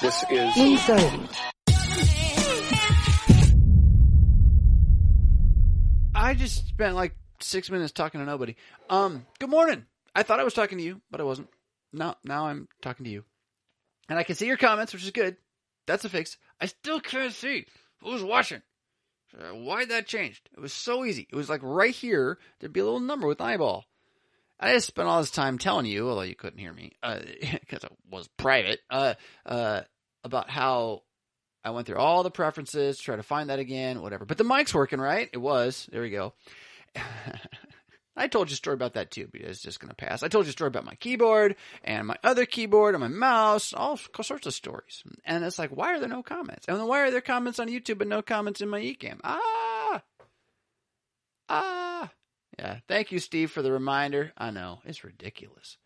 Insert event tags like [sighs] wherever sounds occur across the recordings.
This is Insane. I just spent like six minutes talking to nobody. Um, good morning. I thought I was talking to you, but I wasn't. Now, now I'm talking to you, and I can see your comments, which is good. That's a fix. I still can't see who's watching. Uh, Why that changed? It was so easy. It was like right here. There'd be a little number with eyeball. I just spent all this time telling you, although you couldn't hear me [laughs] because it was private, uh, uh, about how I went through all the preferences, try to find that again, whatever. But the mic's working, right? It was. There we go. [laughs] I told you a story about that too, but it's just going to pass. I told you a story about my keyboard and my other keyboard and my mouse, all sorts of stories. And it's like, why are there no comments? And then why are there comments on YouTube but no comments in my Ecamm? Ah! Ah! Yeah. Thank you, Steve, for the reminder. I know. It's ridiculous.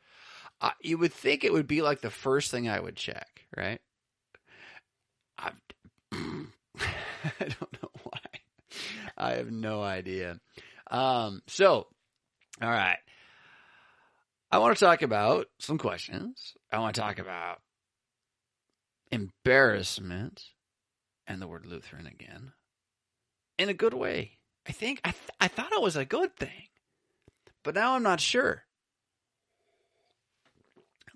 Uh, you would think it would be like the first thing I would check, right? I, [clears throat] I don't know why. I have no idea. Um, so, all right. I want to talk about some questions. I want to talk about embarrassment and the word Lutheran again in a good way. I think I, th- I thought it was a good thing, but now I'm not sure.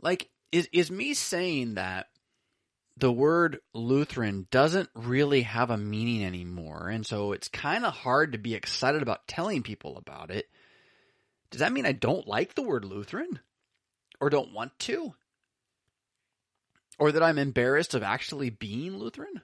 Like, is is me saying that the word Lutheran doesn't really have a meaning anymore, and so it's kind of hard to be excited about telling people about it. Does that mean I don't like the word Lutheran? Or don't want to? Or that I'm embarrassed of actually being Lutheran?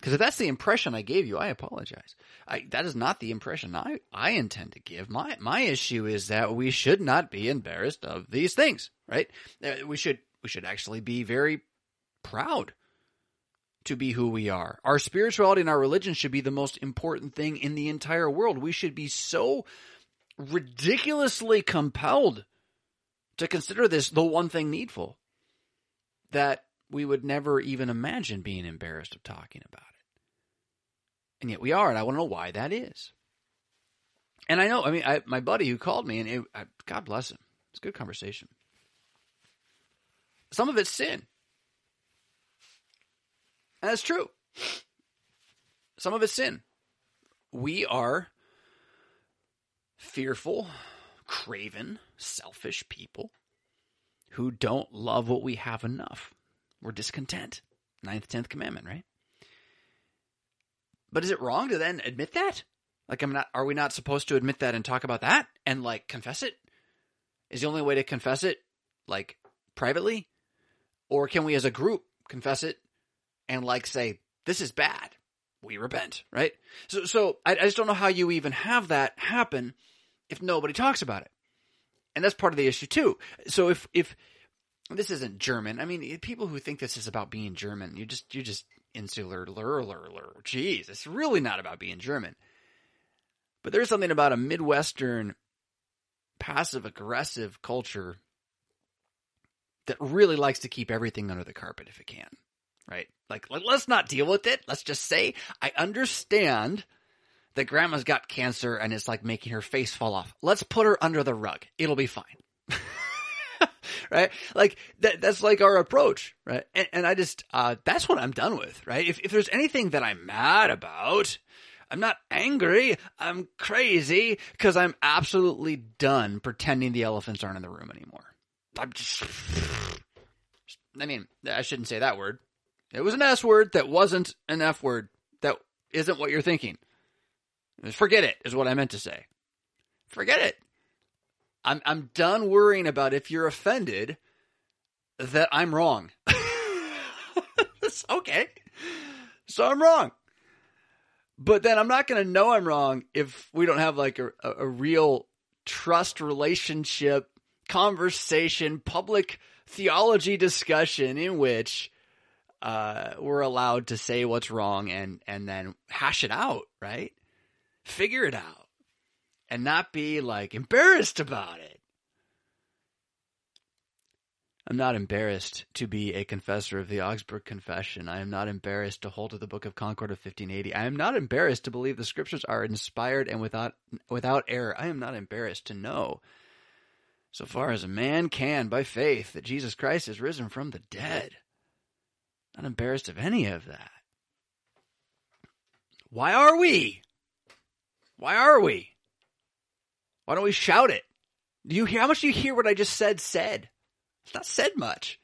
Because if that's the impression I gave you, I apologize. I, that is not the impression I, I intend to give. My my issue is that we should not be embarrassed of these things, right? Uh, We should we should actually be very proud to be who we are. Our spirituality and our religion should be the most important thing in the entire world. We should be so ridiculously compelled to consider this the one thing needful that we would never even imagine being embarrassed of talking about. And yet we are, and I want to know why that is. And I know, I mean, I, my buddy who called me, and it, I, God bless him, it's a good conversation. Some of it's sin. And that's true. Some of it's sin. We are fearful, craven, selfish people who don't love what we have enough. We're discontent. Ninth, tenth commandment, right? But is it wrong to then admit that? Like, I'm not. Are we not supposed to admit that and talk about that and like confess it? Is the only way to confess it like privately, or can we as a group confess it and like say this is bad? We repent, right? So, so I, I just don't know how you even have that happen if nobody talks about it, and that's part of the issue too. So if if this isn't German, I mean, people who think this is about being German, you just you just insular lur. Jeez, it's really not about being German. But there's something about a Midwestern passive aggressive culture that really likes to keep everything under the carpet if it can. Right? Like, let, let's not deal with it. Let's just say, I understand that grandma's got cancer and it's like making her face fall off. Let's put her under the rug. It'll be fine. [laughs] [laughs] right? Like that, that's like our approach, right? And, and I just, uh, that's what I'm done with, right? If, if there's anything that I'm mad about, I'm not angry. I'm crazy because I'm absolutely done pretending the elephants aren't in the room anymore. I'm just, [sighs] I mean, I shouldn't say that word. It was an S word that wasn't an F word. That isn't what you're thinking. Forget it is what I meant to say. Forget it. I'm I'm done worrying about if you're offended that I'm wrong. [laughs] Okay. So I'm wrong. But then I'm not going to know I'm wrong if we don't have like a, a, real trust relationship, conversation, public theology discussion in which uh, we're allowed to say what's wrong and and then hash it out, right? Figure it out and not be like embarrassed about it. I'm not embarrassed to be a confessor of the Augsburg Confession. I am not embarrassed to hold to the Book of Concord of 1580. I am not embarrassed to believe the scriptures are inspired and without without error. I am not embarrassed to know, so far as a man can by faith, that Jesus Christ is risen from the dead. Not embarrassed of any of that. Why are we? Why are we? Why don't we shout it? Do you hear how much do you hear what I just said said? It's not said much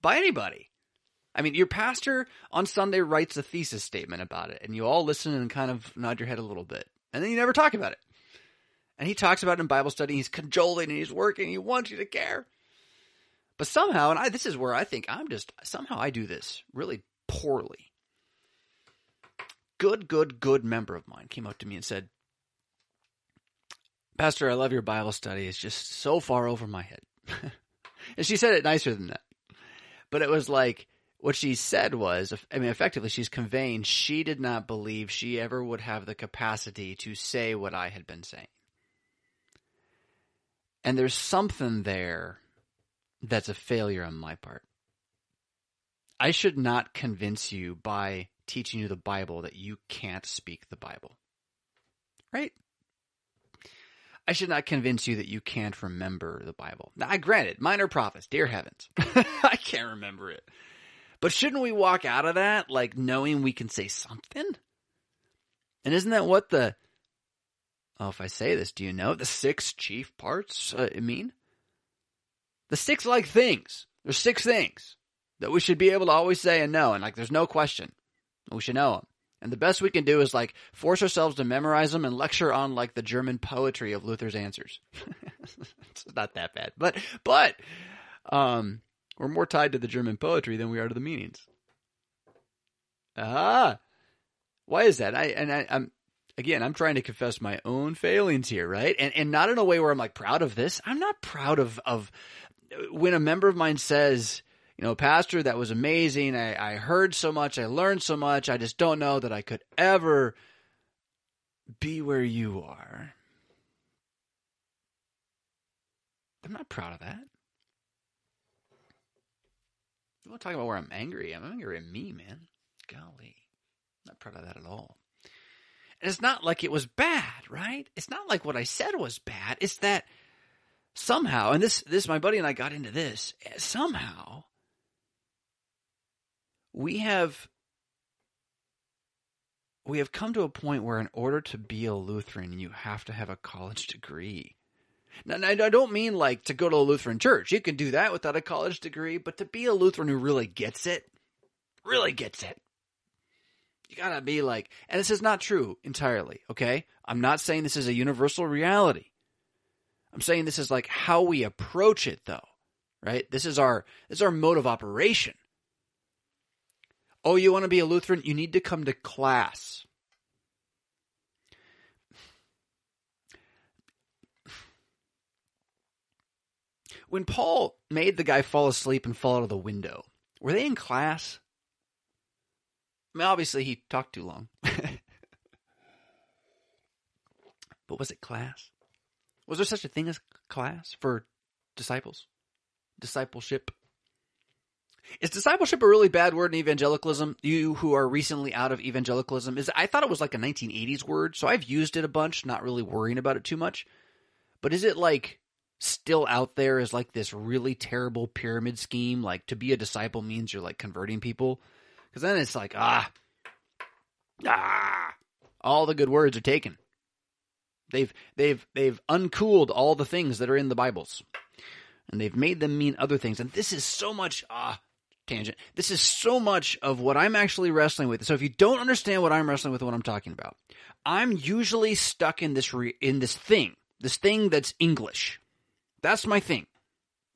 by anybody. I mean, your pastor on Sunday writes a thesis statement about it, and you all listen and kind of nod your head a little bit, and then you never talk about it. And he talks about it in Bible study. He's cajoling and he's working. He wants you to care. But somehow, and I, this is where I think I'm just somehow I do this really poorly. Good, good, good member of mine came up to me and said, Pastor, I love your Bible study. It's just so far over my head. [laughs] and she said it nicer than that. But it was like, what she said was, I mean, effectively, she's conveying she did not believe she ever would have the capacity to say what I had been saying. And there's something there that's a failure on my part. I should not convince you by teaching you the Bible that you can't speak the Bible. Right? I should not convince you that you can't remember the Bible. Now, I granted, minor prophets, dear heavens. [laughs] I can't remember it. But shouldn't we walk out of that like knowing we can say something? And isn't that what the oh, if I say this, do you know the six chief parts uh, mean? The six like things. There's six things that we should be able to always say and know, and like there's no question. We should know them. And the best we can do is like force ourselves to memorize them and lecture on like the German poetry of Luther's answers. [laughs] it's not that bad, but but um, we're more tied to the German poetry than we are to the meanings. Ah, why is that? I and I, I'm again, I'm trying to confess my own failings here, right? And and not in a way where I'm like proud of this. I'm not proud of of when a member of mine says, you know, Pastor, that was amazing. I, I heard so much. I learned so much. I just don't know that I could ever be where you are. I'm not proud of that. You want to talk about where I'm angry? I'm angry at me, man. Golly. I'm not proud of that at all. And it's not like it was bad, right? It's not like what I said was bad. It's that somehow, and this, this, my buddy and I got into this, somehow we have we have come to a point where in order to be a Lutheran, you have to have a college degree. Now, I don't mean like to go to a Lutheran church. You can do that without a college degree, but to be a Lutheran who really gets it, really gets it, you gotta be like, and this is not true entirely, okay? I'm not saying this is a universal reality. I'm saying this is like how we approach it though, right? This is our, this is our mode of operation. Oh, you want to be a Lutheran? You need to come to class. When Paul made the guy fall asleep and fall out of the window, were they in class? I mean, obviously he talked too long. [laughs] but was it class? Was there such a thing as class for disciples? Discipleship? Is discipleship a really bad word in evangelicalism? You who are recently out of evangelicalism, is I thought it was like a 1980s word, so I've used it a bunch, not really worrying about it too much. But is it like still out there as like this really terrible pyramid scheme? Like to be a disciple means you're like converting people, because then it's like ah, ah, all the good words are taken. They've they've they've uncooled all the things that are in the Bibles, and they've made them mean other things. And this is so much ah tangent. This is so much of what I'm actually wrestling with. So if you don't understand what I'm wrestling with, what I'm talking about, I'm usually stuck in this re- in this thing, this thing that's English. That's my thing,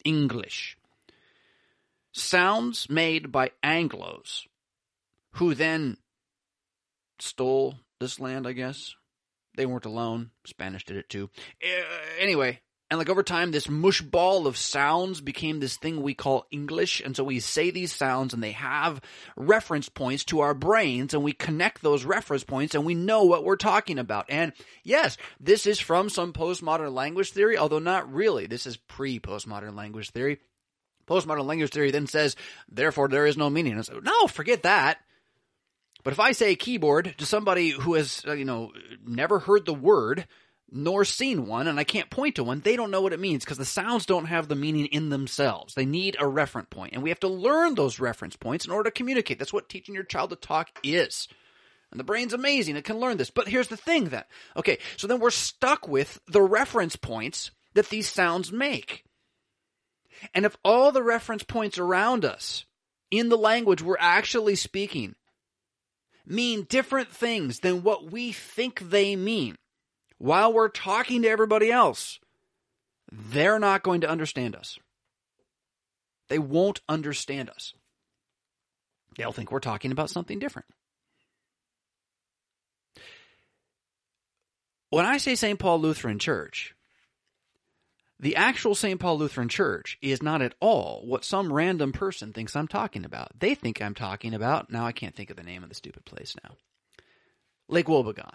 English. Sounds made by Anglos, who then stole this land, I guess. They weren't alone. Spanish did it too. Uh, anyway, and like over time, this mush ball of sounds became this thing we call English. And so we say these sounds and they have reference points to our brains and we connect those reference points and we know what we're talking about. And yes, this is from some postmodern language theory, although not really. This is pre postmodern language theory. Postmodern language theory then says, therefore there is no meaning. So, no, forget that. But if I say keyboard to somebody who has, uh, you know, never heard the word, nor seen one, and I can't point to one, they don't know what it means because the sounds don't have the meaning in themselves. They need a reference point, and we have to learn those reference points in order to communicate. That's what teaching your child to talk is. And the brain's amazing. It can learn this. But here's the thing then. Okay, so then we're stuck with the reference points that these sounds make. And if all the reference points around us in the language we're actually speaking mean different things than what we think they mean while we're talking to everybody else, they're not going to understand us. They won't understand us. They'll think we're talking about something different. When I say St. Paul Lutheran Church, the actual St. Paul Lutheran Church is not at all what some random person thinks I'm talking about. They think I'm talking about, now I can't think of the name of the stupid place now, Lake Wobegon.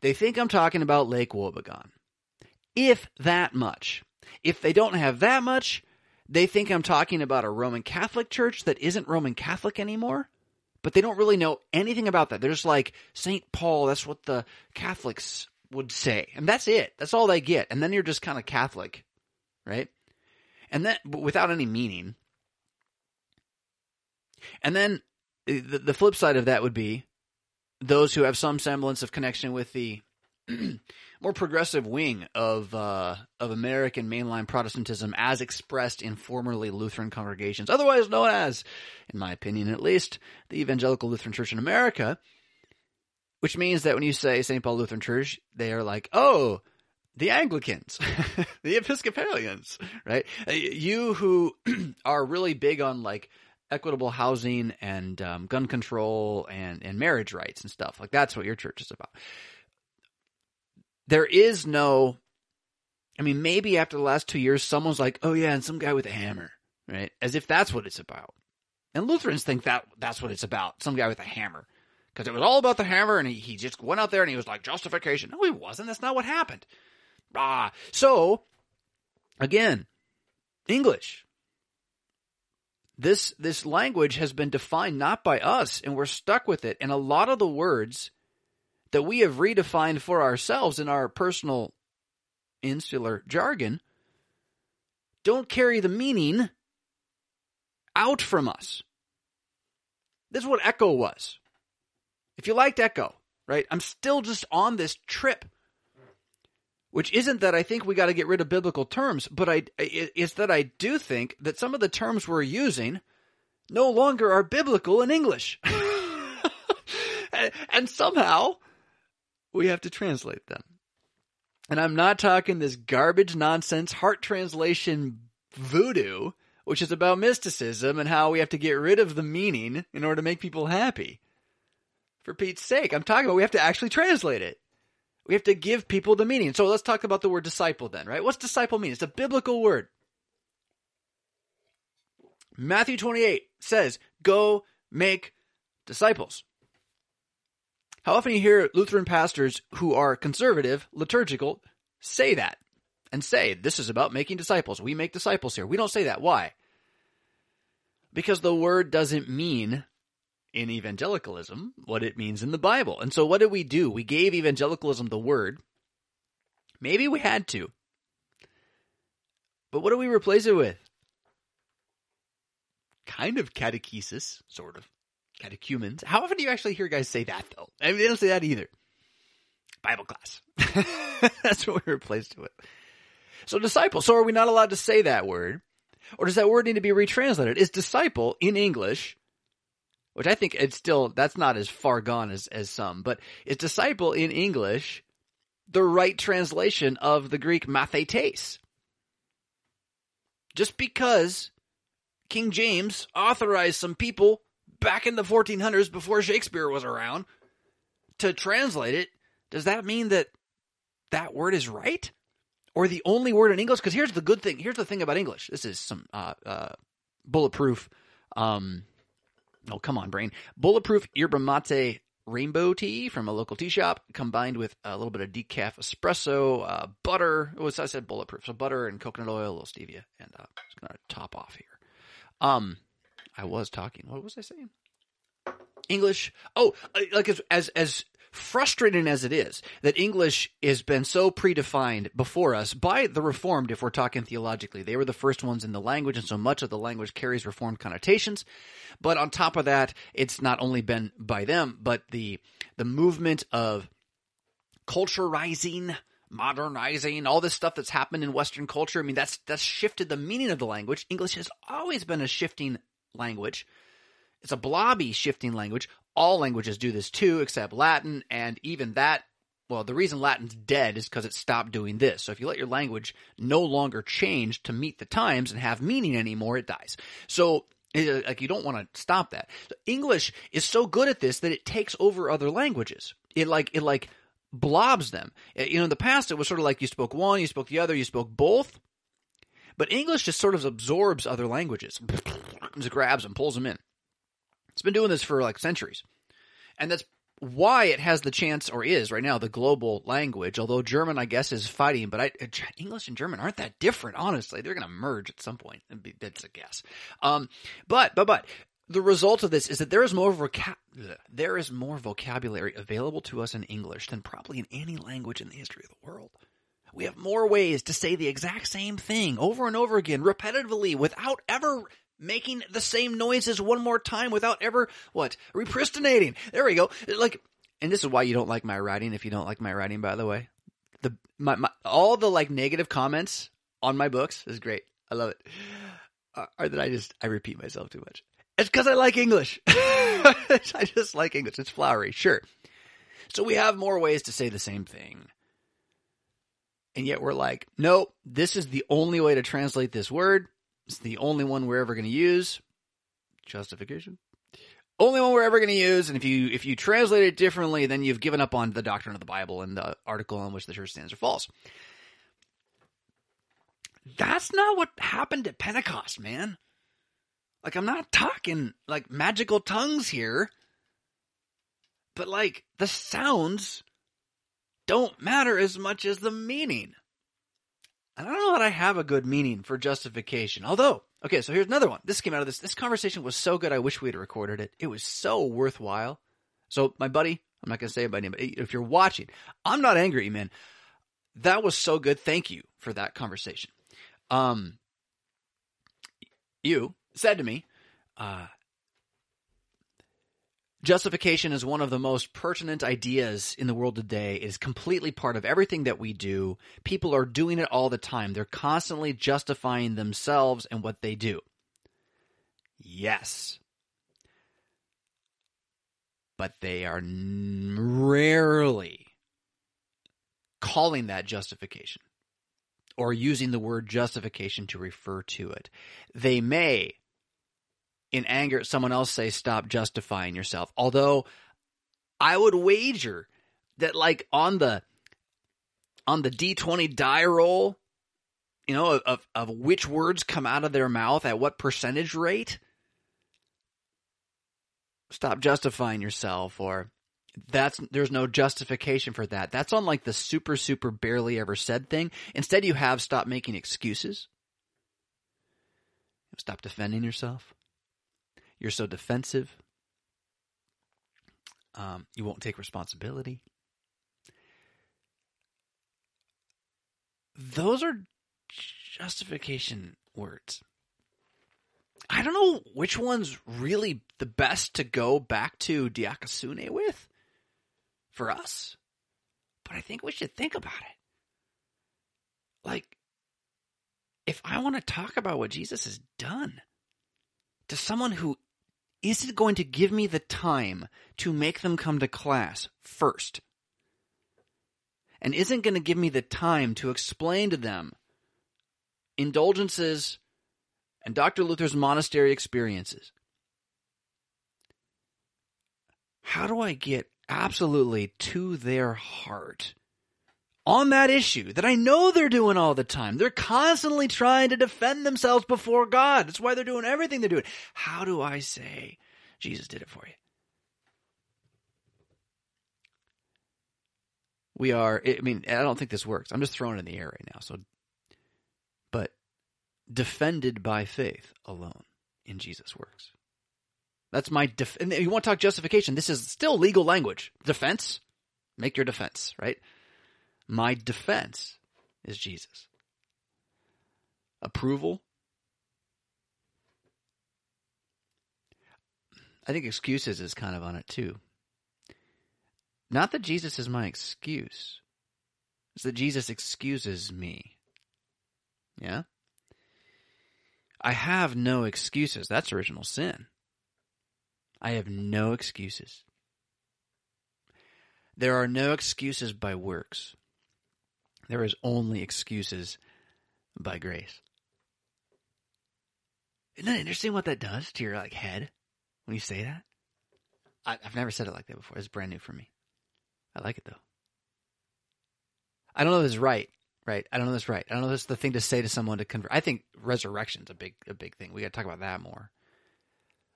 They think I'm talking about Lake Wobegon. If that much. If they don't have that much, they think I'm talking about a Roman Catholic church that isn't Roman Catholic anymore, but they don't really know anything about that. They're just like, St. Paul, that's what the Catholics would say. And that's it. That's all they get. And then you're just kind of Catholic, right? And then, without any meaning. And then the, the flip side of that would be those who have some semblance of connection with the [clears throat] more progressive wing of uh, of American mainline Protestantism, as expressed in formerly Lutheran congregations, otherwise known as, in my opinion at least, the Evangelical Lutheran Church in America. Which means that when you say St. Paul Lutheran Church, they are like, oh, the Anglicans, [laughs] the Episcopalians, right? Uh, you who [clears throat] are really big on like equitable housing and um, gun control and, and marriage rights and stuff. Like that's what your church is about. There is no, I mean, maybe after the last two years, someone's like, oh yeah, and some guy with a hammer, right? As if that's what it's about. And Lutherans think that that's what it's about. Some guy with a hammer. Because it was all about the hammer and he, he just went out there and he was like, justification. No, he wasn't. That's not what happened. Ah. So, again, English this this language has been defined not by us and we're stuck with it. And a lot of the words that we have redefined for ourselves in our personal insular jargon don't carry the meaning out from us. This is what echo was. If you liked echo right i'm still just on this trip which isn't that I think we got to get rid of biblical terms, but I it's that I do think that some of the terms we're using no longer are biblical in English. [laughs] and somehow we have to translate them. And I'm not talking this garbage nonsense heart translation voodoo, which is about mysticism and how we have to get rid of the meaning in order to make people happy. For Pete's sake, I'm talking about we have to actually translate it. We have to give people the meaning. So let's talk about the word disciple then, right? What's disciple mean? It's a biblical word. Matthew 28 says, go make disciples. How often you hear Lutheran pastors who are conservative, liturgical, say that and say, this is about making disciples. We make disciples here. We don't say that. Why? Because the word doesn't mean in evangelicalism what it means in the Bible. And so what did we do? We gave evangelicalism the word. Maybe we had to. But what do we replace it with? Kind of catechesis, sort of. Catechumens. How often do you actually hear guys say that, though? I mean, they don't say that either. Bible class. [laughs] That's what we replaced it with. So, disciple. So, are we not allowed to say that word? Or does that word need to be retranslated? Is disciple in English which I think it's still that's not as far gone as as some, but is disciple in English the right translation of the Greek mathetes? Just because King James authorized some people back in the 1400s before Shakespeare was around to translate it, does that mean that that word is right? Or the only word in English? Because here's the good thing. Here's the thing about English. This is some uh, uh, bulletproof um, Oh, come on, brain. Bulletproof yerba mate rainbow tea from a local tea shop, combined with a little bit of decaf espresso, uh, butter. Was I said bulletproof, so butter and coconut oil, a little stevia, and uh, just gonna top off here. Um, I was talking. What was I saying? English. Oh, uh, like as as as frustrating as it is that English has been so predefined before us by the Reformed, if we're talking theologically, they were the first ones in the language, and so much of the language carries Reformed connotations. But on top of that, it's not only been by them, but the the movement of culturizing modernizing, all this stuff that's happened in Western culture. I mean, that's that's shifted the meaning of the language. English has always been a shifting language. It's a blobby shifting language. All languages do this too, except Latin, and even that. Well, the reason Latin's dead is because it stopped doing this. So if you let your language no longer change to meet the times and have meaning anymore, it dies. So like you don't want to stop that. English is so good at this that it takes over other languages. It like it like blobs them. Eh, you know, in the past, it was sort of like you spoke one, you spoke the other, you spoke both. But English just sort of absorbs other languages, [laughs] just grabs them, pulls them in. It's been doing this for like centuries. And that's why it has the chance, or is right now, the global language. Although German, I guess, is fighting, but I, English and German aren't that different, honestly. They're going to merge at some point. That's a guess. Um, but, but, but, the result of this is that there is more vocab- there is more vocabulary available to us in English than probably in any language in the history of the world. We have more ways to say the exact same thing over and over again, repetitively, without ever making the same noises one more time, without ever what repristinating. There we go. Like, and this is why you don't like my writing. If you don't like my writing, by the way, the my, my all the like negative comments on my books is great. I love it. Uh, or that I just I repeat myself too much. It's because I like English. [laughs] I just like English. It's flowery, sure. So we have more ways to say the same thing. And yet we're like, nope, this is the only way to translate this word. It's the only one we're ever going to use. Justification. Only one we're ever going to use. And if you if you translate it differently, then you've given up on the doctrine of the Bible and the article on which the church stands are false. That's not what happened at Pentecost, man. Like, I'm not talking like magical tongues here, but like the sounds don't matter as much as the meaning. I don't know that I have a good meaning for justification. Although, okay, so here's another one. This came out of this. This conversation was so good. I wish we had recorded it. It was so worthwhile. So my buddy, I'm not going to say it by name, but if you're watching, I'm not angry, man. That was so good. Thank you for that conversation. Um, you said to me, uh, justification is one of the most pertinent ideas in the world today. It is completely part of everything that we do. People are doing it all the time. They're constantly justifying themselves and what they do. Yes. But they are rarely calling that justification or using the word justification to refer to it. They may in anger at someone else say stop justifying yourself. Although I would wager that like on the on the D20 die roll, you know, of of which words come out of their mouth at what percentage rate, stop justifying yourself or that's there's no justification for that. That's on like the super super barely ever said thing. Instead you have stop making excuses. Stop defending yourself. You're so defensive. Um, you won't take responsibility. Those are justification words. I don't know which one's really the best to go back to Dikaiosune with for us, but I think we should think about it. Like, if I want to talk about what Jesus has done to someone who is it going to give me the time to make them come to class first? And isn't going to give me the time to explain to them indulgences and Dr. Luther's monastery experiences? How do I get absolutely to their heart on that issue that I know they're doing all the time. They're constantly trying to defend themselves before God. That's why they're doing everything they're doing. How do I say Jesus did it for you? We are, I mean, I don't think this works. I'm just throwing it in the air right now. So, but defended by faith alone in Jesus works. That's my def- and you want to talk justification. This is still legal language. Defense, Make your defense, right? My defense is Jesus. Approval. I think excuses is kind of on it too. Not that Jesus is my excuse. It's that Jesus excuses me. Yeah? I have no excuses. That's original sin. I have no excuses. There are no excuses by works. There is only excuses by grace. Isn't that interesting what that does to your like head when you say that? I, have never said it like that before. It's brand new for me. I like it though. I don't know if it's right, right? I don't know if it's right. I don't know if it's the thing to say to someone to convert. I think resurrection's a big, a big thing. We got to talk about that more.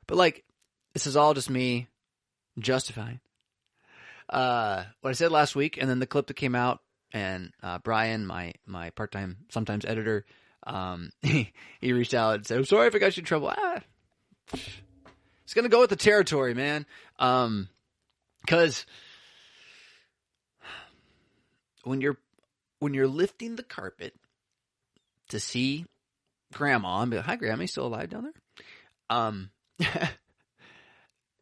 But like, this is all just me justifying uh, what I said last week, and then the clip that came out, and uh, Brian, my my part time sometimes editor, um, [laughs] he, he reached out and said, "I'm sorry if I got you in trouble." Ah, it's gonna go with the territory, man. Um, because when you're when you're lifting the carpet to see grandma and be like, "Hi, grandma, you still alive down there?" Um, [laughs]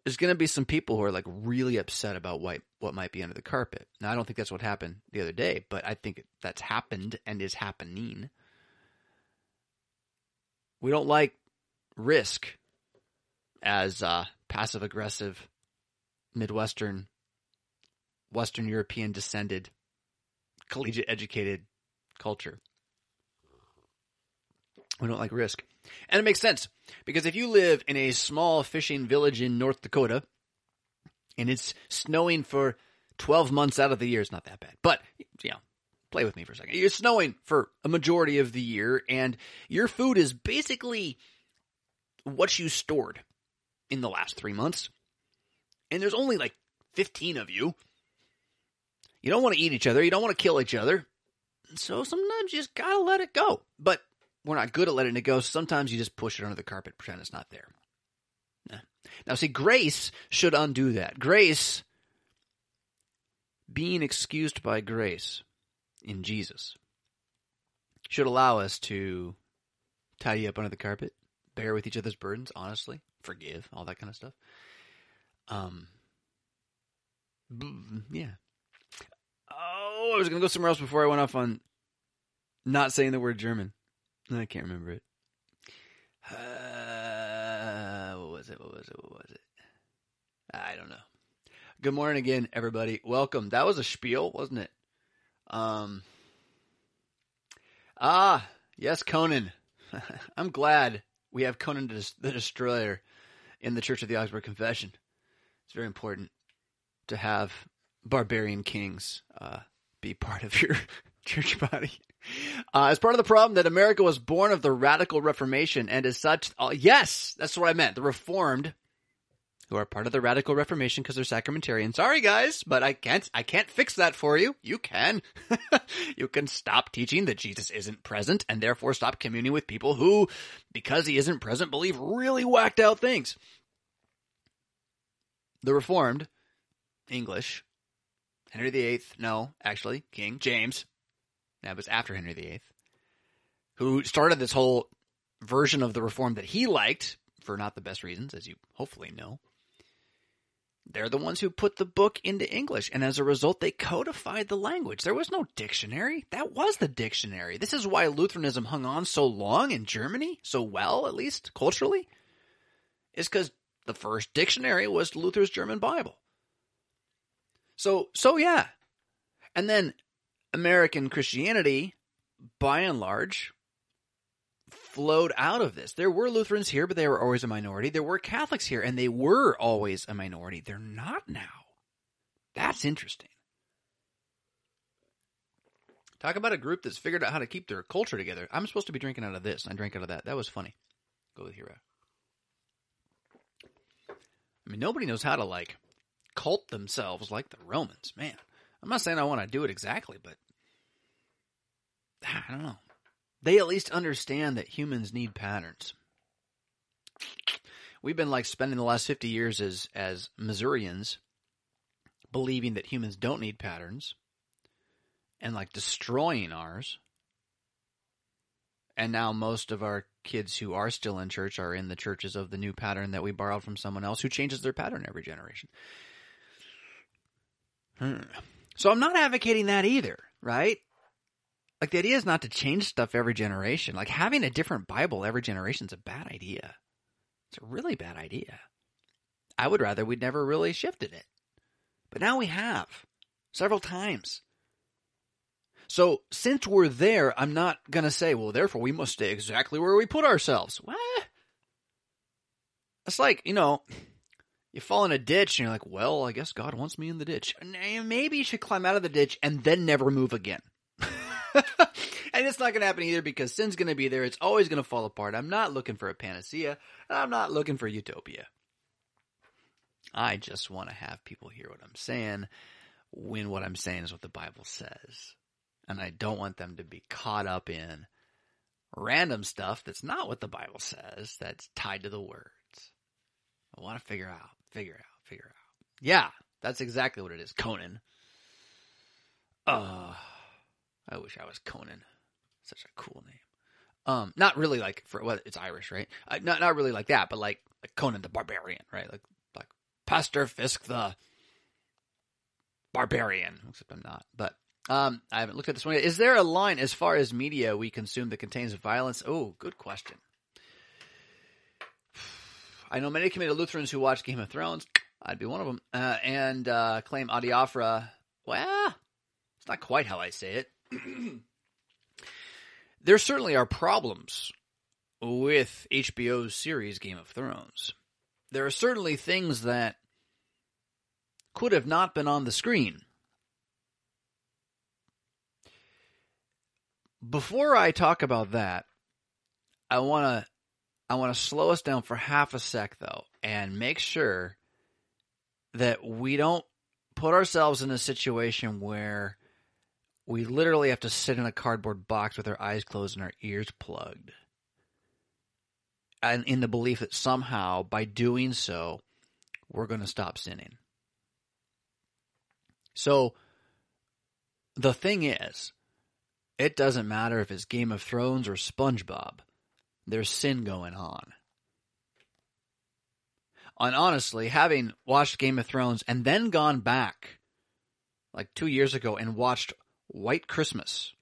there's going to be some people who are like really upset about what what might be under the carpet. Now, I don't think that's what happened the other day, but I think that's happened and is happening. We don't like risk as uh, passive aggressive Midwestern, Western European descended, collegiate educated culture. We don't like risk. And it makes sense because if you live in a small fishing village in North Dakota and it's snowing for 12 months out of the year, it's not that bad. But, you know, play with me for a second. It's snowing for a majority of the year and your food is basically what you stored in the last three months. And there's only like 15 of you. You don't want to eat each other. You don't want to kill each other. So sometimes you just gotta let it go. But we're not good at letting it go. Sometimes you just push it under the carpet, pretend it's not there. Now, see, grace should undo that. Grace, being excused by grace in Jesus, should allow us to tidy up under the carpet, bear with each other's burdens, honestly, forgive, all that kind of stuff. Um, yeah. Oh, I was going to go somewhere else before I went off on not saying the word German. I can't remember it. Uh, what was it? What was it? What was it? I don't know. Good morning again, everybody. Welcome. That was a spiel, wasn't it? Um. Ah, yes, Conan. [laughs] I'm glad we have Conan the Destroyer in the Church of the Augsburg Confession. It's very important to have barbarian kings uh, be part of your [laughs] church body. Uh, as part of the problem that America was born of the radical Reformation, and as such, uh, yes, that's what I meant. The Reformed, who are part of the radical Reformation because they're sacramentarian. Sorry, guys, but I can't. I can't fix that for you. You can. [laughs] you can stop teaching that Jesus isn't present, and therefore stop communing with people who, because he isn't present, believe really whacked out things. The Reformed, English, Henry VIII, no, actually, King James, that was after Henry VIII, who started this whole version of the reform that he liked for not the best reasons, as you hopefully know. They're the ones who put the book into English, and as a result, they codified the language. There was no dictionary. That was the dictionary. This is why Lutheranism hung on so long in Germany, so well, at least culturally, is because the first dictionary was Luther's German Bible. So, so yeah. And then American Christianity, by and large, flowed out of this. There were Lutherans here, but they were always a minority. There were Catholics here, and they were always a minority. They're not now. That's interesting. Talk about a group that's figured out how to keep their culture together. I'm supposed to be drinking out of this, I drank out of that. That was funny. Go with hero. I mean, nobody knows how to like cult themselves like the Romans, man. I'm not saying I want to do it exactly, but [sighs] I don't know. They at least understand that humans need patterns. We've been like spending the last 50 years as as Missourians believing that humans don't need patterns and like destroying ours. And now most of our kids who are still in church are in the churches of the new pattern that we borrowed from someone else who changes their pattern every generation. Hmm. So I'm not advocating that either, right? Like the idea is not to change stuff every generation. Like having a different Bible every generation is a bad idea. It's a really bad idea. I would rather we'd never really shifted it. But now we have several times. So since we're there, I'm not going to say, well, therefore we must stay exactly where we put ourselves. What? It's like, you know, you fall in a ditch and you're like, well, I guess God wants me in the ditch. Maybe you should climb out of the ditch and then never move again. [laughs] and it's not going to happen either because sin's going to be there. It's always going to fall apart. I'm not looking for a panacea. I'm not looking for utopia. I just want to have people hear what I'm saying when what I'm saying is what the Bible says. And I don't want them to be caught up in random stuff that's not what the Bible says, that's tied to the words. I want to figure out, figure out, figure out. Yeah, that's exactly what it is. Conan. Uh, I wish I was Conan. Such a cool name. Um, not really like for well, it's Irish, right? Uh, not not really like that, but like like Conan the Barbarian, right? Like like Pastor Fisk the Barbarian. Except I'm not, but um, I haven't looked at this one. Yet. Is there a line as far as media we consume that contains violence? Oh, good question. I know many committed Lutherans who watch Game of Thrones. I'd be one of them, uh, and uh, claim adiaphora. Well, it's not quite how I say it. [clears throat] there certainly are problems with HBO's series Game of Thrones. There are certainly things that could have not been on the screen Before I talk about that, I want to I want to slow us down for half a sec though and make sure that we don't put ourselves in a situation where we literally have to sit in a cardboard box with our eyes closed and our ears plugged. And in the belief that somehow by doing so, we're going to stop sinning. So the thing is, it doesn't matter if it's Game of Thrones or SpongeBob. There's sin going on. And honestly, having watched Game of Thrones and then gone back like two years ago and watched White Christmas.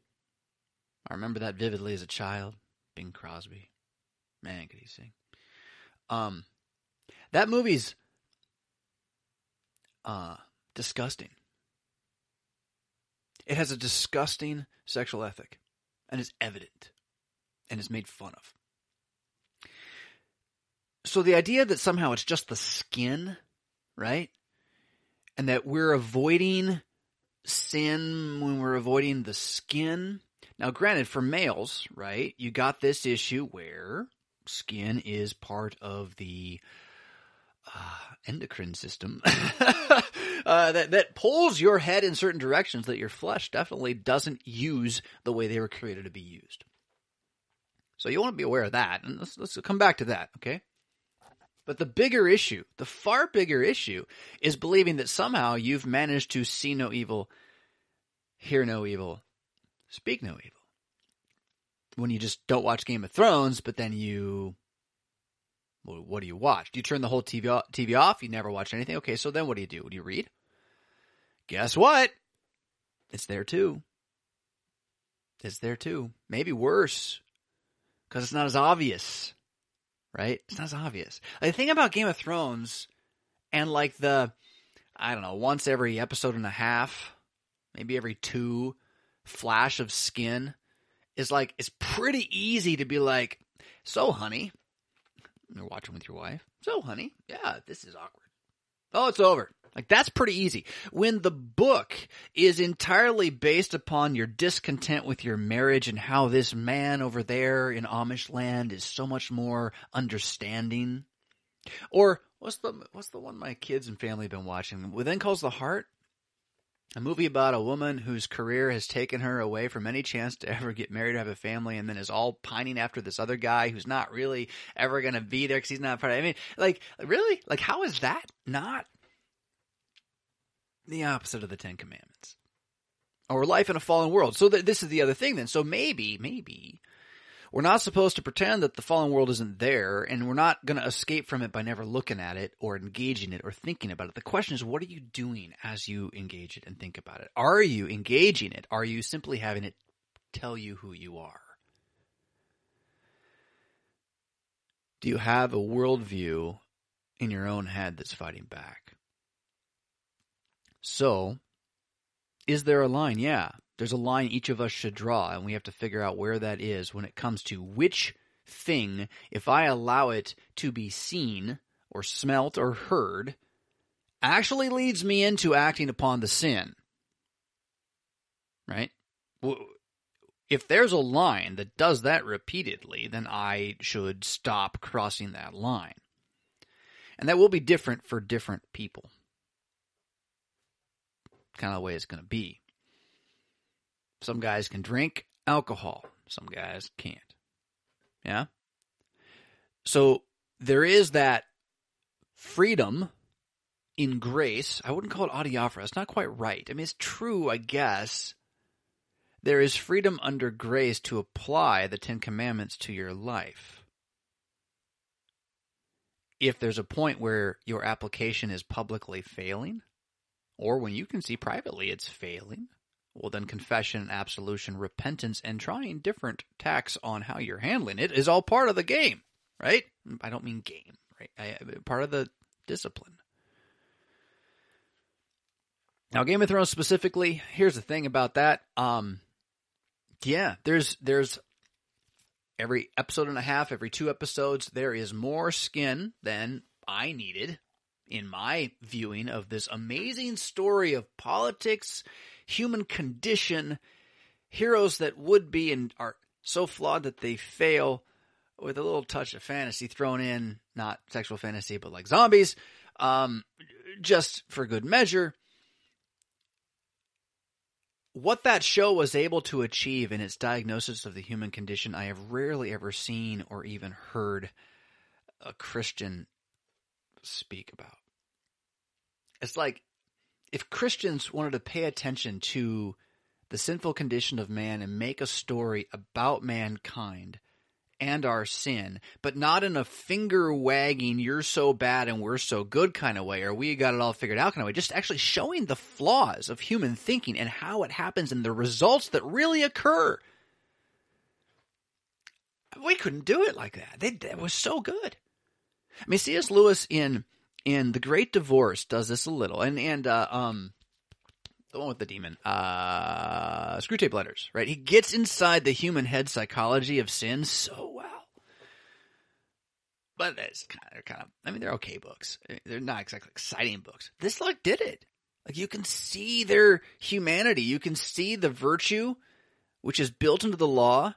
I remember that vividly as a child. Bing Crosby. Man, could he sing. Um, that movie's uh, disgusting. It has a disgusting sexual ethic and is evident and is made fun of. So the idea that somehow it's just the skin, right? And that we're avoiding sin when we're avoiding the skin. Now, granted, for males, right, you got this issue where skin is part of the uh, endocrine system [laughs] uh, that that pulls your head in certain directions that your flesh definitely doesn't use the way they were created to be used. So you want to be aware of that, and let's let's come back to that, okay? But the bigger issue, the far bigger issue, is believing that somehow you've managed to see no evil, hear no evil, speak no evil. When you just don't watch Game of Thrones, but then you well, what do you watch? Do you turn the whole TV off, TV off? You never watch anything? Okay, so then what do you do? Do you read? Guess what? It's there too. It's there too. Maybe worse. Because it's not as obvious. Right? It's not as obvious. the thing about Game of Thrones and like the, I don't know, once every episode and a half, maybe every two flash of skin is like, it's pretty easy to be like, so honey, you're watching with your wife. So, honey, yeah, this is awkward. Oh, it's over. Like that's pretty easy. When the book is entirely based upon your discontent with your marriage and how this man over there in Amish land is so much more understanding. Or what's the what's the one my kids and family have been watching? When Calls the Heart. A movie about a woman whose career has taken her away from any chance to ever get married or have a family and then is all pining after this other guy who's not really ever going to be there because he's not part of it. I mean, like, really? Like, how is that not the opposite of the Ten Commandments. Or life in a fallen world. So th- this is the other thing then. So maybe, maybe, we're not supposed to pretend that the fallen world isn't there, and we're not going to escape from it by never looking at it or engaging it or thinking about it. The question is, what are you doing as you engage it and think about it? Are you engaging it? Are you simply having it tell you who you are? Do you have a worldview in your own head that's fighting back? So, is there a line? Yeah, there's a line each of us should draw, and we have to figure out where that is when it comes to which thing, if I allow it to be seen or smelt or heard, actually leads me into acting upon the sin. Right? If there's a line that does that repeatedly, then I should stop crossing that line. And that will be different for different people kind of the way it's going to be. Some guys can drink alcohol, some guys can't. Yeah? So there is that freedom in grace. I wouldn't call it adiaphora. It's not quite right. I mean, it's true, I guess. There is freedom under grace to apply the Ten Commandments to your life. If there's a point where your application is publicly failing, or when you can see privately it's failing, well, then confession, absolution, repentance, and trying different tacks on how you're handling it is all part of the game, right? I don't mean game, right? I, part of the discipline. Now, Game of Thrones specifically, here's the thing about that. Um, yeah, there's there's every episode and a half, every two episodes, there is more skin than I needed in my viewing of this amazing story of politics, human condition, heroes that would be and are so flawed that they fail with a little touch of fantasy thrown in, not sexual fantasy, but like zombies, um, just for good measure. What that show was able to achieve in its diagnosis of the human condition, I have rarely ever seen or even heard a Christian speak about. It's like if Christians wanted to pay attention to the sinful condition of man and make a story about mankind and our sin, but not in a finger wagging, you're so bad and we're so good kind of way, or we got it all figured out kind of way, just actually showing the flaws of human thinking and how it happens and the results that really occur. We couldn't do it like that. They, that was so good. I mean, C.S. Lewis in and the Great Divorce does this a little, and and uh, um, the one with the demon, uh, Screwtape Letters, right? He gets inside the human head psychology of sin so well. But it's kind of, they're kind of, I mean, they're okay books. They're not exactly exciting books. This like did it. Like you can see their humanity. You can see the virtue, which is built into the law,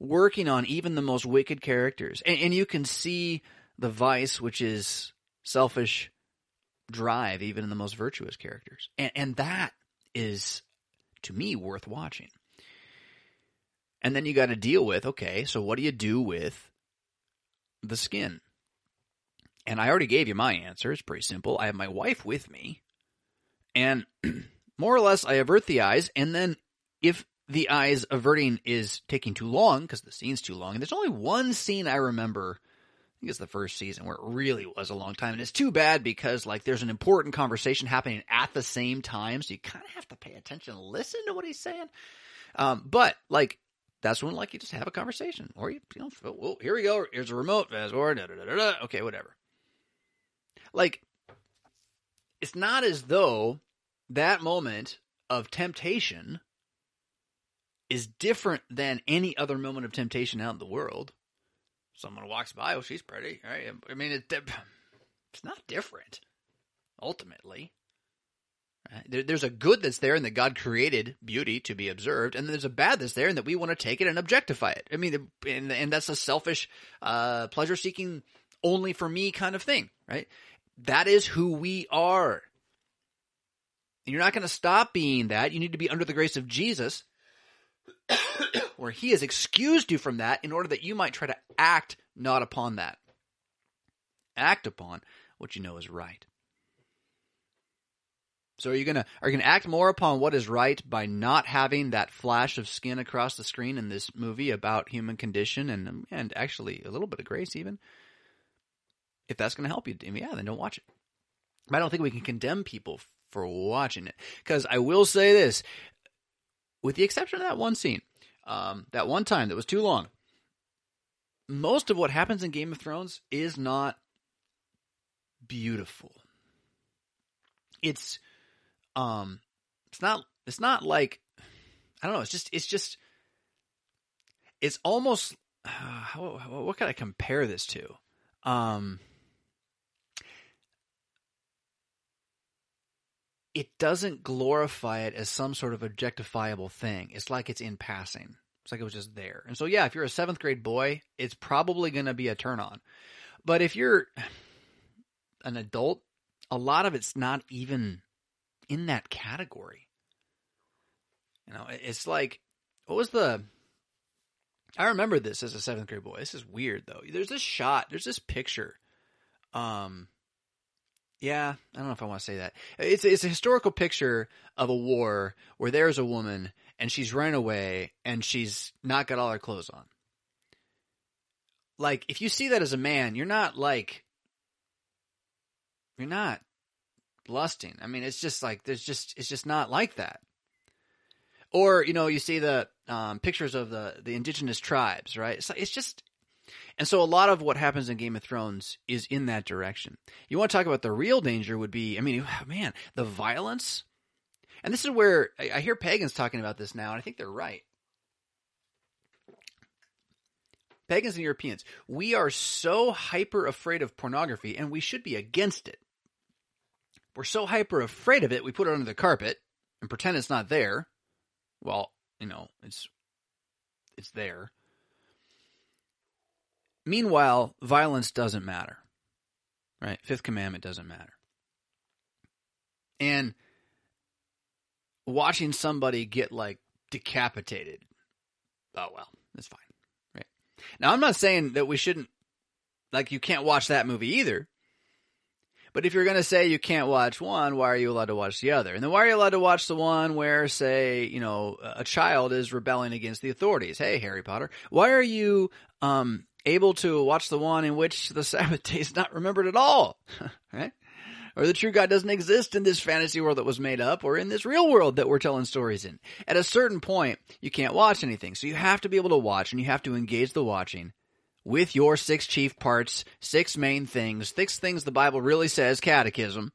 working on even the most wicked characters, and, and you can see the vice, which is selfish drive even in the most virtuous characters. And, and that is, to me, worth watching. And then you got to deal with okay, so what do you do with the skin? And I already gave you my answer. It's pretty simple. I have my wife with me, and [clears throat] more or less, I avert the eyes. And then, if the eyes averting is taking too long because the scene's too long, and there's only one scene I remember think it's the first season where it really was a long time. And it's too bad because like there's an important conversation happening at the same time. So you kind of have to pay attention and listen to what he's saying. Um, but like that's when like you just have a conversation or you, you know, well, here we go. Here's a remote fast okay, whatever. Like it's not as though that moment of temptation is different than any other moment of temptation out in the world someone walks by, oh, she's pretty, right? I mean, it, it's not different, ultimately. There, there's a good that's there and that God created beauty to be observed, and there's a bad that's there and that we want to take it and objectify it. I mean, and, and that's a selfish, uh, pleasure seeking, only for me kind of thing, right? That is who we are. you're not going to stop being that. You need to be under the grace of Jesus where he has excused you from that in order that you might try to act not upon that. Act upon what you know is right. So are you gonna are you gonna act more upon what is right by not having that flash of skin across the screen in this movie about human condition and and actually a little bit of grace even? If that's gonna help you, yeah, then don't watch it. But I don't think we can condemn people for watching it because I will say this, with the exception of that one scene, um, that one time that was too long. Most of what happens in Game of Thrones is not beautiful. It's um it's not it's not like I don't know, it's just it's just it's almost uh, [sighs] how, what can I compare this to? Um it doesn't glorify it as some sort of objectifiable thing. It's like it's in passing. It's like it was just there. And so, yeah, if you're a seventh grade boy, it's probably going to be a turn on. But if you're an adult, a lot of it's not even in that category. You know, it's like, what was the. I remember this as a seventh grade boy. This is weird, though. There's this shot, there's this picture. Um, yeah, I don't know if I want to say that. It's it's a historical picture of a war where there's a woman and she's running away and she's not got all her clothes on. Like if you see that as a man, you're not like you're not lusting. I mean, it's just like there's just it's just not like that. Or you know, you see the um, pictures of the the indigenous tribes, right? It's it's just and so a lot of what happens in Game of Thrones is in that direction. You want to talk about the real danger would be, I mean, [sighs] man, the violence. And this is where I hear pagans talking about this now, and I think they're right. Pagans and Europeans, we are so hyper afraid of pornography, and we should be against it. We're so hyper afraid of it, we put it under the carpet and pretend it's not there. Well, you know, it's it's there. Meanwhile, violence doesn't matter. Right? Fifth commandment doesn't matter. And watching somebody get like decapitated, oh well, that's fine. Right? Now, I'm not saying that we shouldn't, like, you can't watch that movie either. But if you're going to say you can't watch one, why are you allowed to watch the other? And then why are you allowed to watch the one where, say, you know, a child is rebelling against the authorities? Hey, Harry Potter, why are you um, able to watch the one in which the Sabbath [laughs] day is not remembered at all, [laughs] right? Or the true God doesn't exist in this fantasy world that was made up or in this real world that we're telling stories in. At a certain point, you can't watch anything. So you have to be able to watch and you have to engage the watching with your six chief parts, six main things, six things the Bible really says, catechism,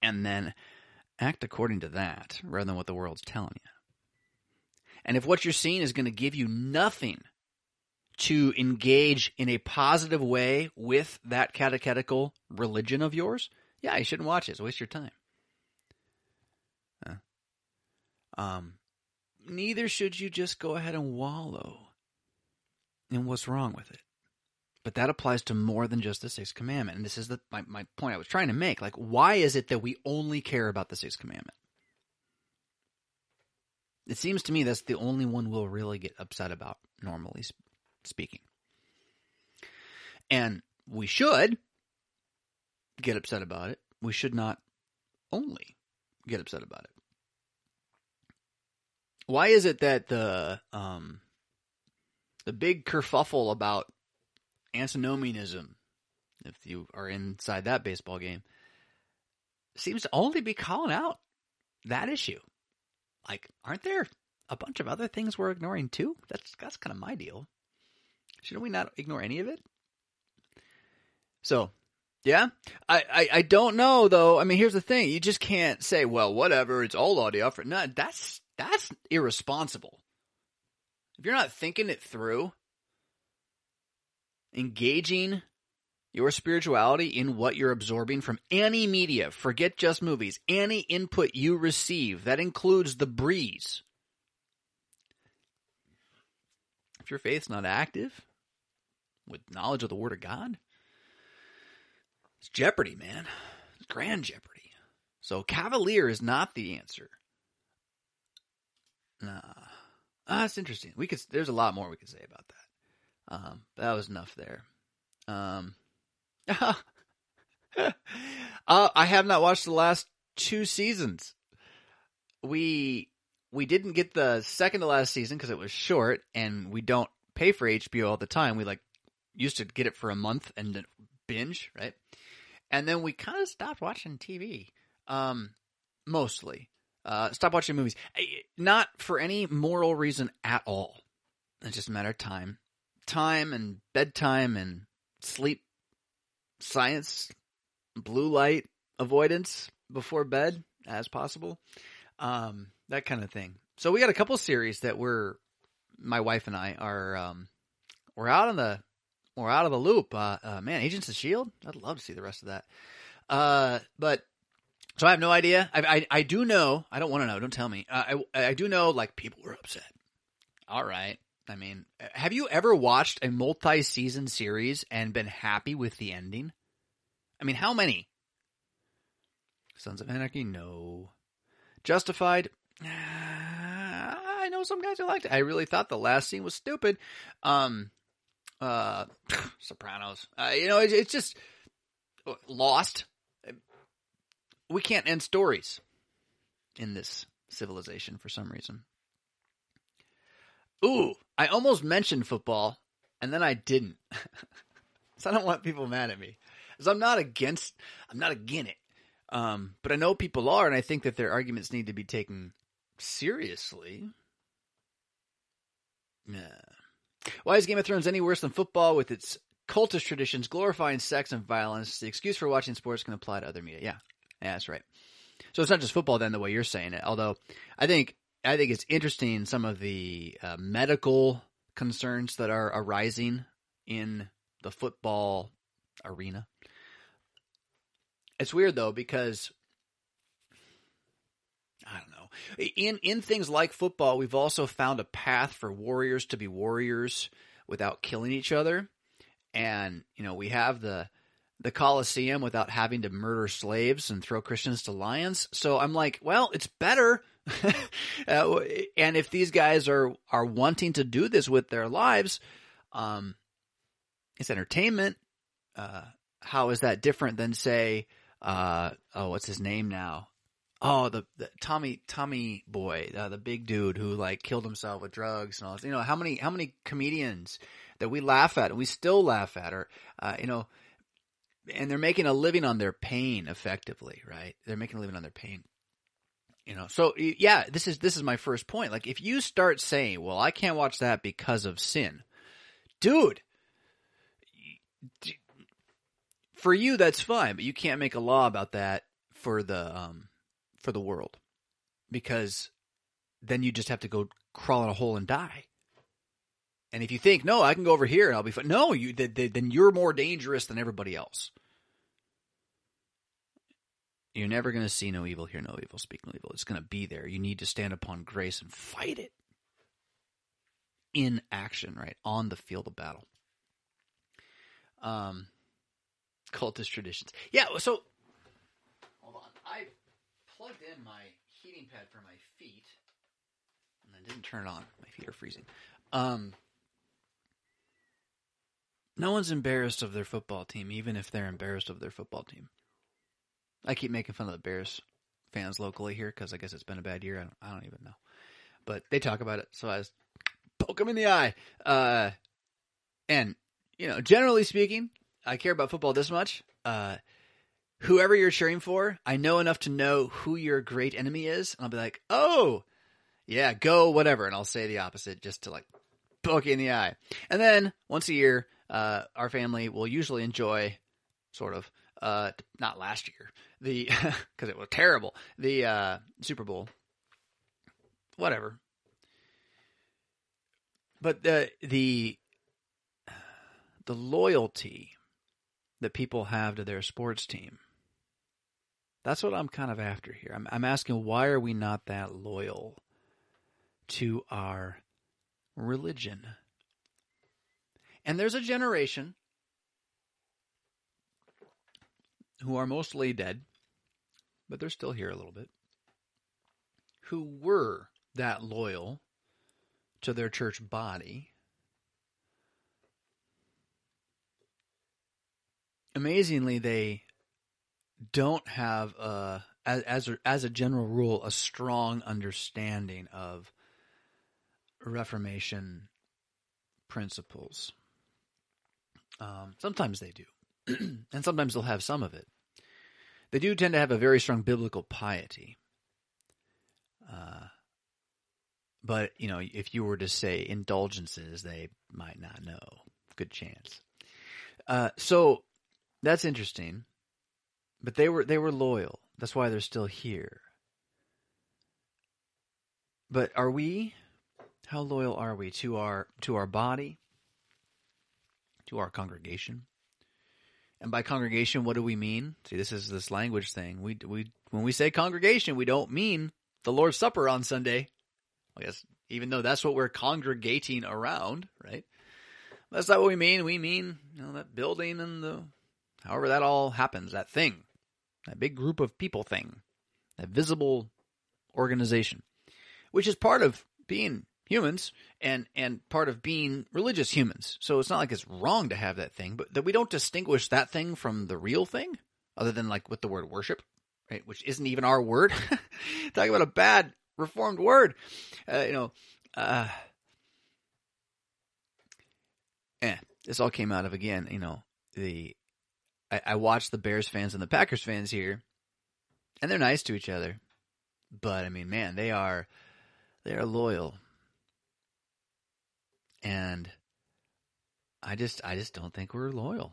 and then act according to that rather than what the world's telling you. And if what you're seeing is going to give you nothing to engage in a positive way with that catechetical religion of yours, yeah, you shouldn't watch it. It's waste your time. Uh, um, neither should you just go ahead and wallow in what's wrong with it. But that applies to more than just the sixth commandment. And this is the, my, my point I was trying to make. Like, why is it that we only care about the sixth commandment? It seems to me that's the only one we'll really get upset about, normally speaking. And we should get upset about it. We should not only get upset about it. Why is it that the um, the big kerfuffle about antinomianism, if you are inside that baseball game, seems to only be calling out that issue? Like, aren't there a bunch of other things we're ignoring too? That's that's kind of my deal. Should we not ignore any of it? So, yeah, I, I, I don't know though. I mean, here's the thing: you just can't say, "Well, whatever, it's all audio." For no, that's that's irresponsible. If you're not thinking it through, engaging your spirituality in what you're absorbing from any media, forget just movies, any input you receive, that includes the breeze. If your faith's not active, with knowledge of the Word of God. It's jeopardy, man. It's grand jeopardy. So cavalier is not the answer. Nah. Ah, that's interesting. We could. There's a lot more we could say about that. Um, that was enough there. Um, [laughs] uh, I have not watched the last two seasons. We we didn't get the second to last season because it was short, and we don't pay for HBO all the time. We like used to get it for a month and binge, right? And then we kind of stopped watching TV, um, mostly. Uh, stop watching movies, not for any moral reason at all. It's just a matter of time, time and bedtime and sleep, science, blue light avoidance before bed as possible, um, that kind of thing. So we got a couple series that we're, my wife and I are, um, we're out on the, we're out of the loop. Uh, uh, man, Agents of Shield. I'd love to see the rest of that. Uh, but so I have no idea. I, I, I do know. I don't want to know. Don't tell me. Uh, I, I do know. Like people were upset. All right. I mean, have you ever watched a multi-season series and been happy with the ending? I mean, how many? Sons of Anarchy, no. Justified, I know some guys who liked it. I really thought the last scene was stupid. Um, uh, [laughs] Sopranos, uh, you know, it, it's just lost we can't end stories in this civilization for some reason. Ooh, I almost mentioned football and then I didn't. [laughs] so I don't want people mad at me. Because I'm not against I'm not against it. Um, but I know people are and I think that their arguments need to be taken seriously. Yeah. Why is Game of Thrones any worse than football with its cultish traditions glorifying sex and violence? The excuse for watching sports can apply to other media. Yeah, yeah, that's right. So it's not just football then the way you're saying it. Although I think I think it's interesting some of the uh, medical concerns that are arising in the football arena. It's weird though because. In in things like football, we've also found a path for warriors to be warriors without killing each other. And, you know, we have the the Colosseum without having to murder slaves and throw Christians to lions. So I'm like, well, it's better. [laughs] uh, and if these guys are are wanting to do this with their lives, um, it's entertainment. Uh, how is that different than say, uh, oh, what's his name now? Oh, the, the Tommy Tommy boy, uh, the big dude who like killed himself with drugs and all. This. You know how many how many comedians that we laugh at and we still laugh at, or uh, you know, and they're making a living on their pain effectively, right? They're making a living on their pain. You know, so yeah, this is this is my first point. Like if you start saying, "Well, I can't watch that because of sin." Dude, for you that's fine, but you can't make a law about that for the um for the world. Because then you just have to go crawl in a hole and die. And if you think, no, I can go over here and I'll be fine. No, you then you're more dangerous than everybody else. You're never going to see no evil, hear no evil, speak no evil. It's going to be there. You need to stand upon grace and fight it in action, right? On the field of battle. Um, cultist traditions. Yeah, so plugged in my heating pad for my feet and I didn't turn it on. My feet are freezing. Um, no one's embarrassed of their football team, even if they're embarrassed of their football team. I keep making fun of the Bears fans locally here because I guess it's been a bad year. I don't, I don't, even know, but they talk about it, so I just poke them in the eye. Uh, and you know, generally speaking, I care about football this much. Uh, whoever you're cheering for, I know enough to know who your great enemy is, and I'll be like, oh, yeah, go whatever, and I'll say the opposite just to like poke you in the eye. And then once a year, uh, our family will usually enjoy, sort of, uh, not last year, the [laughs] because it was terrible, the uh, Super Bowl, whatever. But the the the loyalty that people have to their sports team. That's what I'm kind of after here. I'm, I'm asking why are we not that loyal to our religion? And there's a generation who are mostly dead, but they're still here a little bit, who were that loyal to their church body. Amazingly, they don't have a as as a, as a general rule, a strong understanding of Reformation principles. Um, sometimes they do, [clears throat] and sometimes they'll have some of it. They do tend to have a very strong biblical piety. Uh, but you know, if you were to say indulgences, they might not know. Good chance. Uh, so that's interesting. But they were they were loyal. That's why they're still here. But are we? How loyal are we to our to our body? To our congregation? And by congregation, what do we mean? See, this is this language thing. We we when we say congregation, we don't mean the Lord's Supper on Sunday. I guess even though that's what we're congregating around, right? That's not what we mean. We mean you know that building and the however that all happens, that thing, that big group of people thing, that visible organization, which is part of being humans and and part of being religious humans. So it's not like it's wrong to have that thing, but that we don't distinguish that thing from the real thing, other than like with the word worship, right? Which isn't even our word. [laughs] Talking about a bad reformed word, uh, you know. Uh, eh, this all came out of again, you know, the I, I watch the Bears fans and the Packers fans here, and they're nice to each other, but I mean, man, they are they are loyal and I just I just don't think we're loyal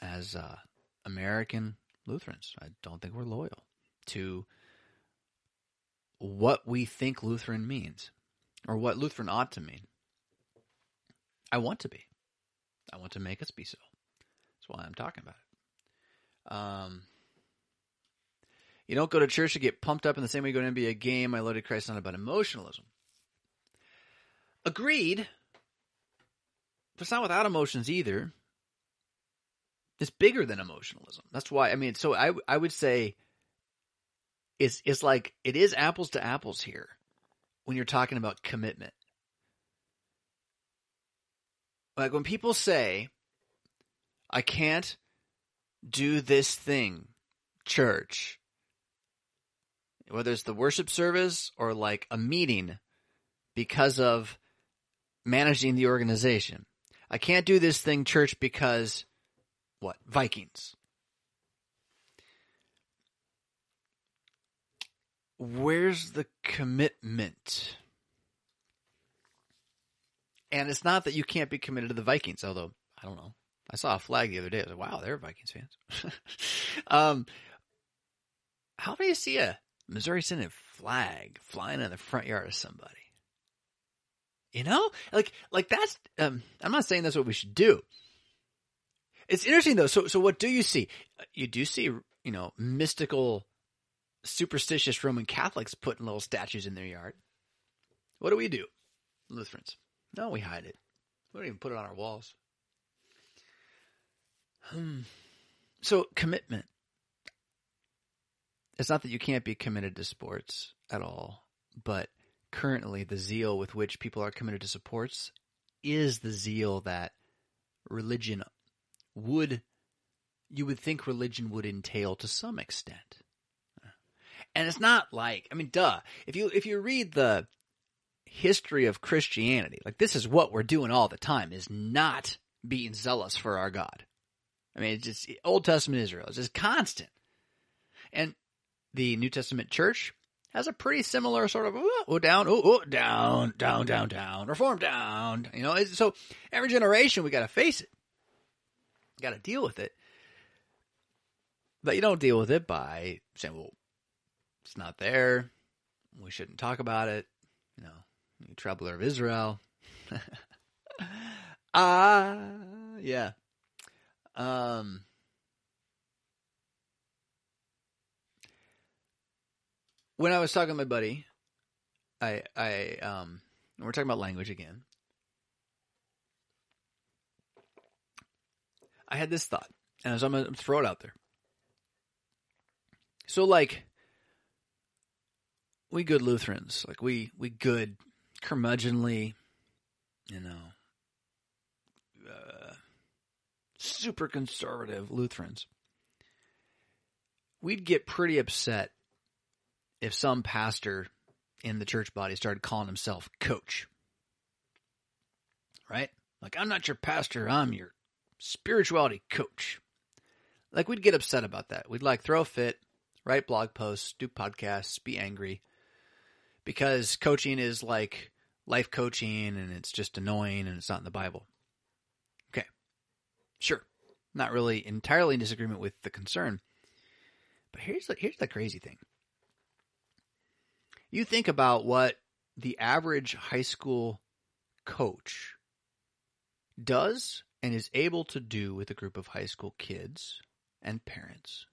as uh, American Lutherans. I don't think we're loyal to what we think Lutheran means or what Lutheran ought to mean. I want to be. I want to make us be so. That's why I'm talking about it. Um, you don't go to church to get pumped up in the same way you go to NBA game. I loaded Christ not about emotionalism. Agreed. But it's not without emotions either. It's bigger than emotionalism. That's why I mean. So I I would say it's it's like it is apples to apples here when you're talking about commitment. Like when people say, "I can't do this thing," church, whether it's the worship service or like a meeting, because of managing the organization. I can't do this thing, church, because what? Vikings. Where's the commitment? And it's not that you can't be committed to the Vikings, although I don't know. I saw a flag the other day. I was like, wow, they're Vikings fans. [laughs] um, how do you see a Missouri Synod flag flying in the front yard of somebody? You know, like like that's. Um, I'm not saying that's what we should do. It's interesting though. So so what do you see? You do see you know mystical, superstitious Roman Catholics putting little statues in their yard. What do we do, Lutherans? No, we hide it. We don't even put it on our walls. So commitment. It's not that you can't be committed to sports at all, but currently the zeal with which people are committed to sports is the zeal that religion would you would think religion would entail to some extent. And it's not like I mean duh, if you if you read the history of Christianity, like this is what we're doing all the time is not being zealous for our God. I mean, it's just Old Testament Israel. It's just constant. And the New Testament church, has a pretty similar sort of oh, down, oh, down, down, down, down, reform down. You know, so every generation we got to face it, got to deal with it. But you don't deal with it by saying, "Well, it's not there. We shouldn't talk about it." You know, you troubler of Israel. [laughs] Ah, yeah. Um, when I was talking to my buddy, I I um we're talking about language again. I had this thought, and I'm gonna throw it out there. So like we good Lutherans, like we we good curmudgeonly, you know, uh, super conservative Lutherans, we'd get pretty upset if some pastor in the church body started calling himself coach. Right? Like, I'm not your pastor, I'm your spirituality coach. Like, we'd get upset about that. We'd like throw a fit, write blog posts, do podcasts, be angry. Because coaching is like life coaching and it's just annoying and it's not in the Bible. Sure. Not really entirely in disagreement with the concern. But here's the, here's the crazy thing. You think about what the average high school coach does and is able to do with a group of high school kids and parents.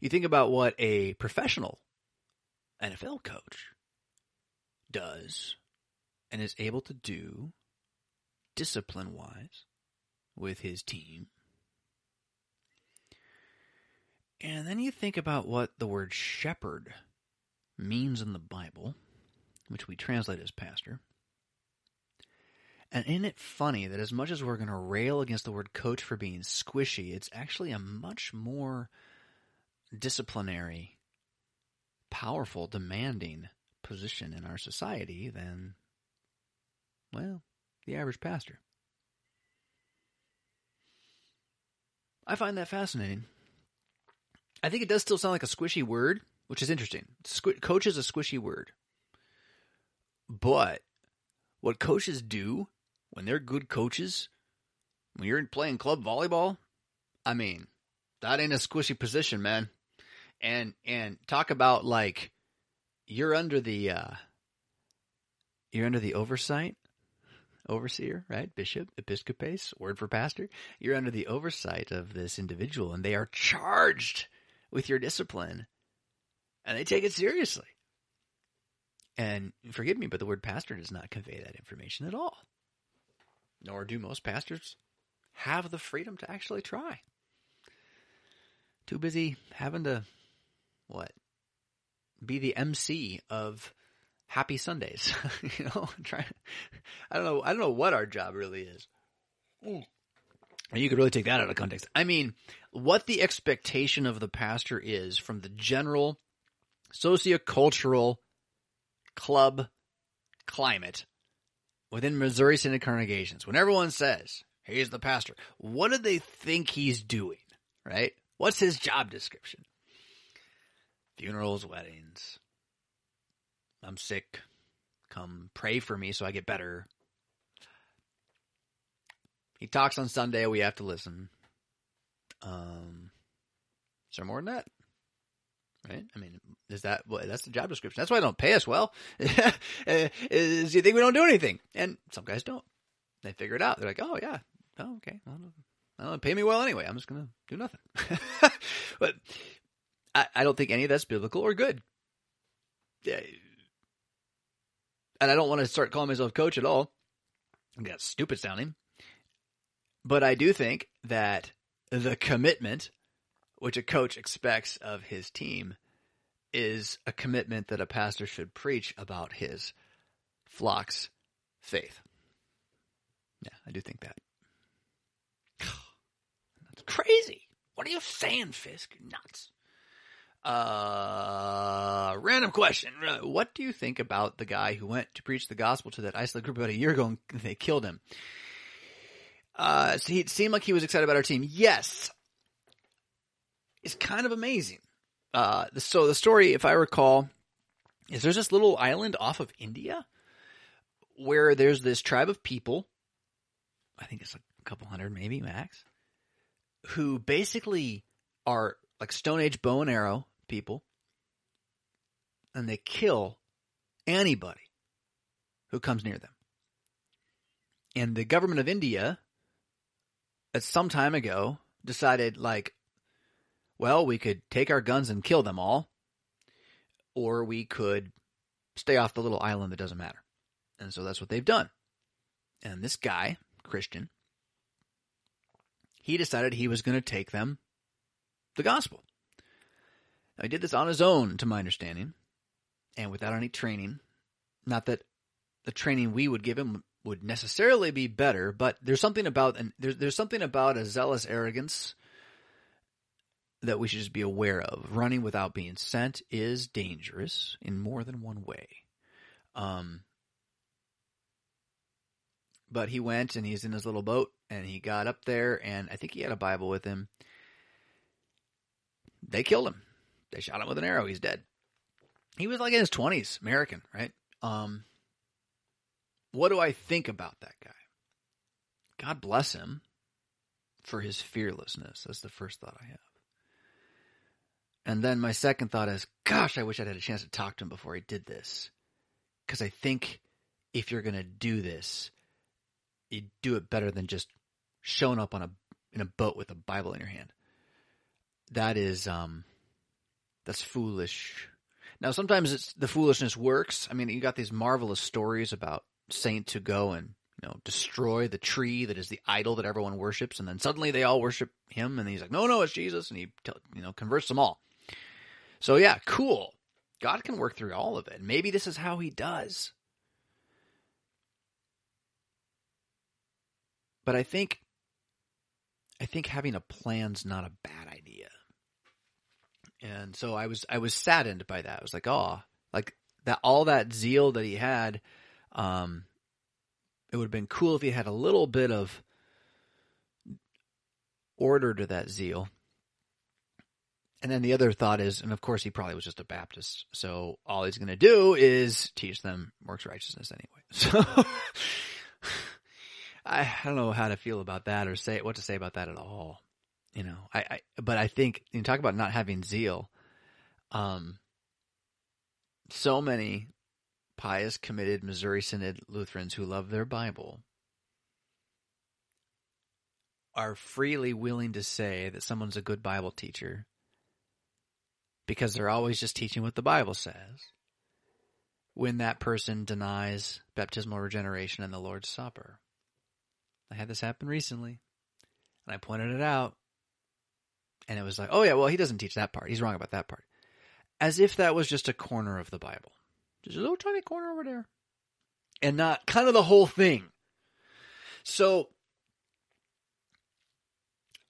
You think about what a professional NFL coach does and is able to do discipline wise with his team. And then you think about what the word shepherd means in the Bible, which we translate as pastor. And isn't it funny that as much as we're going to rail against the word coach for being squishy, it's actually a much more disciplinary, powerful, demanding position in our society than, well, the average pastor. I find that fascinating. I think it does still sound like a squishy word, which is interesting. Squ- coach is a squishy word. But what coaches do when they're good coaches, when you're playing club volleyball, I mean, that ain't a squishy position, man. And and talk about like you're under the uh you're under the oversight overseer, right? Bishop, episkopos, word for pastor. You're under the oversight of this individual and they are charged with your discipline and they take it seriously. And forgive me, but the word pastor does not convey that information at all. Nor do most pastors have the freedom to actually try. Too busy having to, what? Be the MC of happy Sundays. [laughs] you know, [laughs] try. I don't know. I don't know what our job really is. Mm. You could really take that out of context. I mean, what the expectation of the pastor is from the general sociocultural club climate within Missouri Synod congregations. When everyone says, he's the pastor, what do they think he's doing? Right? What's his job description? Funerals, weddings. I'm sick. Come pray for me so I get better. He talks on Sunday. We have to listen. Um, is there more than that? Right? I mean, is that well, that's the job description? That's why they don't pay us well. [laughs] is you think we don't do anything? And some guys don't. They figure it out. They're like, oh yeah, oh okay, well, I don't pay me well anyway. I'm just gonna do nothing. [laughs] but I, I don't think any of that's biblical or good. And I don't want to start calling myself coach at all. That's stupid sounding. But I do think that the commitment which a coach expects of his team is a commitment that a pastor should preach about his flock's faith. Yeah, I do think that. [sighs] That's crazy. What are you saying, Fisk? You're nuts. Uh, random question. What do you think about the guy who went to preach the gospel to that isolated group about a year ago and [laughs] they killed him? Uh, so seemed like he was excited about our team. Yes. It's kind of amazing. Uh, so the story, if I recall, is there's this little island off of India where there's this tribe of people. I think it's like a couple hundred, maybe max, who basically are like Stone Age bow and arrow people, and they kill anybody who comes near them. And the government of India, at some time ago, decided like, well, we could take our guns and kill them all, or we could stay off the little island that doesn't matter. And so that's what they've done. And this guy, Christian, he decided he was going to take them the gospel. Now, he did this on his own, to my understanding, and without any training. Not that the training we would give him would necessarily be better, but there's something about and there's there's something about a zealous arrogance that we should just be aware of. Running without being sent is dangerous in more than one way. Um, but he went and he's in his little boat and he got up there and I think he had a Bible with him. They killed him. They shot him with an arrow. He's dead. He was like in his twenties, American, right? Um, what do I think about that guy? God bless him for his fearlessness. That's the first thought I have. And then my second thought is, gosh, I wish I'd had a chance to talk to him before he did this. Because I think if you're going to do this, you do it better than just showing up on a in a boat with a Bible in your hand. That is um that's foolish. Now sometimes it's the foolishness works. I mean, you got these marvelous stories about saints who go and you know destroy the tree that is the idol that everyone worships, and then suddenly they all worship him, and he's like, no, no, it's Jesus, and he you know converts them all. So yeah, cool. God can work through all of it. Maybe this is how he does. But I think I think having a plan's not a bad idea. And so I was I was saddened by that. I was like, oh, like that all that zeal that he had, um, it would have been cool if he had a little bit of order to that zeal. And then the other thought is, and of course he probably was just a Baptist, so all he's going to do is teach them works righteousness anyway. [laughs] So I, I don't know how to feel about that or say what to say about that at all. You know, I, I but I think you talk about not having zeal. Um, so many pious, committed Missouri Synod Lutherans who love their Bible are freely willing to say that someone's a good Bible teacher because they're always just teaching what the Bible says when that person denies baptismal regeneration and the Lord's Supper. I had this happen recently, and I pointed it out, and it was like, oh yeah, well he doesn't teach that part. He's wrong about that part, as if that was just a corner of the Bible, just a little tiny corner over there, and not kind of the whole thing. So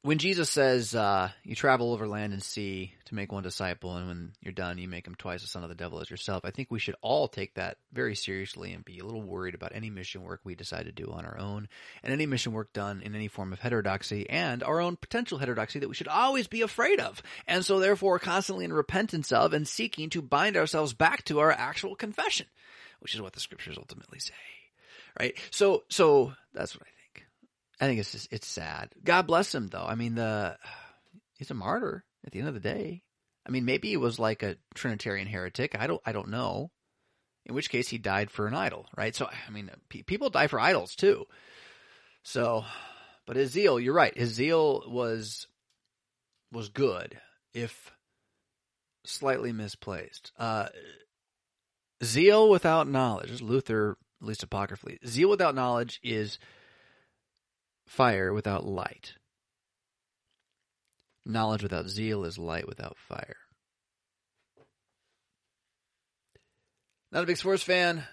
when Jesus says, uh, you travel over land and sea to make one disciple, and when you're done, you make him twice the son of the devil as yourself, I think we should all take that very seriously and be a little worried about any mission work we decide to do on our own, and any mission work done in any form of heterodoxy, and our own potential heterodoxy that we should always be afraid of, and so therefore constantly in repentance of and seeking to bind ourselves back to our actual confession, which is what the scriptures ultimately say. Right? So, so that's what I. I think it's just it's sad. God bless him though. I mean the [sighs] he's a martyr at the end of the day. I mean maybe he was like a trinitarian heretic. I don't I don't know. In which case he died for an idol, right? So I mean people die for idols too. So but his zeal, you're right. His zeal was was good if slightly misplaced. Uh zeal without knowledge, Luther at least apocryphally. Zeal without knowledge is fire without light. Knowledge without zeal is light without fire. Not a big sports fan,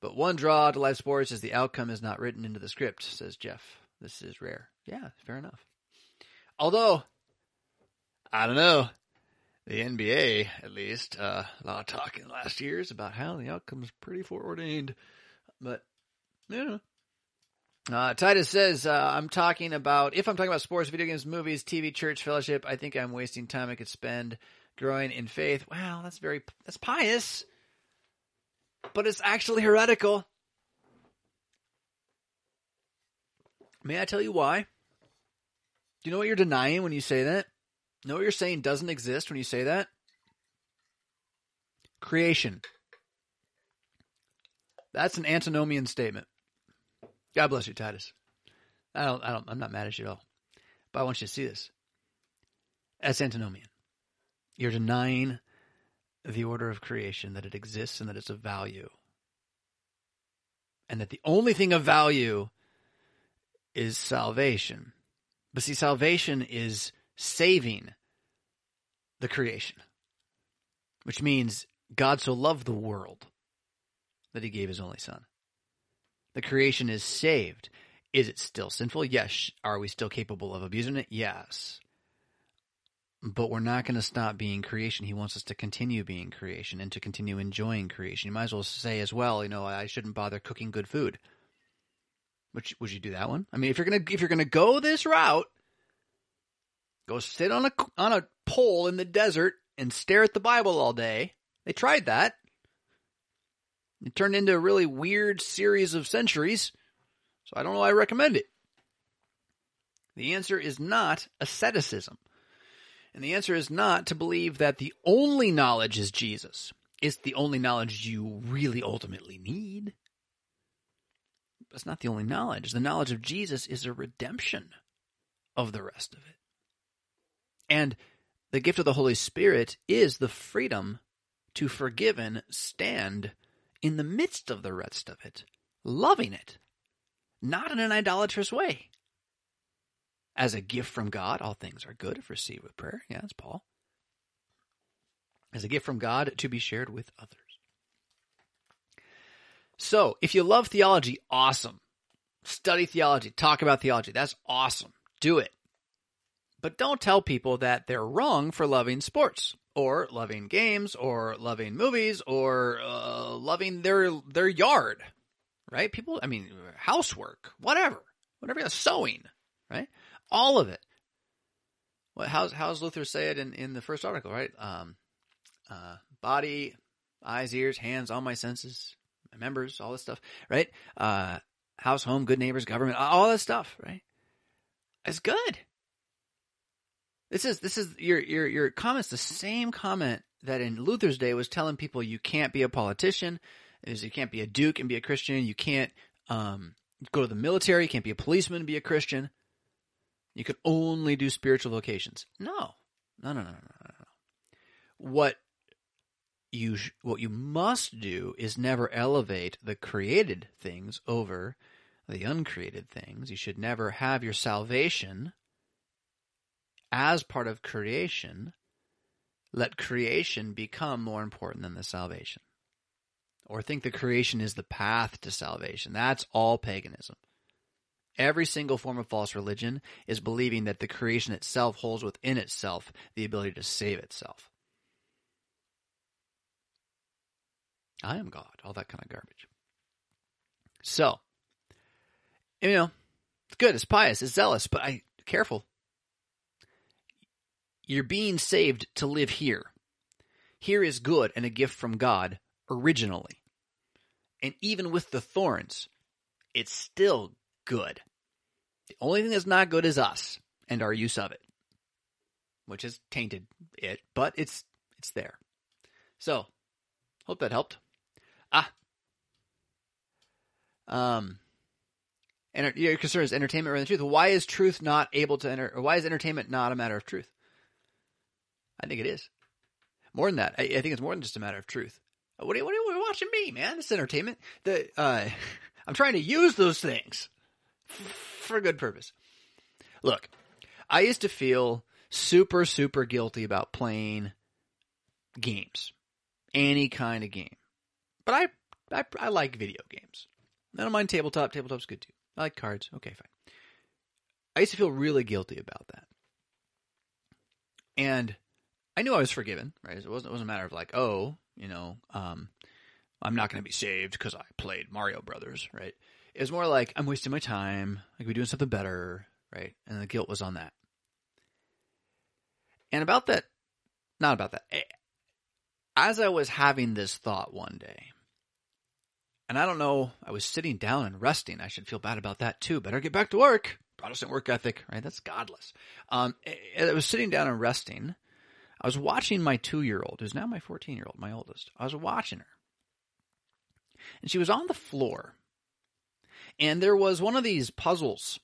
but one draw to live sports is the outcome is not written into the script, says Jeff. This is rare. Yeah, fair enough. Although, I don't know, the NBA, at least, uh, a lot of talk in the last years about how the outcome is pretty foreordained. But, you know, uh, Titus says, uh, I'm talking about, if I'm talking about sports, video games, movies, TV, church, fellowship, I think I'm wasting time I could spend growing in faith. Wow, that's very, that's pious. But it's actually heretical. May I tell you why? Do you know what you're denying when you say that? know what you're saying doesn't exist when you say that? Creation. That's an antinomian statement. God bless you, Titus. I don't, I don't, I'm not mad at you at all. But I want you to see this. As antinomian. You're denying the order of creation, that it exists and that it's of value. And that the only thing of value is salvation. But see, salvation is saving the creation, which means God so loved the world that he gave his only son. The creation is saved. Is it still sinful? Yes. Are we still capable of abusing it? Yes. but we're not going to stop being creation. He wants us to continue being creation and to continue enjoying creation. You might as well say as well, you know, I shouldn't bother cooking good food. Would you, would you do that one? I mean, if you're gonna if you're gonna go this route, go sit on a on a pole in the desert and stare at the Bible all day. They tried that. It turned into a really weird series of centuries. So I don't know I recommend it. The answer is not asceticism. And the answer is not to believe that the only knowledge is Jesus. It's the only knowledge you really ultimately need. But it's not the only knowledge. The knowledge of Jesus is a redemption of the rest of it. And the gift of the Holy Spirit is the freedom to forgive and stand in the midst of the rest of it, loving it, not in an idolatrous way. As a gift from God, all things are good if received with prayer. Yeah, that's Paul. As a gift from God to be shared with others. So, if you love theology, awesome. Study theology, talk about theology. That's awesome. Do it. But don't tell people that they're wrong for loving sports or loving games or loving movies or uh, loving their their yard, right? People, I mean, housework, whatever, whatever, sewing, right? All of it. What? How's how's Luther say it in in the first article, right? Um, uh, body, eyes, ears, hands, all my senses, my members, all this stuff, right? Uh, house, home, good neighbors, government, all this stuff, right? It's good. This is this is your your your comments the same comment that in Luther's day was telling people you can't be a politician, is you can't be a duke and be a Christian, you can't um, go to the military, you can't be a policeman and be a Christian. You can only do spiritual vocations. No, no, no, no, no, no, no. What you sh- what you must do is never elevate the created things over the uncreated things. You should never have your salvation as part of creation, let creation become more important than the salvation. Or think the creation is the path to salvation. That's all paganism. Every single form of false religion is believing that the creation itself holds within itself the ability to save itself. I am God, all that kind of garbage. So, you know, it's good, it's pious, it's zealous, but I careful. You're being saved to live here. Here is good and a gift from God originally. And even with the thorns, it's still good. The only thing that's not good is us and our use of it, which has tainted it, but it's it's there. So, hope that helped. Ah, um, and your concern is entertainment rather than truth. Why is truth not able to enter? Why is entertainment not a matter of truth? I think it is. More than that, I, I think it's more than just a matter of truth. What are, you, what are you watching me, man? This entertainment. The uh, [laughs] I'm trying to use those things for good purpose. Look, I used to feel super, super guilty about playing games, any kind of game. But I, I, I like video games. I don't mind tabletop. Tabletop's good too. I like cards. Okay, fine. I used to feel really guilty about that. And I knew I was forgiven, right? It wasn't, it wasn't a matter of like, oh, you know, um, I'm not going to be saved because I played Mario Brothers, right? It was more like I'm wasting my time. I could be doing something better, right? And the guilt was on that. And about that, not about that. Eh, as I was having this thought one day, and I don't know, I was sitting down and resting. I should feel bad about that too. Better get back to work. Protestant work ethic, right? That's godless. Um, I was sitting down and resting I was watching my two year old, who's now my 14 year old, my oldest. I was watching her. And she was on the floor. And there was one of these puzzles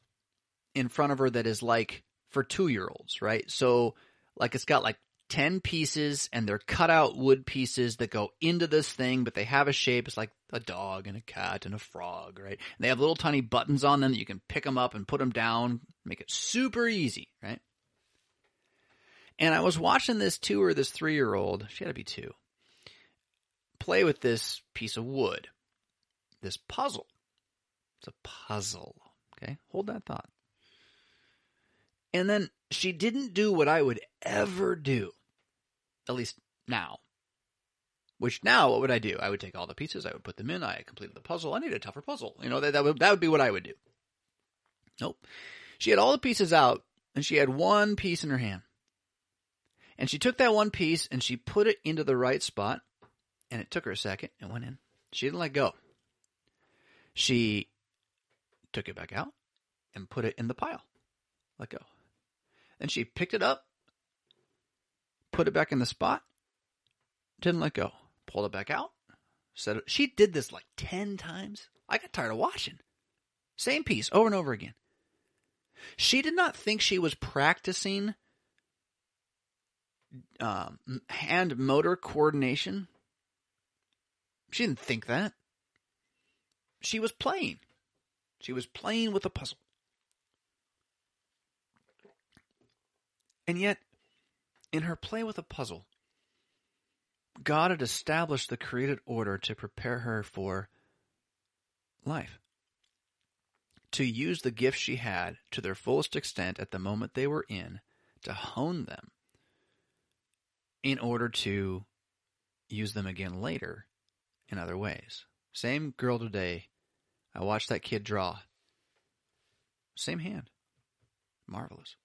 in front of her that is like for two year olds, right? So, like, it's got like 10 pieces and they're cut out wood pieces that go into this thing, but they have a shape. It's like a dog and a cat and a frog, right? And they have little tiny buttons on them that you can pick them up and put them down, make it super easy, right? And I was watching this two or this three year old, she had to be two, play with this piece of wood, this puzzle. It's a puzzle. Okay, hold that thought. And then she didn't do what I would ever do, at least now. Which now, what would I do? I would take all the pieces, I would put them in, I completed the puzzle. I need a tougher puzzle. You know, that, that, would, that would be what I would do. Nope. She had all the pieces out, and she had one piece in her hand. And she took that one piece and she put it into the right spot, and it took her a second and went in. She didn't let go. She took it back out and put it in the pile. Let go. Then she picked it up, put it back in the spot, didn't let go. Pulled it back out. Said she did this like 10 times. I got tired of watching. Same piece over and over again. She did not think she was practicing um, hand motor coordination. She didn't think that. She was playing. She was playing with a puzzle. And yet, in her play with a puzzle, God had established the created order to prepare her for life. To use the gifts she had to their fullest extent at the moment they were in, to hone them in order to use them again later in other ways. Same girl today. I watched that kid draw. Same hand. Marvelous.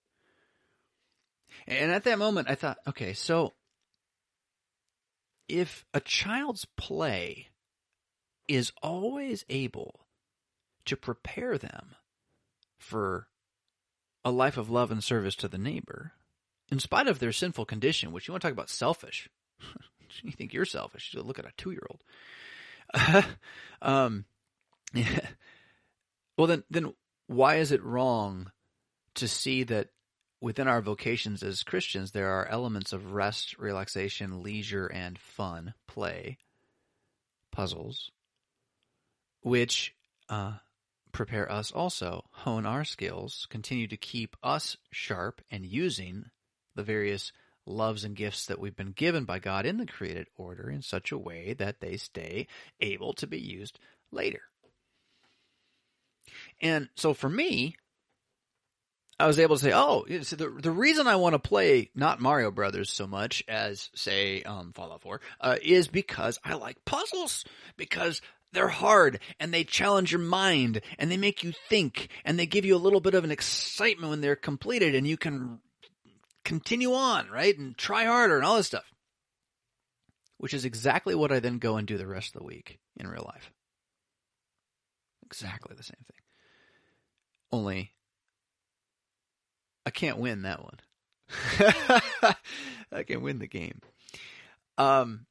And at that moment, I thought, okay, so if a child's play is always able to prepare them for a life of love and service to the neighbor, in spite of their sinful condition, which you want to talk about selfish. [laughs] you think you're selfish. You look at a two year old. [laughs] um, yeah. [laughs] Well, then, then why is it wrong to see that within our vocations as Christians, there are elements of rest, relaxation, leisure, and fun, play, puzzles, which uh, prepare us also, hone our skills, continue to keep us sharp and using the various loves and gifts that we've been given by God in the created order in such a way that they stay able to be used later. And so for me, I was able to say, oh, so the the reason I want to play not Mario Brothers so much as say um, Fallout 4 uh, is because I like puzzles because they're hard and they challenge your mind and they make you think and they give you a little bit of an excitement when they're completed and you can continue on, right? And try harder and all this stuff. Which is exactly what I then go and do the rest of the week in real life. Exactly the same thing. Only I can't win that one. [laughs] I can win the game. Um,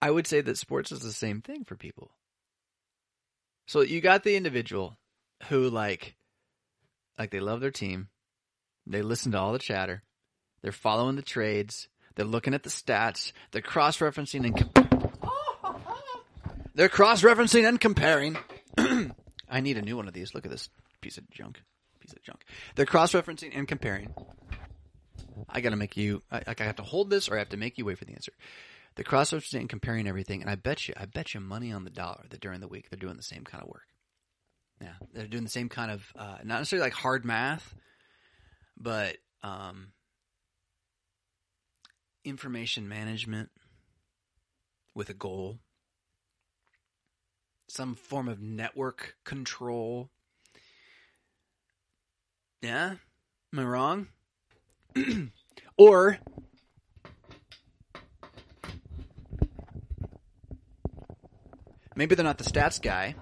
I would say that sports is the same thing for people. So you got the individual who like, like they love their team. They listen to all the chatter. They're following the trades. They're looking at the stats. They're cross-referencing and com- they're cross-referencing and comparing. [clears throat] I need a new one of these. Look at this piece of junk piece of junk. They're cross-referencing and comparing. I got to make you like I have to hold this, or I have to make you wait for the answer. They're cross-referencing and comparing everything, and I bet you, I bet you money on the dollar that during the week they're doing the same kind of work. Yeah, they're doing the same kind of uh, not necessarily like hard math, but um, information management with a goal, some form of network control yeah? Am I wrong? [clears throat] or maybe they're not the stats guy.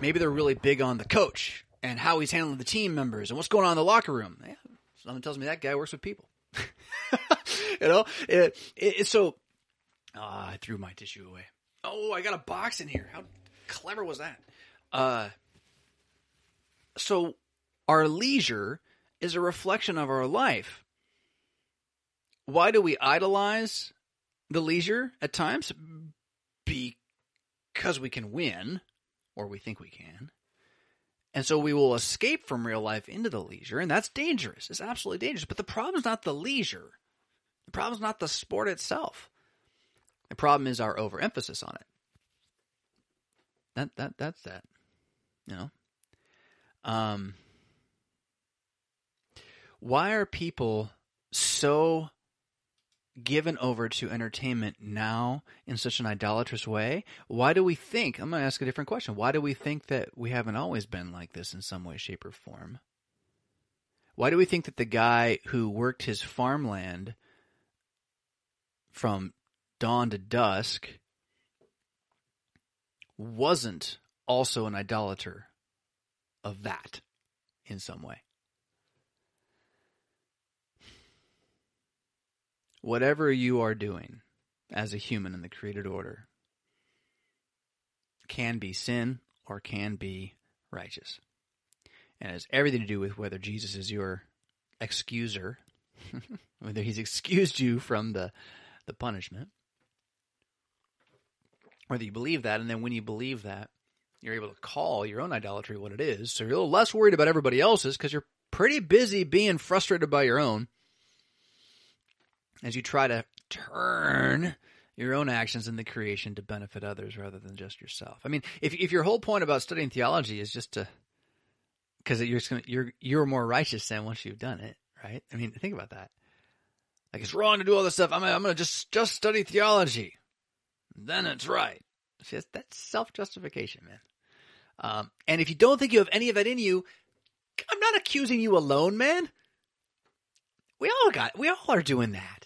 Maybe they're really big on the coach and how he's handling the team members and what's going on in the locker room. Yeah, something tells me that guy works with people. [laughs] you know, it, it, so oh, I threw my tissue away. Oh, I got a box in here. How clever was that? Uh, so our leisure is a reflection of our life. Why do we idolize the leisure at times? Because we can win, or we think we can. And so we will escape from real life into the leisure, and that's dangerous. It's absolutely dangerous. But the problem is not the leisure. The problem is not the sport itself. The problem is our overemphasis on it. That that that's that. You know. Um why are people so given over to entertainment now in such an idolatrous way? Why do we think, I'm going to ask a different question. Why do we think that we haven't always been like this in some way, shape, or form? Why do we think that the guy who worked his farmland from dawn to dusk wasn't also an idolater of that in some way? Whatever you are doing as a human in the created order can be sin or can be righteous. And it has everything to do with whether Jesus is your excuser, [laughs] whether he's excused you from the, the punishment, whether you believe that, and then when you believe that, you're able to call your own idolatry what it is. So you're a little less worried about everybody else's because you're pretty busy being frustrated by your own as you try to turn your own actions in the creation to benefit others rather than just yourself. I mean, if if your whole point about studying theology is just to because you're you're you're more righteous than once you've done it, right? I mean, think about that. Like it's wrong to do all this stuff. I'm I'm gonna just just study theology, then it's right. See, that's, that's self justification, man. Um, and if you don't think you have any of that in you, I'm not accusing you alone, man. We all got, we all are doing that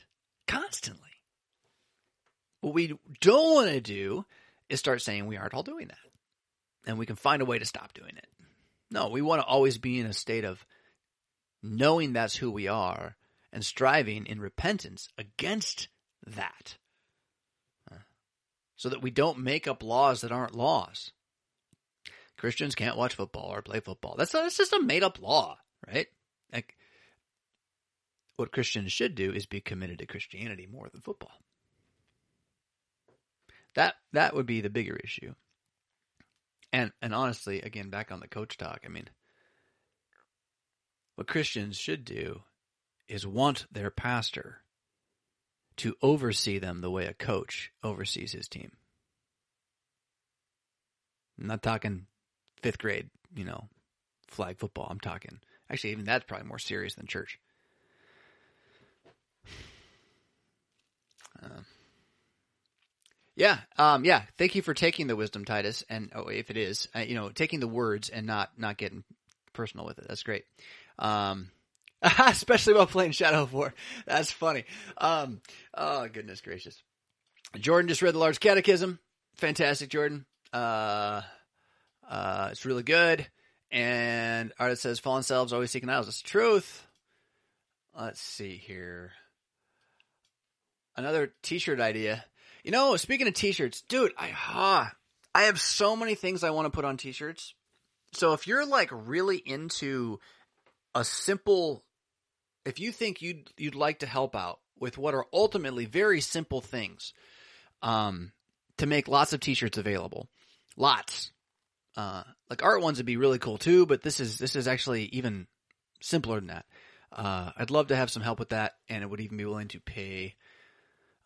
constantly. What we don't want to do is start saying we aren't all doing that. And we can find a way to stop doing it. No, we want to always be in a state of knowing that's who we are and striving in repentance against that. So that we don't make up laws that aren't laws. Christians can't watch football or play football. That's, that's just a made up law, right? Like, what Christians should do is be committed to Christianity more than football. That that would be the bigger issue. And and honestly, again, back on the coach talk, I mean, what Christians should do is want their pastor to oversee them the way a coach oversees his team. I'm not talking fifth grade, you know, flag football. I'm talking actually even that's probably more serious than church. Um, yeah, um, yeah. Thank you for taking the wisdom, Titus. And oh, if it is, uh, you know, taking the words and not not getting personal with it. That's great. Um, [laughs] especially while playing Shadow of War. That's funny. Um, oh goodness gracious. Jordan just read the Large Catechism. Fantastic, Jordan. Uh, uh, it's really good. And artist says, "Fallen selves always seeking idols." It's truth. Let's see here another t-shirt idea. You know, speaking of t-shirts, dude, I ha, I have so many things I want to put on t-shirts. So if you're like really into a simple if you think you'd you'd like to help out with what are ultimately very simple things um, to make lots of t-shirts available. Lots. Uh, like art ones would be really cool too, but this is this is actually even simpler than that. Uh, I'd love to have some help with that, and it would even be willing to pay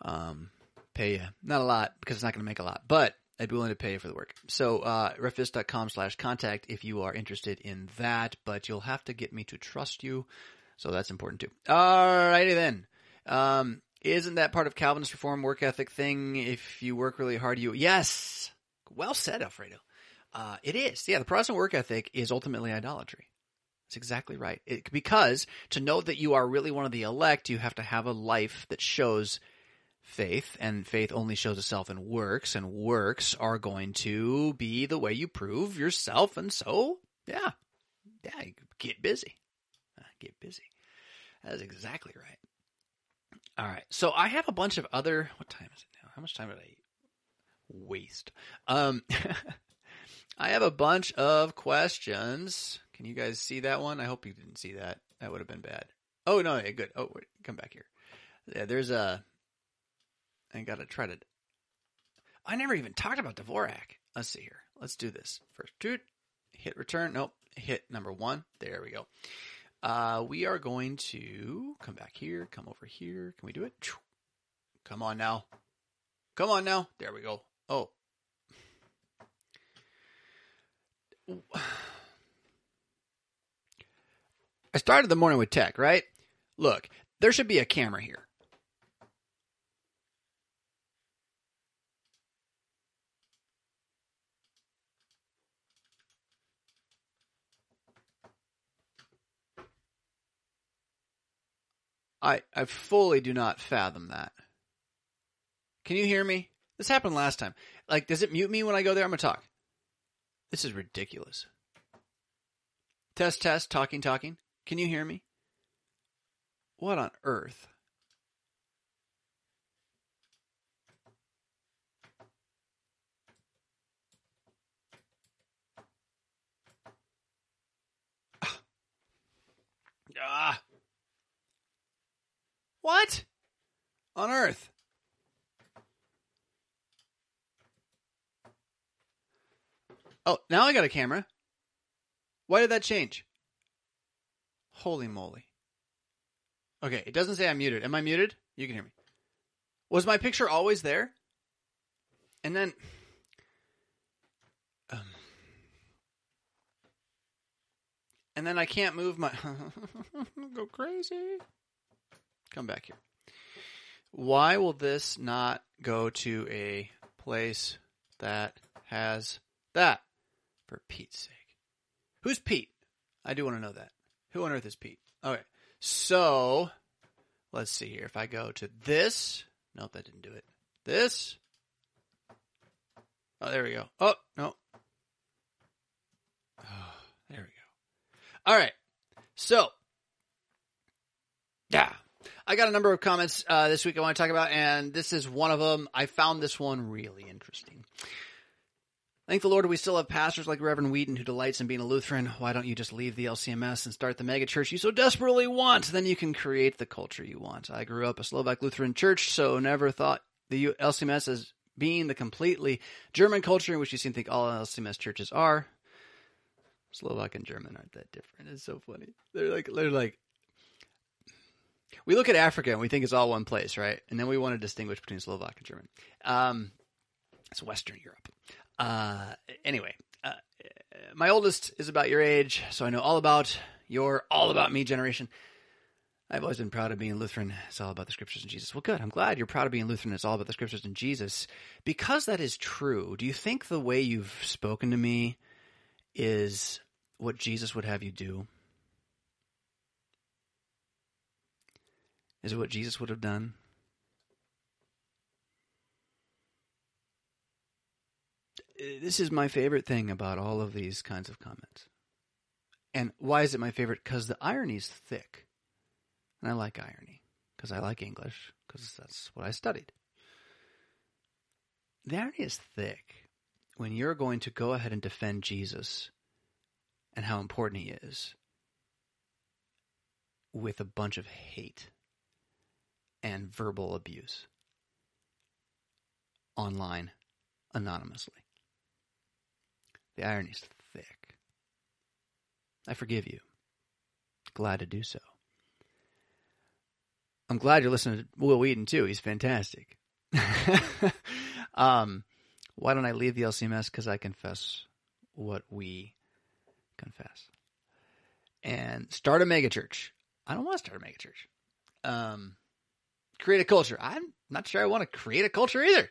um, pay you. Not a lot because it's not going to make a lot, but I'd be willing to pay you for the work. So, uh, revfisk.com slash contact if you are interested in that, but you'll have to get me to trust you. So that's important too. Alrighty then. Um, isn't that part of Calvinist reform work ethic thing? If you work really hard, you, yes. Well said, Alfredo. Uh, it is. Yeah, the Protestant work ethic is ultimately idolatry. That's exactly right. It, because to know that you are really one of the elect, you have to have a life that shows faith, and faith only shows itself in works, and works are going to be the way you prove yourself, and so, yeah, yeah, get busy. Uh, get busy. That is exactly right. All right, so I have a bunch of other. What time is it now? How much time did I waste? Um, [laughs] I have a bunch of questions. Can you guys see that one? I hope you didn't see that. That would have been bad. Oh no, yeah, good. Oh, wait, come back here. Yeah, there's a I gotta try to. I never even talked about Dvorak. Let's see here. Let's do this first. Dude, hit return. Nope. Hit number one. There we go. Uh, we are going to come back here. Come over here. Can we do it? Come on now. Come on now. There we go. Oh. [sighs] I started the morning with tech, right? Look, there should be a camera here. I I fully do not fathom that. Can you hear me? This happened last time. Like, does it mute me when I go there? I'm gonna talk. This is ridiculous. Test, test, talking, talking. Can you hear me? What on earth? Ah. What on earth? Oh, now I got a camera. Why did that change? Holy moly. Okay, it doesn't say I'm muted. Am I muted? You can hear me. Was my picture always there? And then. Um, and then I can't move my. [laughs] go crazy. Come back here. Why will this not go to a place that has that? For Pete's sake. Who's Pete? I do want to know that. Who on earth is Pete? Okay. So, let's see here. If I go to this. Nope, that didn't do it. This. Oh, there we go. Oh, no. Oh, [sighs] there we go. All right. So, yeah. I got a number of comments uh, this week I want to talk about, and this is one of them. I found this one really interesting. Thank the Lord we still have pastors like Reverend Weedon who delights in being a Lutheran. Why don't you just leave the LCMS and start the megachurch you so desperately want? Then you can create the culture you want. I grew up a Slovak Lutheran church, so never thought the LCMS as being the completely German culture in which you seem to think all LCMS churches are. Slovak and German aren't that different. It's so funny. They're like they're like we look at Africa and we think it's all one place, right? And then we want to distinguish between Slovak and German. Um, it's Western Europe. Uh, anyway, uh, my oldest is about your age, so I know all about your all about me generation. I've always been proud of being Lutheran. It's all about the scriptures and Jesus. Well, good. I'm glad you're proud of being Lutheran. It's all about the scriptures and Jesus. Because that is true, do you think the way you've spoken to me is what Jesus would have you do? Is it what Jesus would have done? this is my favorite thing about all of these kinds of comments. And why is it my favorite? Because the irony is thick. And I like irony because I like English because that's what I studied. The irony is thick when you're going to go ahead and defend Jesus and how important he is with a bunch of hate and verbal abuse online anonymously. The irony's thick. I forgive you. Glad to do so. I'm glad you're listening to Will Weedon too. He's fantastic. [laughs] um, why don't I leave the LCMS? Because I confess what we confess. And start a megachurch. I don't want to start a megachurch. Um, create a culture. I'm not sure I want to create a culture either.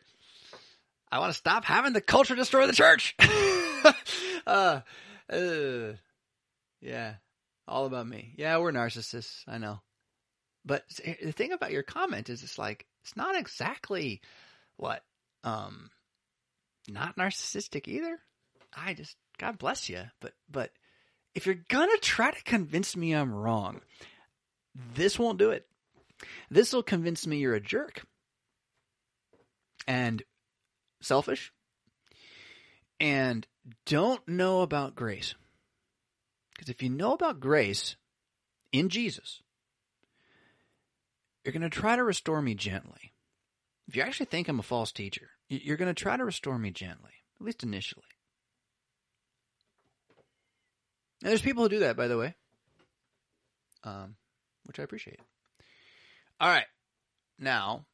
I want to stop having the culture destroy the church. [laughs] uh, uh, yeah, all about me. Yeah, we're narcissists. I know. But the thing about your comment is, it's like it's not exactly what, um, not narcissistic either. I just God bless you, but but if you're gonna try to convince me I'm wrong, this won't do it. This will convince me you're a jerk and selfish and don't know about grace. Because if you know about grace in Jesus, you're going to try to restore me gently. If you actually think I'm a false teacher, you're going to try to restore me gently, at least initially. And there's people who do that, by the way, um, which I appreciate. All right. Now,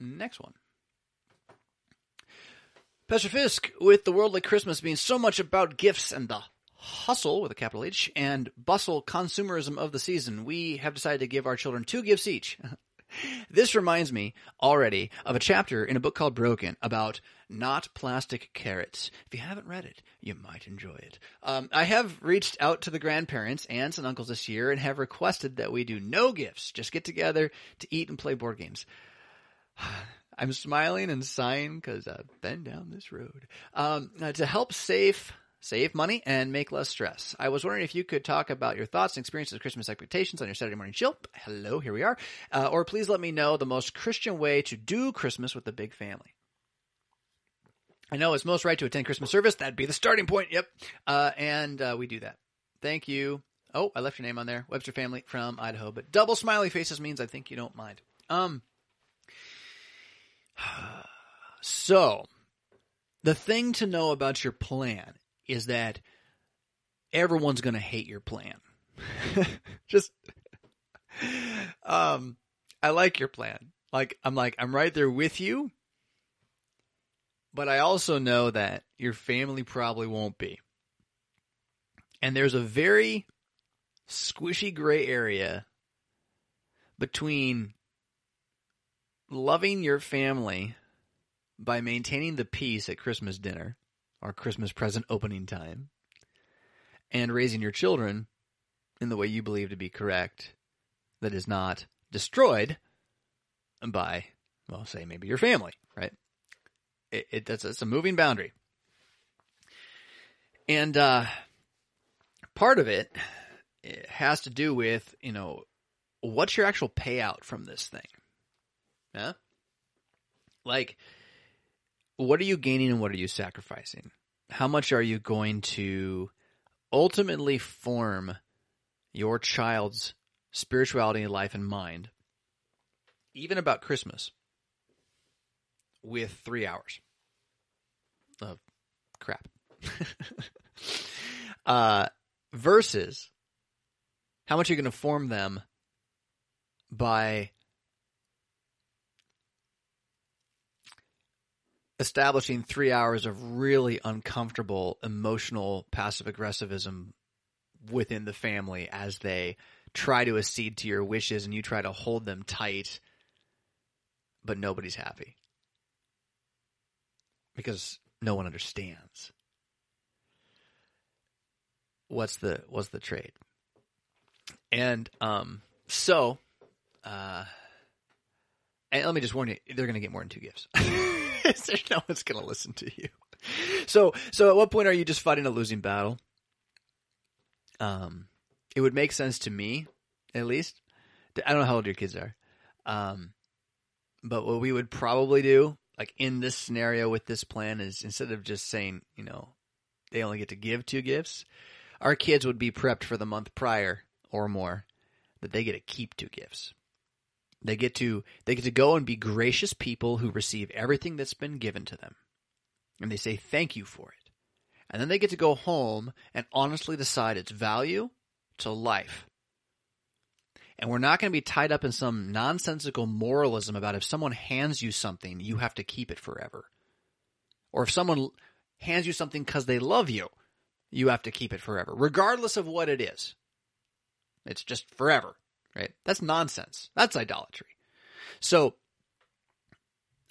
next one. Pastor Fisk, with the worldly Christmas being so much about gifts and the Hustle with a capital H and Bustle Consumerism of the Season, we have decided to give our children two gifts each. [laughs] this reminds me already of a chapter in a book called Broken about not plastic carrots. If you haven't read it, you might enjoy it. Um, I have reached out to the grandparents, aunts, and uncles this year and have requested that we do no gifts, just get together to eat and play board games. [sighs] I'm smiling and sighing because I've been down this road. Um, to help save save money and make less stress. I was wondering if you could talk about your thoughts and experiences of Christmas expectations on your Saturday morning chill. Hello, here we are. Uh, or please let me know the most Christian way to do Christmas with the big family. I know it's most right to attend Christmas service. That'd be the starting point. Yep. Uh, and uh, we do that. Thank you. Oh, I left your name on there. Webster family from Idaho, but double smiley faces means I think you don't mind. Um, [sighs] so the thing to know about your plan is that everyone's going to hate your plan. [laughs] Just, um, I like your plan. Like, I'm like, I'm right there with you. But I also know that your family probably won't be. And there's a very squishy gray area between loving your family by maintaining the peace at Christmas dinner or Christmas present opening time and raising your children in the way you believe to be correct that is not destroyed by, well, say maybe your family, right? It, it that's it's a moving boundary, and uh, part of it, it has to do with you know what's your actual payout from this thing, yeah, like what are you gaining and what are you sacrificing? How much are you going to ultimately form your child's spirituality, life, and mind, even about Christmas, with three hours of crap? [laughs] uh, versus how much are you going to form them by establishing three hours of really uncomfortable emotional passive aggressivism within the family as they try to accede to your wishes and you try to hold them tight, but nobody's happy because no one understands. What's the what's the trade? And um, so, uh, and let me just warn you, they're going to get more than two gifts. [laughs] [laughs] There's no one's going to listen to you. So, so at what point are you just fighting a losing battle? Um, it would make sense to me, at least. I don't know how old your kids are. Um, but what we would probably do, like in this scenario with this plan, is instead of just saying, you know, they only get to give two gifts, our kids would be prepped for the month prior or more that they get to keep two gifts. They get to they get to go and be gracious people who receive everything that's been given to them. And they say thank you for it. And then they get to go home and honestly decide its value to life. And we're not going to be tied up in some nonsensical moralism about if someone hands you something, you have to keep it forever. Or if someone hands you something because they love you, you have to keep it forever, regardless of what it is. It's just forever right? That's nonsense. That's idolatry. So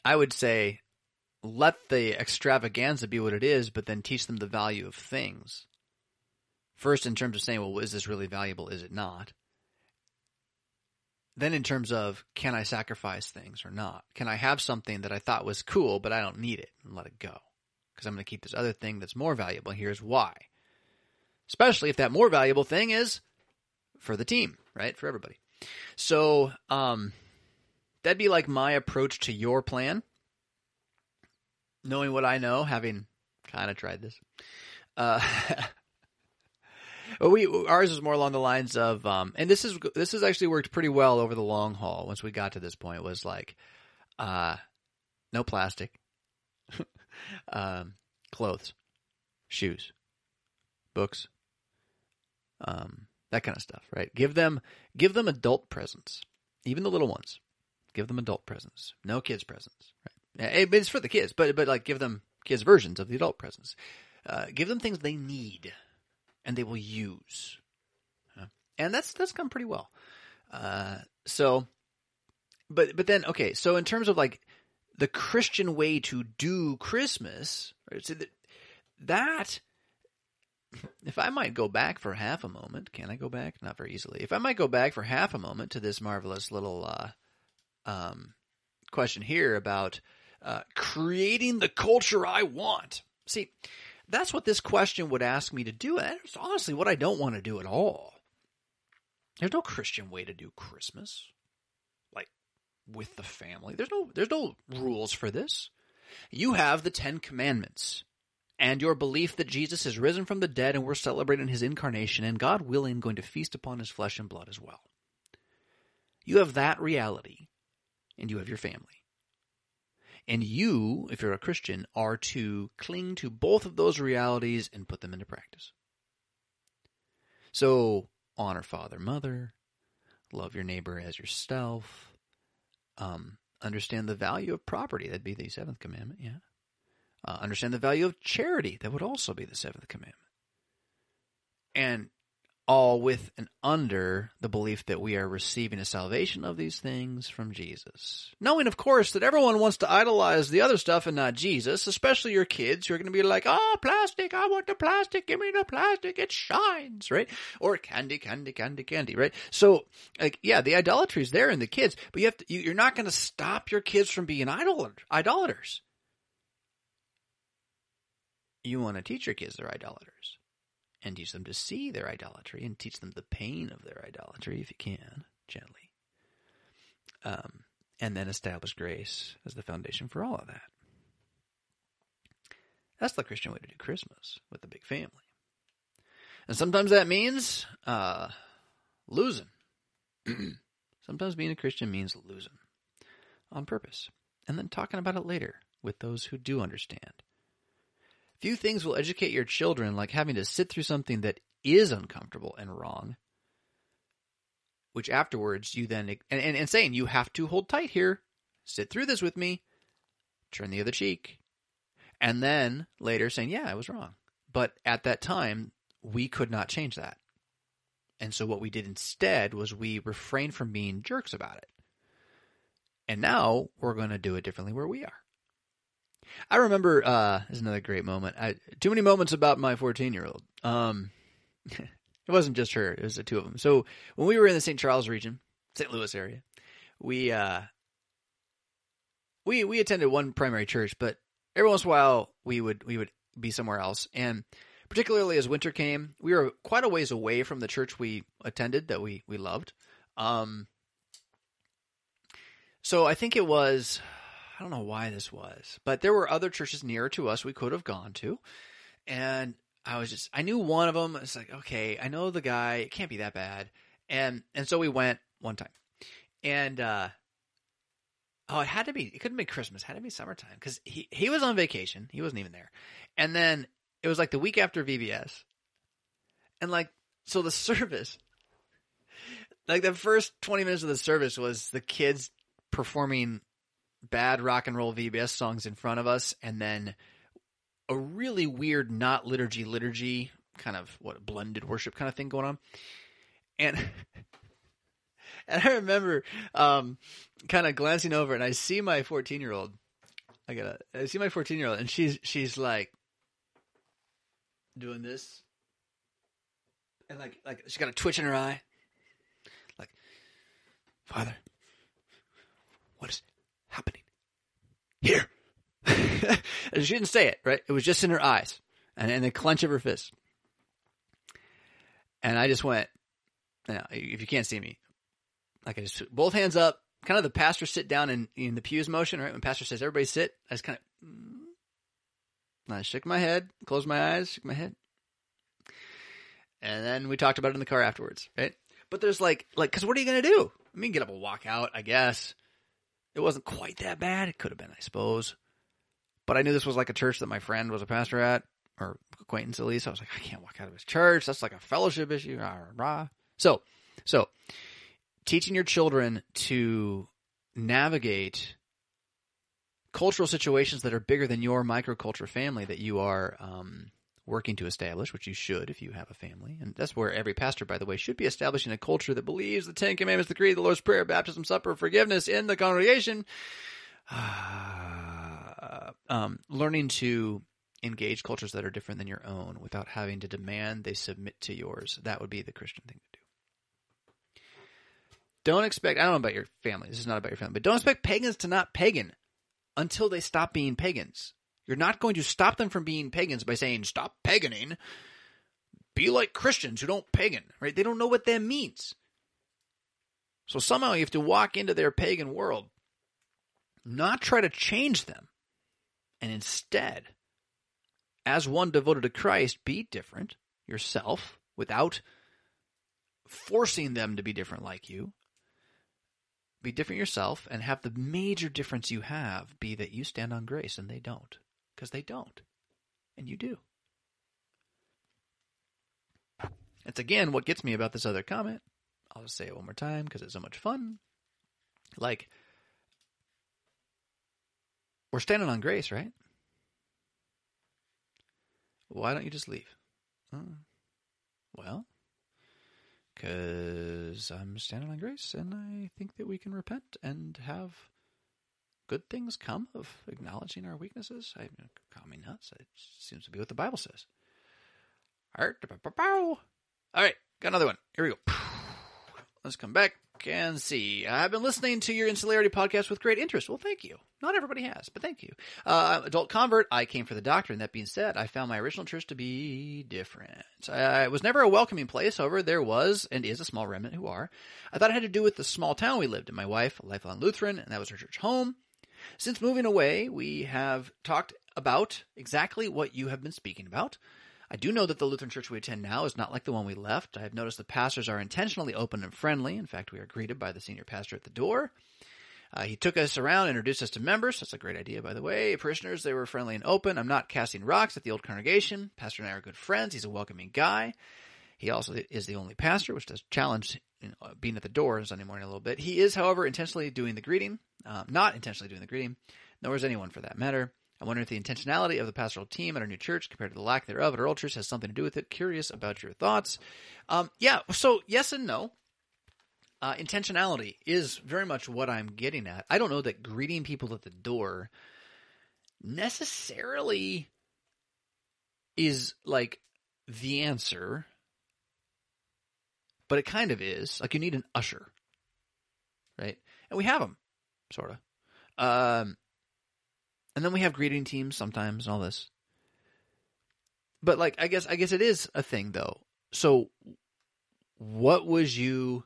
I would say let the extravaganza be what it is, but then teach them the value of things. First, in terms of saying, well, is this really valuable? Is it not? Then, in terms of, can I sacrifice things or not? Can I have something that I thought was cool, but I don't need it and let it go? Because I'm going to keep this other thing that's more valuable. Here's why. Especially if that more valuable thing is for the team, right? For everybody. So, um, that'd be like my approach to your plan. Knowing what I know, having kind of tried this. Uh, [laughs] but we ours is more along the lines of, um, and this is this has actually worked pretty well over the long haul. Once we got to this point, it was like, uh, no plastic, [laughs] um, clothes, shoes, books, um, that kind of stuff, right? Give them give them adult presents, even the little ones. Give them adult presents, no kids presents. Right? It's for the kids, but but like give them kids versions of the adult presents. Uh, give them things they need, and they will use. And that's that's gone pretty well. Uh, so, but but then okay, so in terms of like the Christian way to do Christmas, right, so that, that if I might go back for half a moment, can I go back? Not very easily. If I might go back for half a moment to this marvelous little uh, um, question here about uh, creating the culture I want. See, that's what this question would ask me to do. And that's honestly what I don't want to do at all. There's no Christian way to do Christmas, like with the family. There's no there's no rules for this. You have the Ten Commandments and your belief that Jesus is risen from the dead and we're celebrating his incarnation and God willing going to feast upon his flesh and blood as well. You have that reality and you have your family. And you, if you're a Christian, are to cling to both of those realities and put them into practice. So, honor father, mother, love your neighbor as yourself, um, understand the value of property. That'd be the seventh commandment, yeah. Uh, understand the value of charity. That would also be the seventh commandment. And all with and under the belief that we are receiving a salvation of these things from Jesus. Knowing, of course, that everyone wants to idolize the other stuff and not Jesus, especially your kids who are going to be like, oh, plastic, I want the plastic, give me the plastic, it shines, right? Or candy, candy, candy, candy, right? So, like, yeah, the idolatry is there in the kids, but you have to, you, are not going to stop your kids from being idol, idolaters. You want to teach your kids they're idolaters and teach them to see their idolatry and teach them the pain of their idolatry if you can, gently. Um, and then establish grace as the foundation for all of that. That's the Christian way to do Christmas with the big family. And sometimes that means uh, losing. [clears throat] sometimes being a Christian means losing on purpose and then talking about it later with those who do understand Few things will educate your children like having to sit through something that is uncomfortable and wrong, which afterwards you then, and, and, and saying, you have to hold tight here, sit through this with me, turn the other cheek, and then later saying, yeah, I was wrong. But at that time, we could not change that. And so what we did instead was we refrained from being jerks about it. And now we're going to do it differently where we are. I remember uh this is another great moment. I, too many moments about my 14 year old. Um, [laughs] it wasn't just her; it was the two of them. So when we were in the St. Charles region, St. Louis area, we uh we we attended one primary church, but every once in a while we would we would be somewhere else, and particularly as winter came, we were quite a ways away from the church we attended that we we loved. Um, so I think it was don't know why this was, but there were other churches nearer to us we could have gone to. And I was just, I knew one of them. It's like, okay, I know the guy. It can't be that bad. And, and so we went one time. And, uh, oh, it had to be, it couldn't be Christmas. It had to be summertime because he, he was on vacation. He wasn't even there. And then it was like the week after VBS. And like, so the [laughs] service, like the first 20 minutes of the service was the kids performing bad rock and roll VBS songs in front of us, and then a really weird not liturgy liturgy kind of what blended worship kind of thing going on, and. [laughs] And I remember um, kind of glancing over, and I see my fourteen year old. I gotta. I see my fourteen year old, and she's she's like doing this, and like like she's got a twitch in her eye, like, Father, what is happening here. [laughs] she didn't say it, right? It was just in her eyes and in the clench of her fist. And I just went, you know, if you can't see me, like I just both hands up, kind of the pastor sit down in, in the pews motion, right? When pastor says everybody sit, I just kind of, mm, I shook my head, closed my eyes, shook my head. And then we talked about it in the car afterwards, right? But there's like, like, cause what are you to do? I mean, get up and walk out, I guess. It wasn't quite that bad. It could have been, I suppose. But I knew this was like a church that my friend was a pastor at, or acquaintance at least. I was like, I can't walk out of his church. That's like a fellowship issue. So, so teaching your children to navigate cultural situations that are bigger than your microculture family that you are um, working to establish, which you should if you have a family. And that's where every pastor, by the way, should be establishing a culture that believes the Ten Commandments, the Creed, the Lord's Prayer, baptism, supper, forgiveness in the congregation. um, learning to engage cultures that are different than your own without having to demand they submit to yours. That would be the Christian thing to do. Don't expect, I don't know about your family. This is not about your family, but don't expect pagans to not pagan until they stop being pagans. You're not going to stop them from being pagans by saying, stop paganing. Be like Christians who don't pagan, right? They don't know what that means. So somehow you have to walk into their pagan world, not try to change them, and instead, as one devoted to Christ, be different yourself without forcing them to be different like you. Be different yourself and have the major difference you have be that you stand on grace and they don't because they don't. And you do. It's again what gets me about this other comment. I'll just say it one more time because it's so much fun. Like, we're standing on grace, right? Why don't you just leave? Oh. Well, because I'm standing on grace and I think that we can repent and have good things come of acknowledging our weaknesses. I call me nuts. It seems to be what the Bible says. All right, got another one. Here we go. Let's come back and see. I've been listening to your Insularity podcast with great interest. Well, thank you. Not everybody has, but thank you. Uh, adult convert, I came for the doctrine. That being said, I found my original church to be different. Uh, it was never a welcoming place. However, there was and is a small remnant who are. I thought it had to do with the small town we lived in. My wife, a lifelong Lutheran, and that was her church home. Since moving away, we have talked about exactly what you have been speaking about. I do know that the Lutheran church we attend now is not like the one we left. I have noticed the pastors are intentionally open and friendly. In fact, we are greeted by the senior pastor at the door. Uh, he took us around, introduced us to members. That's a great idea, by the way. Parishioners, they were friendly and open. I'm not casting rocks at the old congregation. Pastor and I are good friends. He's a welcoming guy. He also is the only pastor, which does challenge you know, being at the door on Sunday morning a little bit. He is, however, intentionally doing the greeting, um, not intentionally doing the greeting, nor is anyone for that matter. I wonder if the intentionality of the pastoral team at our new church compared to the lack thereof at our old church has something to do with it. Curious about your thoughts. Um, yeah, so yes and no. Uh, intentionality is very much what I'm getting at. I don't know that greeting people at the door necessarily is like the answer, but it kind of is. Like you need an usher, right? And we have them, sort of. Um, and then we have greeting teams sometimes and all this. But like I guess I guess it is a thing though. So what would you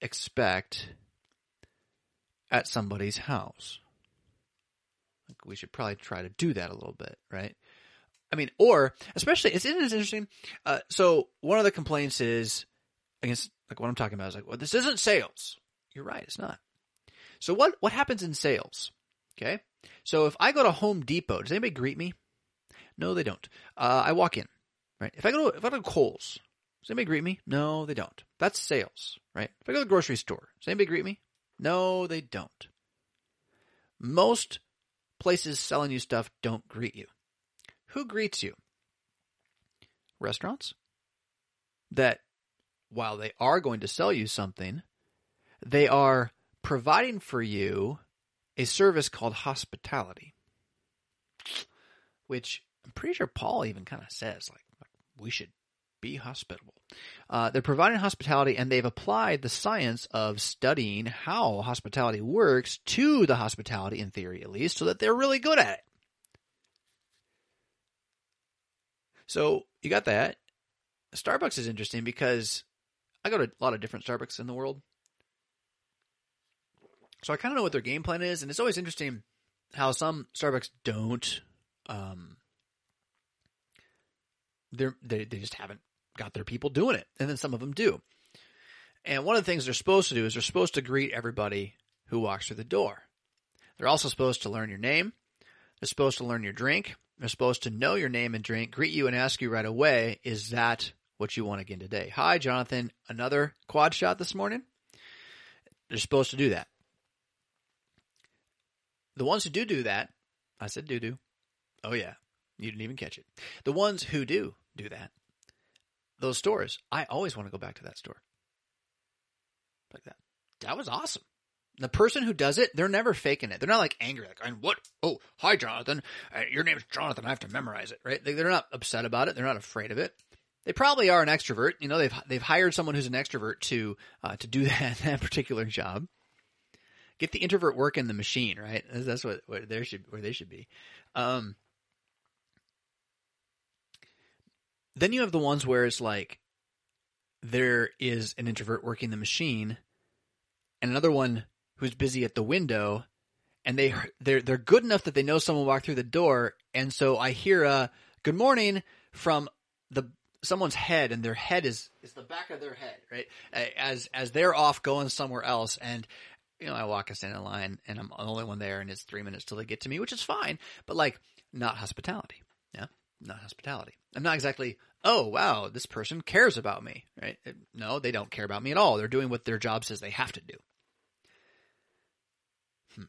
expect at somebody's house? Like we should probably try to do that a little bit, right? I mean, or especially it's, it's interesting. Uh, so one of the complaints is against like what I'm talking about is like, well, this isn't sales. You're right, it's not. So what what happens in sales? Okay, so if I go to Home Depot, does anybody greet me? No, they don't. Uh, I walk in, right? If I go to if I go to Kohl's, does anybody greet me? No, they don't. That's sales, right? If I go to the grocery store, does anybody greet me? No, they don't. Most places selling you stuff don't greet you. Who greets you? Restaurants that while they are going to sell you something, they are providing for you a service called hospitality, which I'm pretty sure Paul even kind of says, like, we should be hospitable. Uh, they're providing hospitality and they've applied the science of studying how hospitality works to the hospitality, in theory at least, so that they're really good at it. So you got that. Starbucks is interesting because I go to a lot of different Starbucks in the world. So I kind of know what their game plan is, and it's always interesting how some Starbucks don't. Um, they they just haven't got their people doing it, and then some of them do. And one of the things they're supposed to do is they're supposed to greet everybody who walks through the door. They're also supposed to learn your name. They're supposed to learn your drink. They're supposed to know your name and drink, greet you, and ask you right away, "Is that what you want again today?" Hi, Jonathan. Another quad shot this morning. They're supposed to do that. The ones who do do that, I said do do. Oh yeah, You didn't even catch it. The ones who do do that, those stores, I always want to go back to that store. Like that. That was awesome. The person who does it, they're never faking it. They're not like angry, like, and what? Oh, hi, Jonathan. Uh, your name's Jonathan. I have to memorize it, right? They- They're not upset about it. They're not afraid of it. They probably are an extrovert. You know, they've they've hired someone who's an extrovert to uh, to do [laughs] that that particular job. Get the introvert working the machine, right? That's- That's what where they should where they should be. Um, then you have the ones where it's like there is an introvert working the machine, and another one who's busy at the window, and they they're they're good enough that they know someone walked through the door, and so I hear a good morning from the someone's head, and their head is is the back of their head, right? As as they're off going somewhere else, and you know I walk a stand in line, and I'm the only one there, and it's three minutes till they get to me, which is fine, but like not hospitality, yeah, not hospitality. I'm not exactly. Oh wow, this person cares about me, right? No, they don't care about me at all. They're doing what their job says they have to do. Hmm.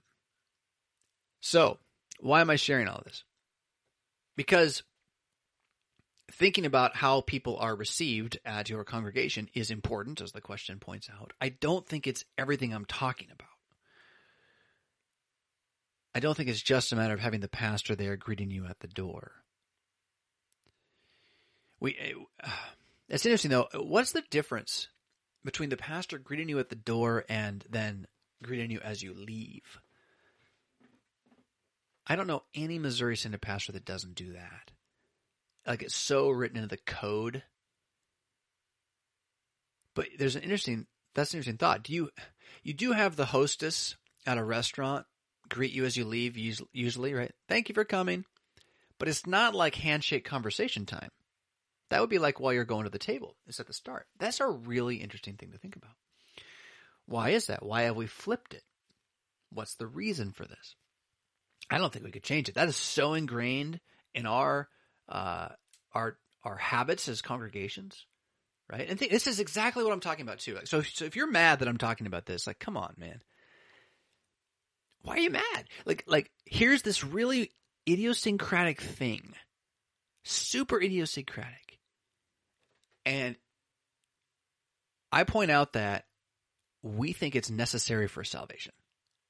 So, why am I sharing all this? Because thinking about how people are received at your congregation is important, as the question points out. I don't think it's everything I'm talking about. I don't think it's just a matter of having the pastor there greeting you at the door. We, uh, it's interesting though. What's the difference between the pastor greeting you at the door and then greeting you as you leave? I don't know any Missouri Synod pastor that doesn't do that. Like it's so written into the code. But there's an interesting that's an interesting thought. Do you you do have the hostess at a restaurant greet you as you leave usually, right? Thank you for coming. But it's not like handshake conversation time. That would be like while you're going to the table. It's at the start. That's a really interesting thing to think about. Why is that? Why have we flipped it? What's the reason for this? I don't think we could change it. That is so ingrained in our uh, our our habits as congregations, right? And th- this is exactly what I'm talking about too. Like, so, so if you're mad that I'm talking about this, like, come on, man, why are you mad? Like, like here's this really idiosyncratic thing, super idiosyncratic, and I point out that we think it's necessary for salvation.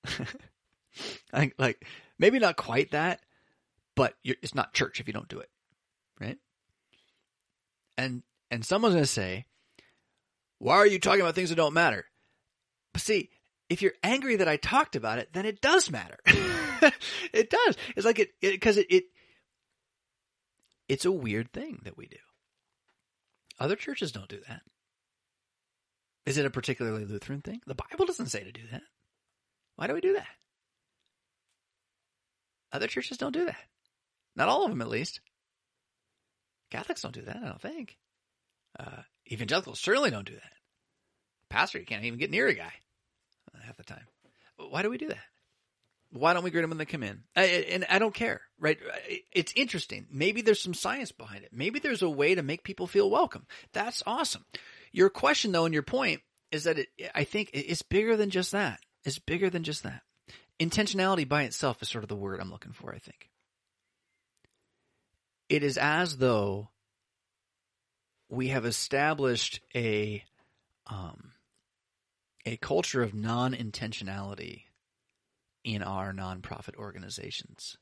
[laughs] I, like maybe not quite that, but it's not church if you don't do it, right? And and someone's going to say, "Why are you talking about things that don't matter?" But see, if you're angry that I talked about it, then it does matter. [laughs] it does. It's like it because it, it, it it's a weird thing that we do. Other churches don't do that. Is it a particularly Lutheran thing? The Bible doesn't say to do that. Why do we do that? Other churches don't do that. Not all of them, at least. Catholics don't do that, I don't think. Uh, evangelicals certainly don't do that. Pastor, you can't even get near a guy half the time. Why do we do that? Why don't we greet them when they come in? I, and I don't care, right? It's interesting. Maybe there's some science behind it. Maybe there's a way to make people feel welcome. That's awesome. Your question, though, and your point is that it, I think it's bigger than just that. It's bigger than just that. Intentionality by itself is sort of the word I'm looking for, I think. It is as though we have established a um, a culture of non-intentionality in our nonprofit organizations.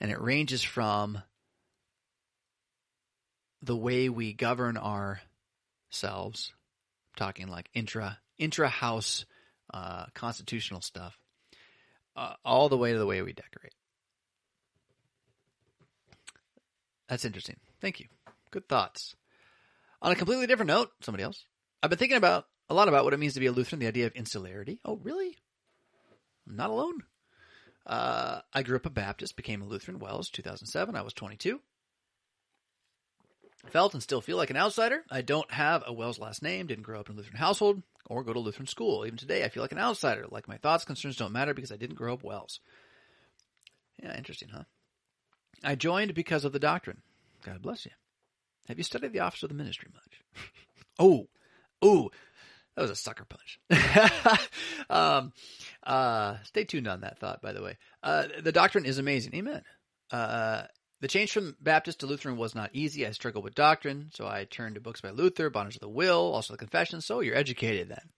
And it ranges from the way we govern ourselves, talking like intra intra house uh, constitutional stuff, uh, all the way to the way we decorate. That's interesting. Thank you. Good thoughts. On a completely different note, somebody else. I've been thinking about a lot about what it means to be a Lutheran, the idea of insularity. Oh, really? I'm not alone. Uh, I grew up a Baptist, became a Lutheran WELS 2007. I was 22. Felt and still feel like an outsider. I don't have a WELS last name, didn't grow up in a Lutheran household, or go to Lutheran school. Even today, I feel like an outsider. Like my thoughts, concerns don't matter because I didn't grow up WELS. Yeah, interesting, huh? I joined because of the doctrine. God bless you. Have you studied the office of the ministry much? [laughs] oh, oh, that was a sucker punch. [laughs] um, uh, stay tuned on that thought, by the way. Uh, the doctrine is amazing. Amen. Uh, The change from Baptist to Lutheran was not easy. I struggled with doctrine, so I turned to books by Luther, Bondage of the Will, also the Confessions. So you're educated then.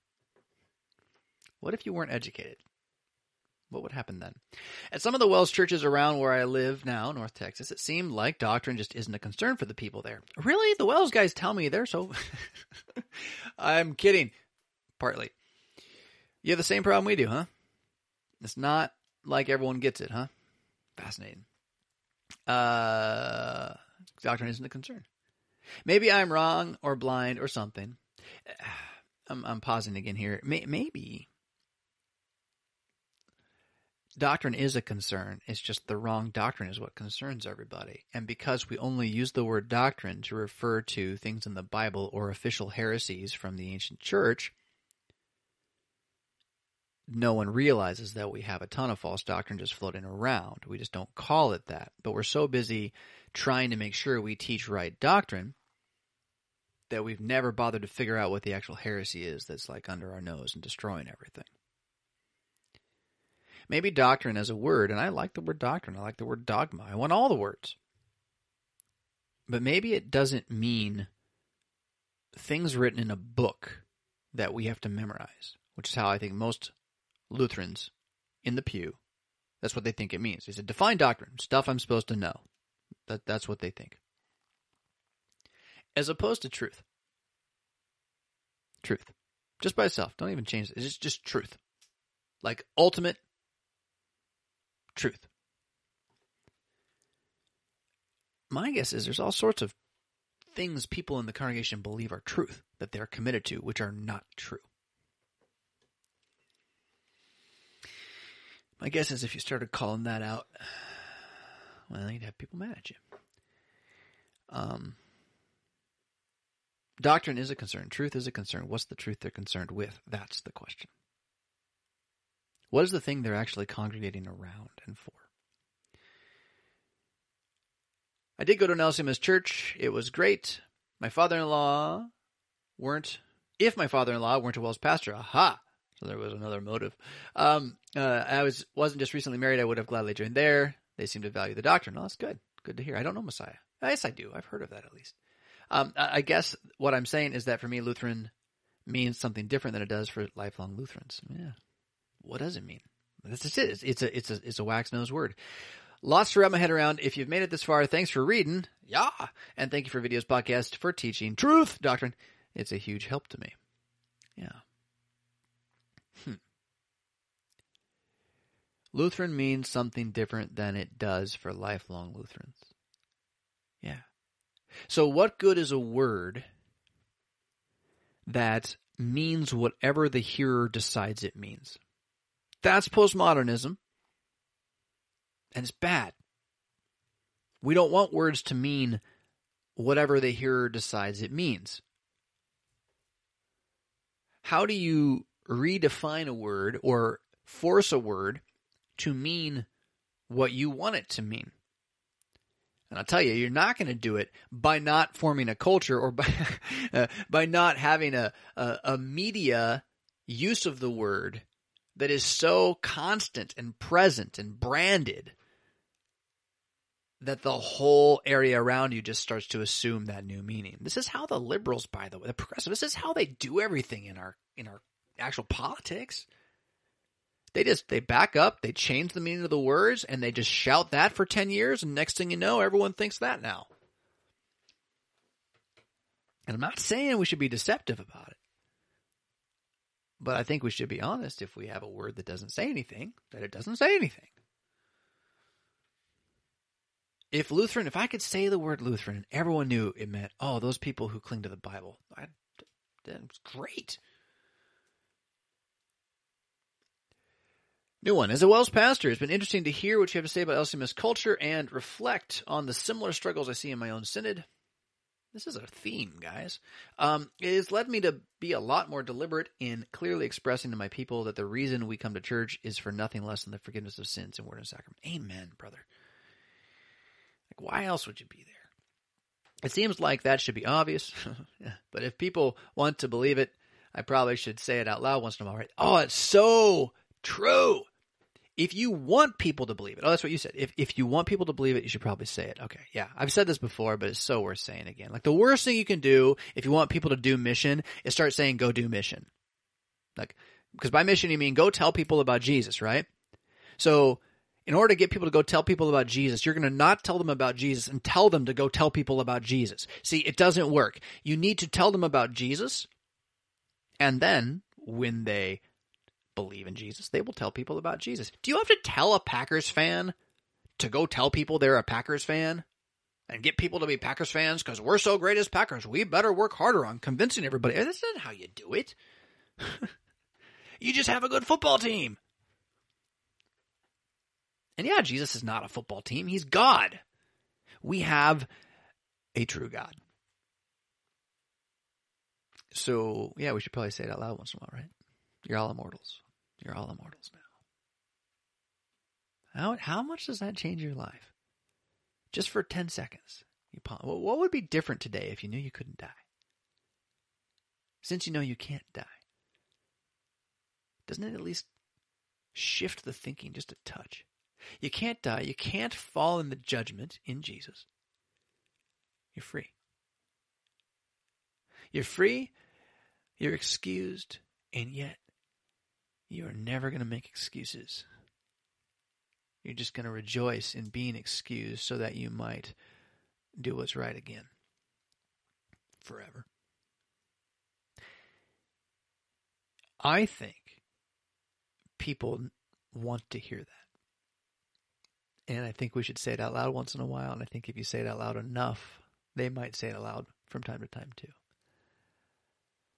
What if you weren't educated? What would happen then? At some of the WELS churches around where I live now, North Texas, it seemed like doctrine just isn't a concern for the people there. Really? The WELS guys tell me they're so. [laughs] I'm kidding. Partly. You have the same problem we do, huh? It's not like everyone gets it, huh? Fascinating. Uh, doctrine isn't a concern. Maybe I'm wrong or blind or something. [sighs] I'm, I'm pausing again here. Maybe doctrine is a concern. It's just the wrong doctrine is what concerns everybody. And because we only use the word doctrine to refer to things in the Bible or official heresies from the ancient church, no one realizes that we have a ton of false doctrine just floating around. We just don't call it that. But we're so busy trying to make sure we teach right doctrine that we've never bothered to figure out what the actual heresy is that's like under our nose and destroying everything. Maybe doctrine as a word, and I like the word doctrine, I like the word dogma, I want all the words. But maybe it doesn't mean things written in a book that we have to memorize, which is how I think most Lutherans in the pew, that's what they think it means. They a defined doctrine, stuff I'm supposed to know. That, that's what they think. As opposed to truth. Truth. Just by itself. Don't even change it. It's just, just truth. Like ultimate truth. My guess is there's all sorts of things people in the congregation believe are truth that they're committed to, which are not true. My guess is if you started calling that out, [sighs] well, you'd have people mad at you. Um, doctrine is a concern. Truth is a concern. What's the truth they're concerned with? That's the question. What is the thing they're actually congregating around and for? I did go to an church. It was great. My father-in-law weren't, if my father-in-law weren't a WELS pastor, aha, so there was another motive. Um, uh, I was wasn't just recently married. I would have gladly joined there. They seem to value the doctrine. Oh, that's good. Good to hear. I don't know Messiah. Yes, I do. I've heard of that at least. Um, I guess what I'm saying is that for me, Lutheran means something different than it does for lifelong Lutherans. Yeah, what does it mean? That's just it. It's, a it's a it's a wax nose word. Lots to wrap my head around. If you've made it this far, thanks for reading. Yeah, and thank you for videos podcast for teaching truth doctrine. It's a huge help to me. Yeah. Hmm. Lutheran means something different than it does for lifelong Lutherans. Yeah. So, what good is a word that means whatever the hearer decides it means? That's postmodernism. And it's bad. We don't want words to mean whatever the hearer decides it means. How do you redefine a word or force a word to mean what you want it to mean? And I'll tell you, you're not going to do it by not forming a culture or [laughs] by, uh, by not having a, a, a media use of the word that is so constant and present and branded that the whole area around you just starts to assume that new meaning. This is how the liberals, by the way, the progressive, this is how they do everything in our in our actual politics. They just they back up, they change the meaning of the words, and they just shout that for ten years, and next thing you know, everyone thinks that now. And I'm not saying we should be deceptive about it. But I think we should be honest if we have a word that doesn't say anything, that it doesn't say anything. If Lutheran, if I could say the word Lutheran and everyone knew it meant, oh, those people who cling to the Bible, I, that's great. New one. As a WELS pastor, it's been interesting to hear what you have to say about LCMS culture and reflect on the similar struggles I see in my own synod. This is a theme, guys. Um, it has led me to be a lot more deliberate in clearly expressing to my people that the reason we come to church is for nothing less than the forgiveness of sins and word and sacrament. Amen, brother. Like, why else would you be there? It seems like that should be obvious, [laughs] but if people want to believe it, I probably should say it out loud once in a while, right? Oh, it's so true. If you want people to believe it, oh, that's what you said. If if you want people to believe it, you should probably say it. Okay, yeah, I've said this before, but it's so worth saying again. Like the worst thing you can do if you want people to do mission is start saying go do mission. Like because by mission you mean go tell people about Jesus, right? So in order to get people to go tell people about Jesus, you're going to not tell them about Jesus and tell them to go tell people about Jesus. See, it doesn't work. You need to tell them about Jesus, and then when they believe in Jesus, they will tell people about Jesus. Do you have to tell a Packers fan to go tell people they're a Packers fan? And get people to be Packers fans because we're so great as Packers. We better work harder on convincing everybody. That's not how you do it. [laughs] you just have a good football team. And yeah, Jesus is not a football team. He's God. We have a true God. So, yeah, we should probably say it out loud once in a while, right? You're all immortals. You're all immortals now. How, how much does that change your life? Just for 10 seconds. You, what would be different today if you knew you couldn't die? Since you know you can't die, doesn't it at least shift the thinking just a touch? You can't die. You can't fall in the judgment in Jesus. You're free. You're free. You're excused. And yet, you are never going to make excuses. You're just going to rejoice in being excused so that you might do what's right again forever. I think people want to hear that. And I think we should say it out loud once in a while. And I think if you say it out loud enough, they might say it aloud from time to time too.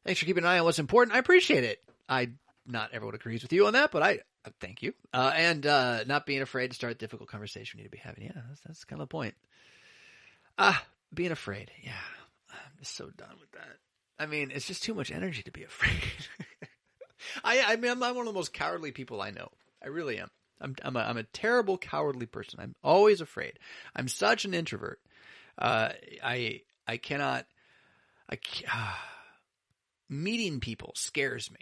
Thanks for keeping an eye on what's important. I appreciate it. I not everyone agrees with you on that, but I uh, thank you. Uh, and uh, not being afraid to start a difficult conversation we need to be having. Yeah, that's, that's kind of the point. Ah, being afraid. Yeah, I'm just so done with that. I mean, it's just too much energy to be [laughs] afraid. I, I mean, I'm, one of the most cowardly people I know. I really am. I'm I'm a, I'm a terrible cowardly person. I'm always afraid. I'm such an introvert. Uh, I I cannot. I [sighs] meeting people scares me.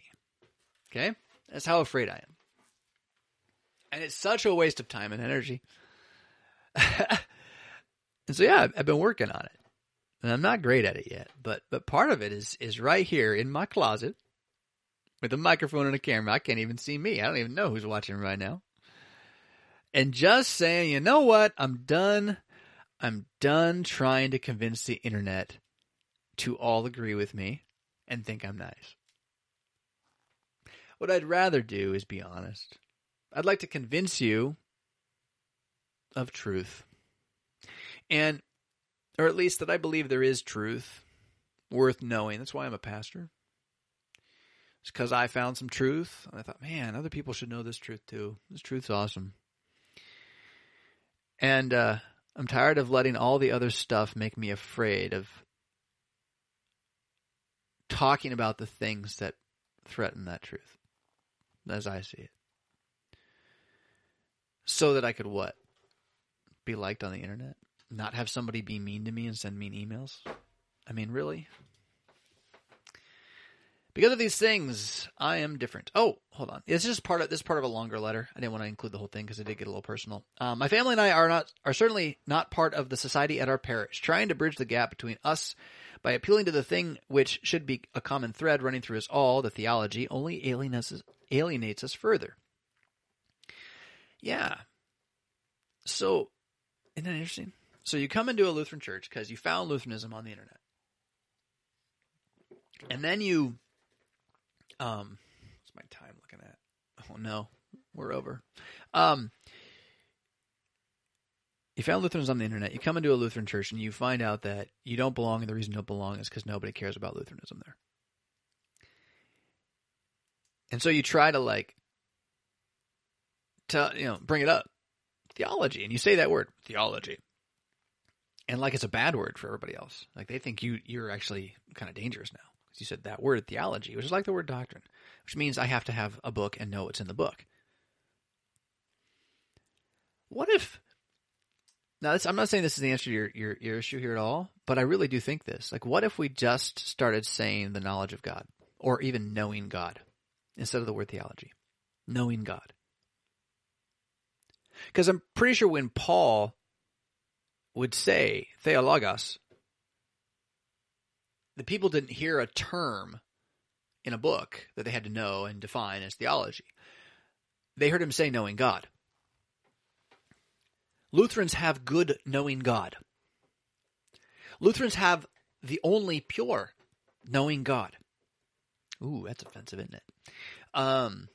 Okay, that's how afraid I am, and it's such a waste of time and energy. [laughs] and so yeah, I've been working on it, and I'm not great at it yet. But but part of it is is right here in my closet with a microphone and a camera. I can't even see me. I don't even know who's watching right now and just saying, you know what? I'm done. I'm done trying to convince the internet to all agree with me and think I'm nice. What I'd rather do is be honest. I'd like to convince you of truth. And, or at least that I believe there is truth worth knowing. That's why I'm a pastor. It's because I found some truth. And I thought, man, other people should know this truth too. This truth's awesome. And uh, I'm tired of letting all the other stuff make me afraid of talking about the things that threaten that truth, as I see it. So that I could what? Be liked on the internet? Not have somebody be mean to me and send mean emails? I mean, really? Because of these things, I am different. Oh, hold on. This is part of this is part of a longer letter. I didn't want to include the whole thing because it did get a little personal. Um, my family and I are not are certainly not part of the society at our parish. Trying to bridge the gap between us by appealing to the thing which should be a common thread running through us all, the theology, only alienates us, alienates us further. Yeah. So, isn't that interesting? So you come into a Lutheran church because you found Lutheranism on the internet, and then you um, what's my time looking at? Oh no, we're over. Um, you found Lutherans on the internet. You come into a Lutheran church and you find out that you don't belong, and the reason you don't belong is because nobody cares about Lutheranism there. And so you try to like, to you know, bring it up, theology, and you say that word, theology, and like it's a bad word for everybody else. Like they think you you're actually kind of dangerous now you said that word theology, which is like the word doctrine, which means I have to have a book and know what's in the book. What if now this, I'm not saying this is the answer to your, your, your issue here at all, but I really do think this. Like what if we just started saying the knowledge of God or even knowing God instead of the word theology? Knowing God. Because I'm pretty sure when Paul would say theologos, the people didn't hear a term in a book that they had to know and define as theology. They heard him say knowing God. Lutherans have good knowing God. Lutherans have the only pure knowing God. Ooh, that's offensive, isn't it? Um,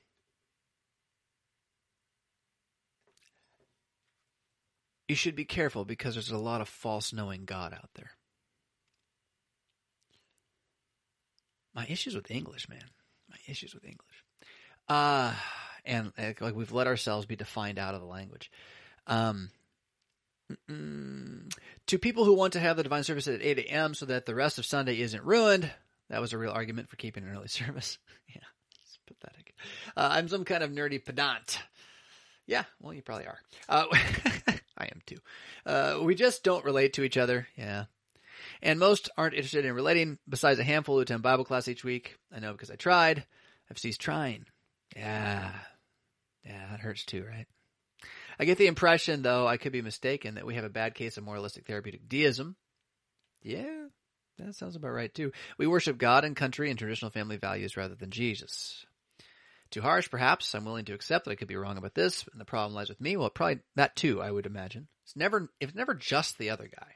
you should be careful because there's a lot of false knowing God out there. My issues with English, man. My issues with English. Uh, and like we've let ourselves be defined out of the language. Um, to people who want to have the divine service at 8 a.m. so that the rest of Sunday isn't ruined, that was a real argument for keeping an early [laughs] service. yeah, it's pathetic. Uh, I'm some kind of nerdy pedant. Yeah, well, you probably are. Uh, [laughs] I am too. Uh, we just don't relate to each other. Yeah. And most aren't interested in relating, besides a handful who attend Bible class each week. I know because I tried. I've ceased trying. Yeah. Yeah, that hurts too, right? I get the impression, though, I could be mistaken, that we have a bad case of moralistic therapeutic deism. Yeah, that sounds about right too. We worship God and country and traditional family values rather than Jesus. Too harsh, perhaps. I'm willing to accept that I could be wrong about this, and the problem lies with me. Well, probably that too, I would imagine. It's never, it's never just the other guy.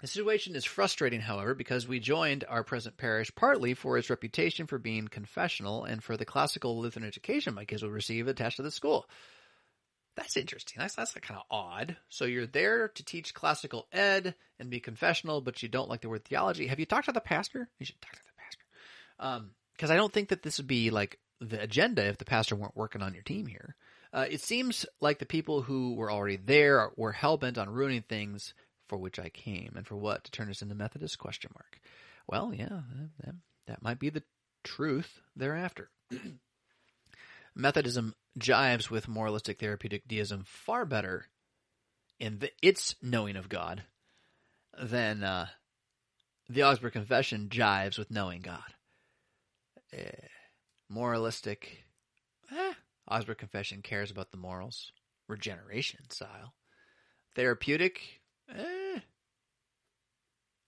The situation is frustrating, however, because we joined our present parish partly for its reputation for being confessional and for the classical Lutheran education my kids will receive attached to the school. That's interesting. That's that's kind of odd. So you're there to teach classical ed and be confessional, but you don't like the word theology. Have you talked to the pastor? You should talk to the pastor. Um, because I don't think that this would be like the agenda if the pastor weren't working on your team here. Uh, it seems like the people who were already there were hell bent on ruining things for which I came, and for what to turn us into Methodist? Question mark. Well, yeah, that, that might be the truth thereafter. [clears throat] Methodism jives with moralistic therapeutic deism far better in the, its knowing of God than uh, the Augsburg Confession jives with knowing God. Eh, moralistic, eh, Augsburg Confession cares about the morals, regeneration style. Therapeutic, eh,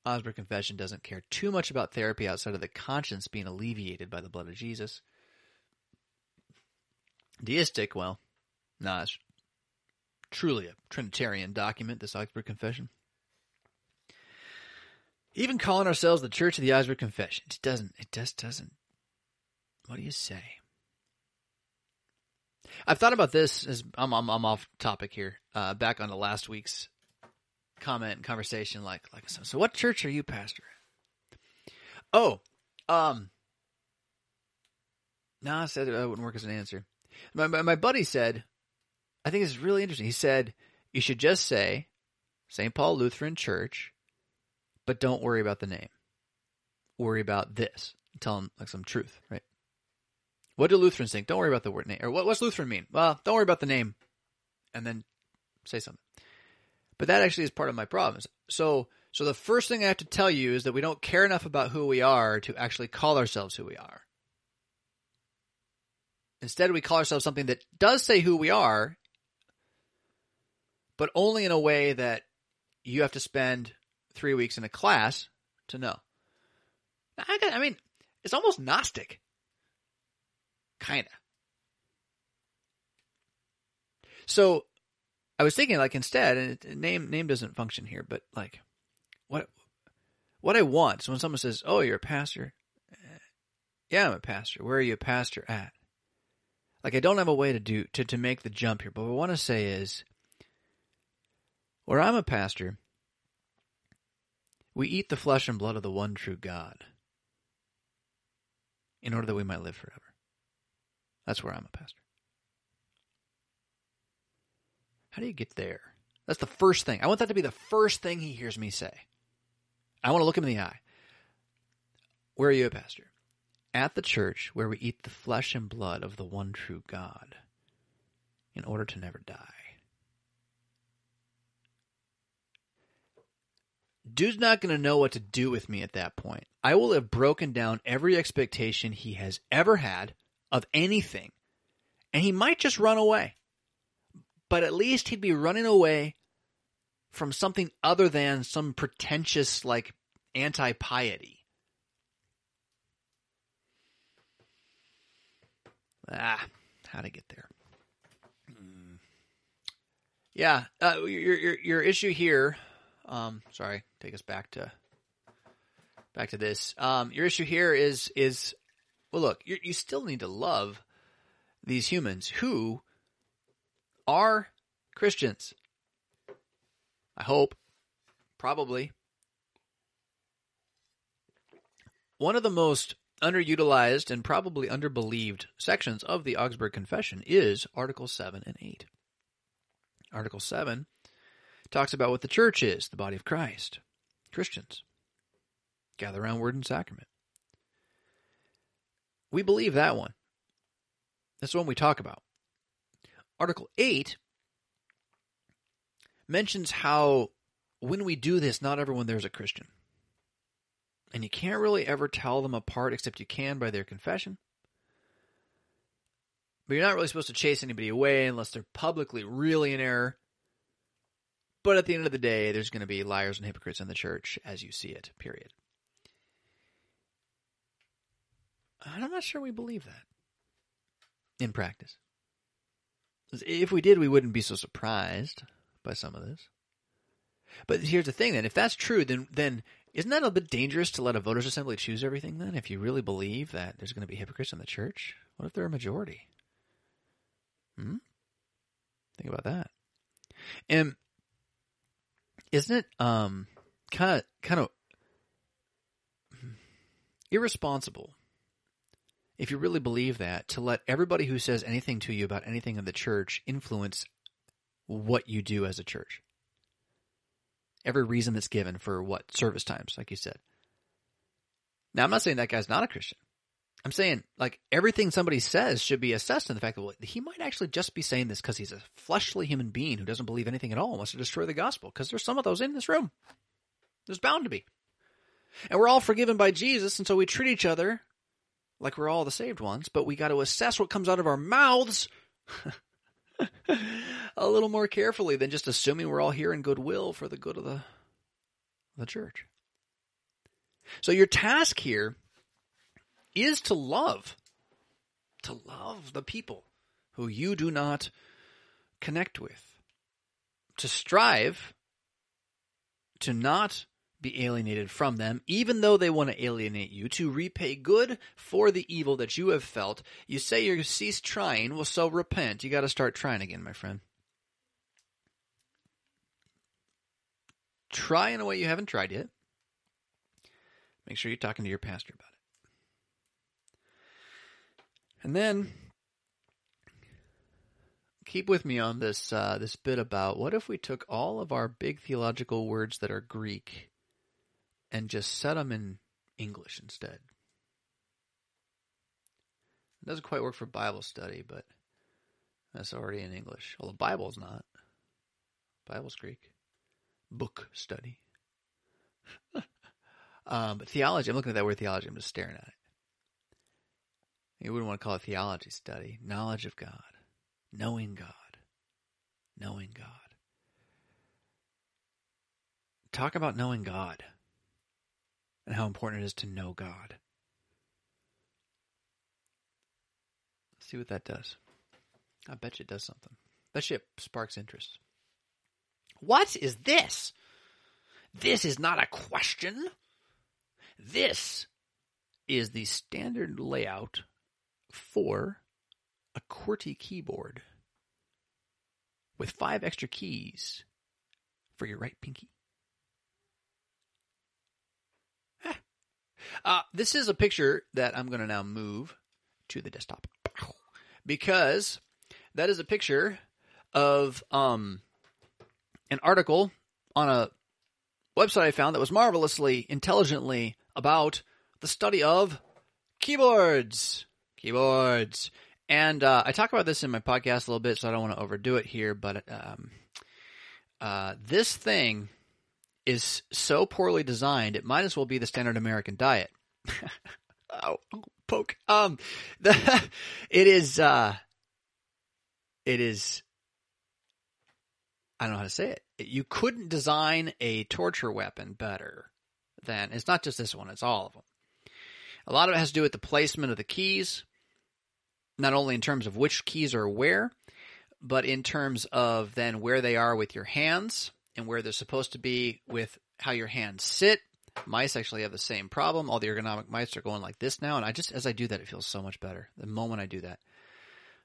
Augsburg Confession doesn't care too much about therapy outside of the conscience being alleviated by the blood of Jesus. Deistic, well, nah, it's truly a Trinitarian document, this Augsburg Confession. Even calling ourselves the Church of the Augsburg Confession, it doesn't, it just doesn't. What do you say? I've thought about this as I'm, I'm, I'm off topic here, uh, back on the last week's comment and conversation. Like, like, so, so what church are you pastor? Oh, um, no, nah, I said it wouldn't work as an answer. My, my, my buddy said, I think this is really interesting. He said, you should just say St. Paul Lutheran Church, but don't worry about the name. Worry about this. Tell them like some truth, right? What do Lutherans think? Don't worry about the word name. Or what, what's Lutheran mean? Well, don't worry about the name. And then say something. But that actually is part of my problems. So, so the first thing I have to tell you is that we don't care enough about who we are to actually call ourselves who we are. Instead, we call ourselves something that does say who we are, but only in a way that you have to spend three weeks in a class to know. I, I mean, it's almost Gnostic. Kinda. So, I was thinking, like, instead, and name name doesn't function here, but like, what what I want. So when someone says, "Oh, you're a pastor," eh, yeah, I'm a pastor. Where are you a pastor at? like I don't have a way to do to, to make the jump here, but what I want to say is where I'm a pastor, we eat the flesh and blood of the one true God in order that we might live forever. That's where I'm a pastor. How do you get there? That's the first thing. I want that to be the first thing he hears me say. I want to look him in the eye. Where are you a pastor? at the church where we eat the flesh and blood of the one true God in order to never die. Dude's not going to know what to do with me at that point. I will have broken down every expectation he has ever had of anything, and he might just run away. But at least he'd be running away from something other than some pretentious, like, anti piety. Ah, how to get there. Hmm. Yeah, uh, your, your your issue here. Um, sorry, take us back to back to this. Um, your issue here is is well, look, you you still need to love these humans who are Christians. I hope, probably. One of the most underutilized and probably underbelieved sections of the Augsburg Confession is Article 7 and 8. Article 7 talks about what the church is, the body of Christ, Christians. Gather around word and sacrament. We believe that one. That's the one we talk about. Article 8 mentions how when we do this, not everyone there is a Christian. And you can't really ever tell them apart except you can by their confession. But you're not really supposed to chase anybody away unless they're publicly really in error. But at the end of the day, there's going to be liars and hypocrites in the church as you see it, period. I'm not sure we believe that in practice. If we did, we wouldn't be so surprised by some of this. But here's the thing then, if that's true, then then isn't that a bit dangerous to let a voters assembly choose everything then if you really believe that there's going to be hypocrites in the church? What if they're a majority? Hmm? Think about that. And isn't it um kind of kind of irresponsible if you really believe that to let everybody who says anything to you about anything in the church influence what you do as a church? every reason that's given for what service times, like you said. Now, I'm not saying that guy's not a Christian. I'm saying like everything somebody says should be assessed in the fact that well, he might actually just be saying this because he's a fleshly human being who doesn't believe anything at all and wants to destroy the gospel. Because there's some of those in this room. There's bound to be. And we're all forgiven by Jesus, and so we treat each other like we're all the saved ones, but we got to assess what comes out of our mouths [laughs] a little more carefully than just assuming we're all here in goodwill for the good of the the church. So your task here is to love to love the people who you do not connect with. To strive to not be alienated from them, even though they want to alienate you, to repay good for the evil that you have felt. You say you cease trying, well, so repent. You got to start trying again, my friend. Try in a way you haven't tried yet. Make sure you're talking to your pastor about it. And then keep with me on this uh, this bit about what if we took all of our big theological words that are Greek and just set them in English instead. It doesn't quite work for Bible study, but that's already in English. Well, the Bible's not. Bible's Greek. Book study. um, [laughs] but theology, I'm looking at that word theology, I'm just staring at it. You wouldn't want to call it theology study. Knowledge of God. Knowing God. Knowing God. Talk about knowing God and how important it is to know God. Let's see what that does. I bet you it does something. I bet you it sparks interest. What is this? This is not a question. This is the standard layout for a QWERTY keyboard with five extra keys for your right pinky. Uh, this is a picture that I'm going to now move to the desktop because that is a picture of um, an article on a website I found that was marvelously intelligently about the study of keyboards. Keyboards. And uh, I talk about this in my podcast a little bit, so I don't want to overdo it here. But um, uh, this thing is so poorly designed, it might as well be the standard American diet. [laughs] oh, poke. Um, the, [laughs] it is, uh, it is I don't know how to say it. You couldn't design a torture weapon better than it's not just this one; it's all of them. A lot of it has to do with the placement of the keys, not only in terms of which keys are where, but in terms of then where they are with your hands and where they're supposed to be with how your hands sit. Mice actually have the same problem. All the ergonomic mice are going like this now, and I just as I do that, it feels so much better. The moment I do that,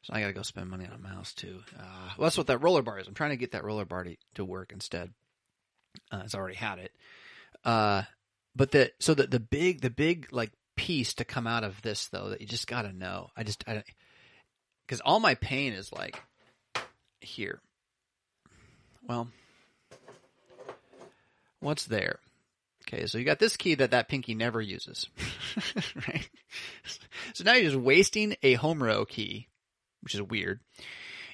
so I got to go spend money on a mouse too. Uh, well, that's what that roller bar is. I'm trying to get that roller bar to, to work instead. Uh, it's already had it. Uh, but the so the the big the big like piece to come out of this though that you just got to know. I just I because all my pain is like here. Well, what's there? Okay, so you got this key that that pinky never uses, [laughs] right? So now you're just wasting a home row key, which is weird.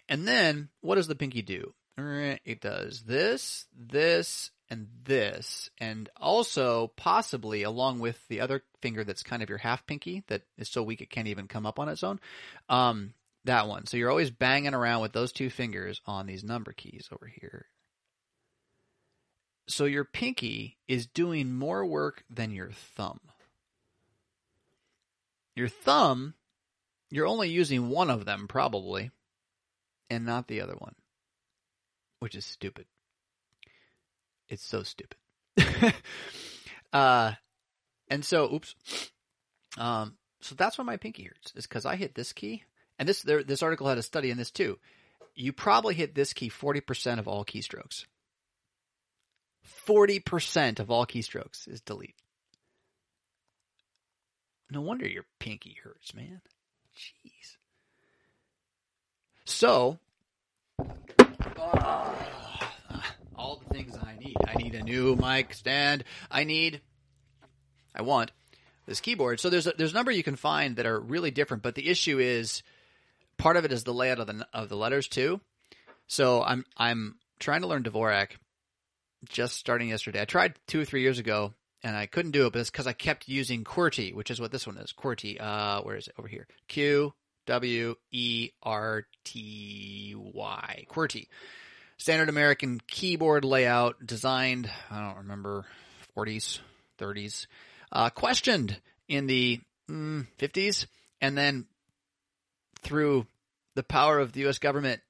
And then what does the pinky do? It does this, this, and this, and also possibly along with the other finger that's kind of your half pinky that is so weak it can't even come up on its own. Um, that one. So you're always banging around with those two fingers on these number keys over here. So your pinky is doing more work than your thumb. Your thumb, you're only using one of them probably, and not the other one, which is stupid. It's so stupid. [laughs] uh, and so, oops. Um, so that's why my pinky hurts is because I hit this key, and this there, this article had a study in this too. You probably hit this key forty percent of all keystrokes. Forty percent of all keystrokes is delete. No wonder your pinky hurts, man. Jeez. So, uh, all the things I need. I need a new mic stand. I need, I want this keyboard. So there's a, there's a number you can find that are really different, but the issue is part of it is the layout of the of the letters too. So I'm I'm trying to learn Dvorak just starting yesterday. I tried two or three years ago and I couldn't do it, but it's because I kept using QWERTY, which is what this one is. QWERTY. Uh, where is it? Over here. Q W E R T Y. QWERTY standard American keyboard layout designed, I don't remember, 40s, 30s, uh, questioned in the mm, 50s, and then through the power of the U.S. government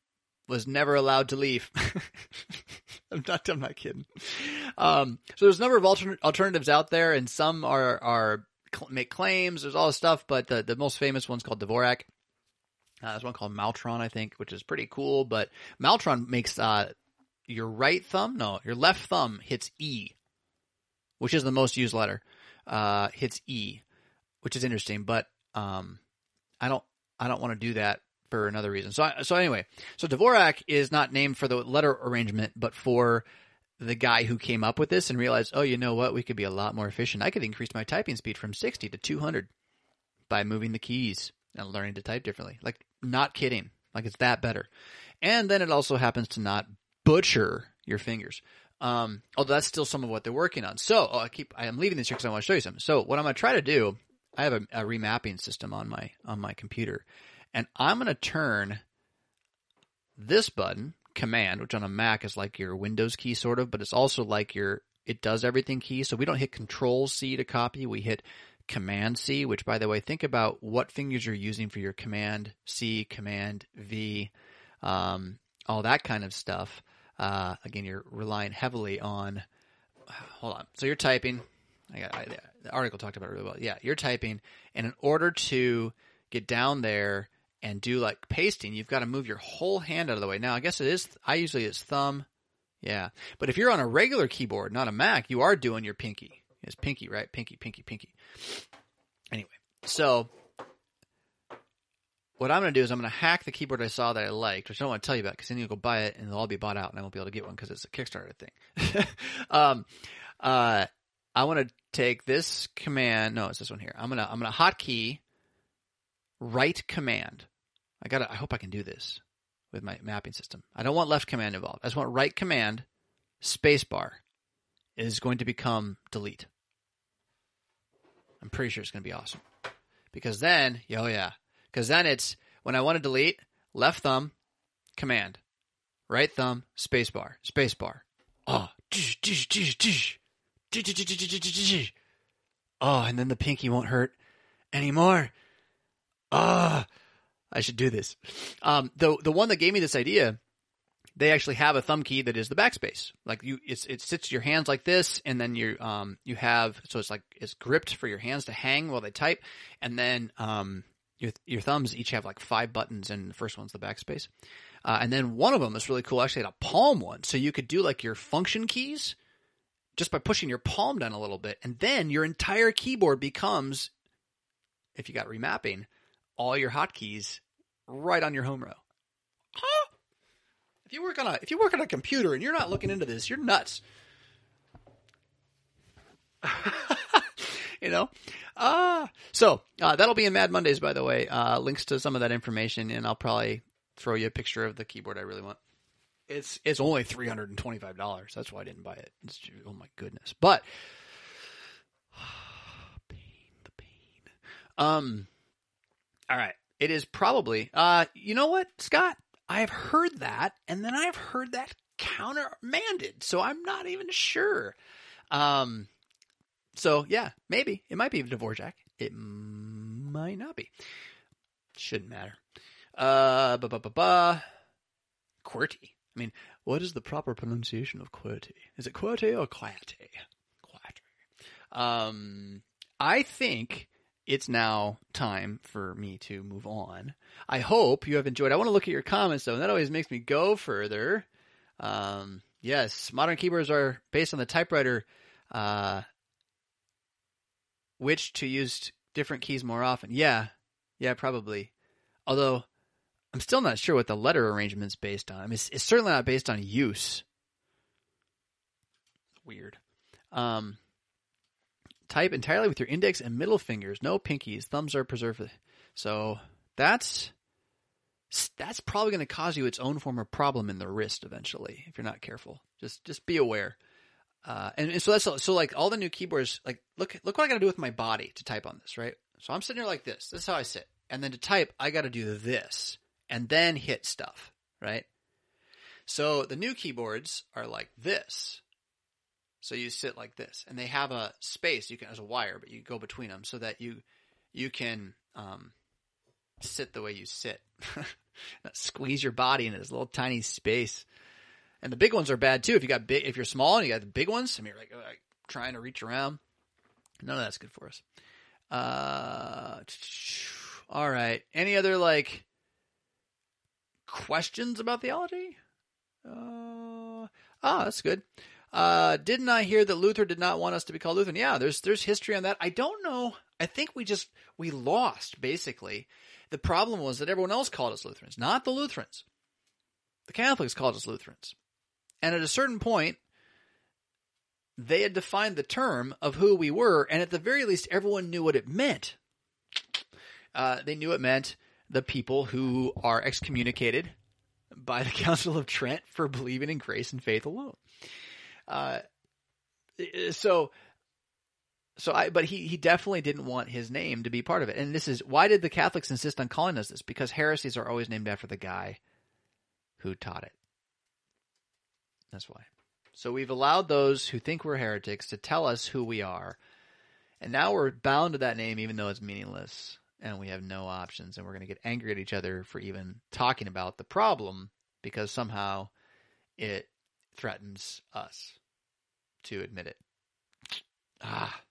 was never allowed to leave. [laughs] I'm not, I'm not kidding. Um, so there's a number of altern- alternatives out there, and some are, are make claims. There's all this stuff, but the, the most famous one's called Dvorak. Uh, there's one called Maltron, I think, which is pretty cool. But Maltron makes uh, your right thumb, no, your left thumb hits E, which is the most used letter. Uh, hits E, which is interesting. But um, I don't, I don't want to do that for another reason. So, so anyway, so Dvorak is not named for the letter arrangement, but for the guy who came up with this and realized, oh, you know what, we could be a lot more efficient. I could increase my typing speed from 60 to 200 by moving the keys and learning to type differently. Like not kidding. Like it's that better. And then it also happens to not butcher your fingers. Um, although that's still some of what they're working on. So oh, I keep, I am leaving this here because I want to show you something. So what I'm going to try to do, I have a, a remapping system on my, on my computer and I'm going to turn this button, command, which on a Mac is like your Windows key sort of, but it's also like your, it does everything key. So we don't hit control C to copy. We hit Command C, which by the way, think about what fingers you're using for your Command C, Command V, um, all that kind of stuff. Uh, again, you're relying heavily on. Hold on. So you're typing. I got I, the article talked about it really well. Yeah, you're typing, and in order to get down there and do like pasting, you've got to move your whole hand out of the way. Now, I guess it is. I usually it's thumb. Yeah, but if you're on a regular keyboard, not a Mac, you are doing your pinky. It's pinky, right? Pinky, pinky, pinky. Anyway, so what I'm going to do is I'm going to hack the keyboard I saw that I liked, which I don't want to tell you about because then you'll go buy it and it'll all be bought out and I won't be able to get one because it's a Kickstarter thing. [laughs] um, uh, I want to take this command. No, it's this one here. I'm gonna I'm gonna hotkey right command. I got I hope I can do this with my mapping system. I don't want left command involved. I just want right command spacebar is going to become delete. I'm pretty sure it's going to be awesome. Because then, oh yeah, because then it's when I want to delete, left thumb, command, right thumb, spacebar, spacebar. Oh, oh, and then the pinky won't hurt anymore. Ah, I should do this. Um, the the one that gave me this idea, they actually have a thumb key that is the backspace. Like you, it's, it sits your hands like this, and then you um you have so it's like it's gripped for your hands to hang while they type, and then um your your thumbs each have like five buttons, and the first one's the backspace, uh, and then one of them is really cool. Actually, had a palm one, so you could do like your function keys just by pushing your palm down a little bit, and then your entire keyboard becomes, if you got remapping, all your hotkeys right on your home row. Huh? If you work on a if you work on a computer and you're not looking into this, you're nuts. [laughs] you know, uh, so uh, that'll be in Mad Mondays, by the way. Uh, links to some of that information, and I'll probably throw you a picture of the keyboard I really want. It's it's only three hundred and twenty five dollars. That's why I didn't buy it. It's, oh my goodness! But [sighs] pain, the pain. Um. All right. It is probably. Uh. You know what, Scott? I've heard that, and then I've heard that countermanded. So I'm not even sure. Um. So yeah, maybe it might be Dvorak. It might not be. Shouldn't matter. Uh. Ba ba ba ba. QWERTY. I mean, what is the proper pronunciation of QWERTY? Is it QWERTY or QWERTY? QWERTY. Um, I think it's now time for me to move on. I hope you have enjoyed. I want to look at your comments though, and that always makes me go further. Um, yes, modern keyboards are based on the typewriter, uh, which to use different keys more often. Yeah, yeah, probably. Although I'm still not sure what the letter arrangement's based on. I mean, it's, it's certainly not based on use. Weird. Um, type entirely with your index and middle fingers. No pinkies. Thumbs are preserved. So that's that's probably going to cause you its own form of problem in the wrist eventually if you're not careful. Just just be aware. Uh, and, and so that's so like all the new keyboards. Like look look what I got to do with my body to type on this, right? So I'm sitting here like this. This is how I sit. And then to type, I got to do this and then hit stuff, right? So the new keyboards are like this. So you sit like this, and they have a space you can as a wire, but you go between them so that you you can um, sit the way you sit, [laughs] squeeze your body into this little tiny space. And the big ones are bad too. If you got big, if you're small and you got the big ones, I mean, you're like, like trying to reach around. None of that's good for us. Uh, all right. Any other like questions about theology? Uh, ah, that's good. Uh, didn't I hear that Luther did not want us to be called Lutheran? Yeah, there's there's history on that. I don't know. I think we just we lost basically. The problem was that everyone else called us Lutherans, not the Lutherans. The Catholics called us Lutherans. And at a certain point, they had defined the term of who we were, and at the very least, everyone knew what it meant. Uh, they knew it meant the people who are excommunicated by the [laughs] Council of Trent for believing in grace and faith alone. Uh, so, so I, but he, he definitely didn't want his name to be part of it. And this is, why did the Catholics insist on calling us this? Because heresies are always named after the guy who taught it. That's why. So we've allowed those who think we're heretics to tell us who we are. And now we're bound to that name even though it's meaningless and we have no options and we're going to get angry at each other for even talking about the problem because somehow it threatens us to admit it. Ah.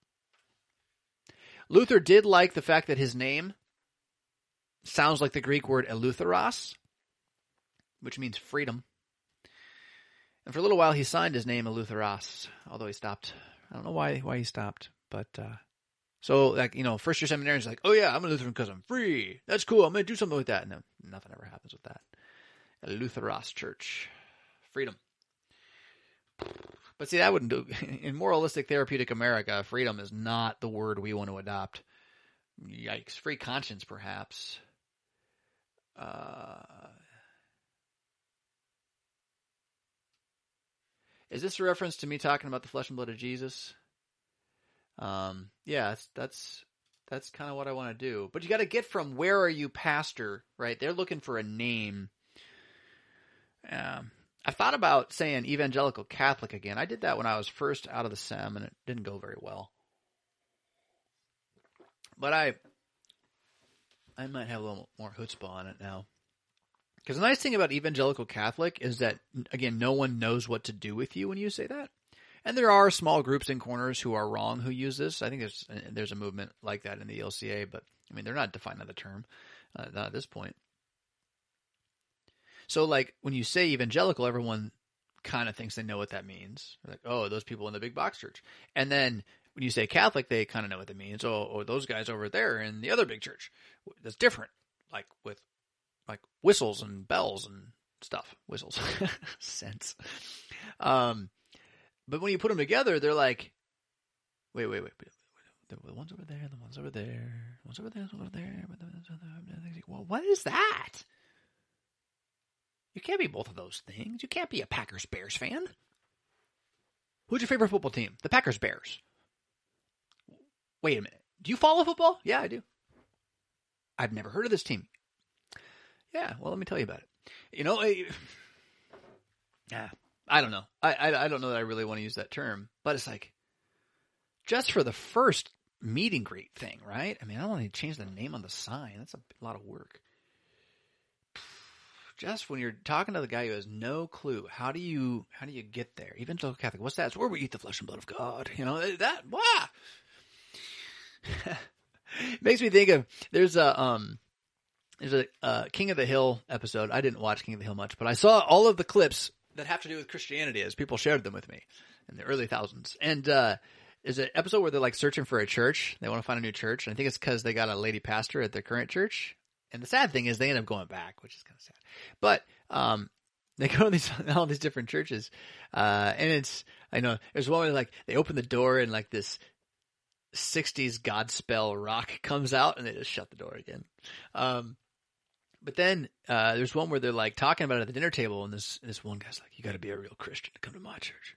Luther did like the fact that his name sounds like the Greek word eleutheros, which means freedom. And for a little while he signed his name Eleutheros, although he stopped. I don't know why why he stopped, but uh, so, like, you know, first year seminarians like, oh yeah, I'm a Lutheran because I'm free. That's cool. I'm to do something with that. And then nothing ever happens with that. A Lutheros church. Freedom. But see, that wouldn't do. [laughs] In moralistic therapeutic America, freedom is not the word we want to adopt. Yikes. Free conscience, perhaps. Uh, is this a reference to me talking about the flesh and blood of Jesus? Um, yeah, that's that's, kind of what I want to do. But you got to get from where are you pastor, right? They're looking for a name. Um, I thought about saying evangelical Catholic again. I did that when I was first out of the SEM, and it didn't go very well. But I, I might have a little more chutzpah on it now. Because the nice thing about evangelical Catholic is that again, no one knows what to do with you when you say that. And there are small groups in corners who are wrong who use this. I think there's there's a movement like that in the ELCA, but I mean they're not defining the term, uh, not at this point. So like when you say evangelical, everyone kind of thinks they know what that means. They're like, oh, those people in the big box church. And then when you say Catholic, they kind of know what that means. Oh, oh, those guys over there in the other big church. That's different. Like with like whistles and bells and stuff. Whistles, [laughs] sense. Um, but when you put them together, they're like, wait, wait, wait. The one's over there, the one's over there, the one's over there, the one's over there. Well, what is that? You can't be both of those things. You can't be a Packers Bears fan. Who's your favorite football team? The Packers Bears. Wait a minute. Do you follow football? Yeah, I do. I've never heard of this team. Yeah, well, let me tell you about it. You know, I, [sighs] yeah, I don't know. I, I, I don't know that I really want to use that term, but it's like just for the first meet and greet thing, right? I mean, I don't want to change the name on the sign. That's a lot of work. Just when you're talking to the guy who has no clue, how do you how do you get there? Though Catholic, what's that? It's where we eat the flesh and blood of God. You know that. Wow. [laughs] Makes me think of there's a um there's a uh, King of the Hill episode. I didn't watch King of the Hill much, but I saw all of the clips that have to do with Christianity as people shared them with me in the early thousands. And uh, there's an episode where they're like searching for a church. They want to find a new church, and I think it's because they got a lady pastor at their current church. And the sad thing is they end up going back, which is kind of sad. But um, [laughs] they go to these [laughs] all these different churches, uh, and it's I know there's one where like they open the door and like this 60s Godspell rock [laughs] comes out, and they just shut the door again. Um, but then uh, there's one where they're like talking about it at the dinner table, and this this one guy's like, "You got to be a real Christian to come to my church."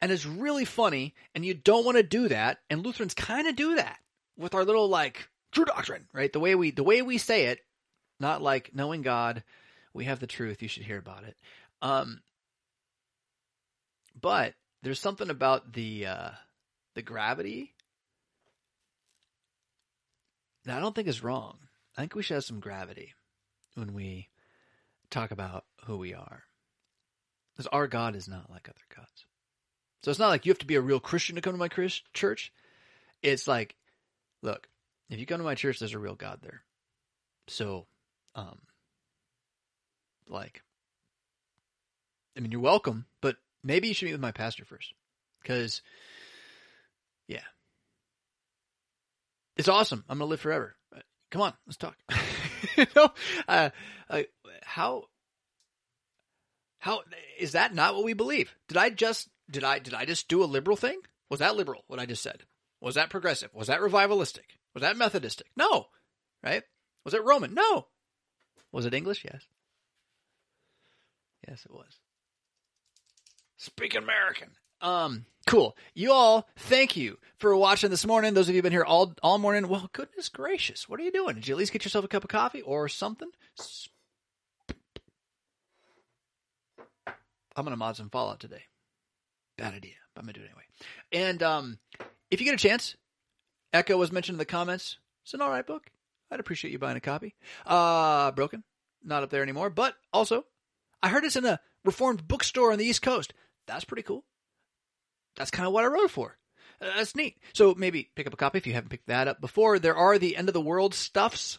And it's really funny, and you don't want to do that. And Lutherans kind of do that with our little like true doctrine, right? The way we the way we say it, not like knowing God, we have the truth. You should hear about it. Um, but there's something about the uh, the gravity that I don't think is wrong. I think we should have some gravity when we talk about who we are. Because our God is not like other gods. So it's not like you have to be a real Christian to come to my church. It's like, look, if you come to my church, there's a real God there. So, um, like, I mean, you're welcome, but maybe you should meet with my pastor first. Because, yeah. It's awesome. I'm to live forever. Come on, let's talk. [laughs] you know, uh, uh, how how is that not what we believe? Did I just did I did I just do a liberal thing? Was that liberal? What I just said? Was that progressive? Was that revivalistic? Was that Methodistic? No, right? Was it Roman? No. Was it English? Yes. Yes, it was. Speak American. Um, cool. You all, thank you for watching this morning. Those of you who've been here all all morning. Well, goodness gracious, what are you doing? Did you at least get yourself a cup of coffee or something? I'm gonna mod some Fallout today. Bad idea, but I'm gonna do it anyway. And um, if you get a chance, Echo was mentioned in the comments. It's an all right book. I'd appreciate you buying a copy. Uh, broken, not up there anymore. But also, I heard it's in a reformed bookstore on the East Coast. That's pretty cool that's kind of what I wrote for. Uh, that's neat. So maybe pick up a copy if you haven't picked that up before. There are the end of the world stuffs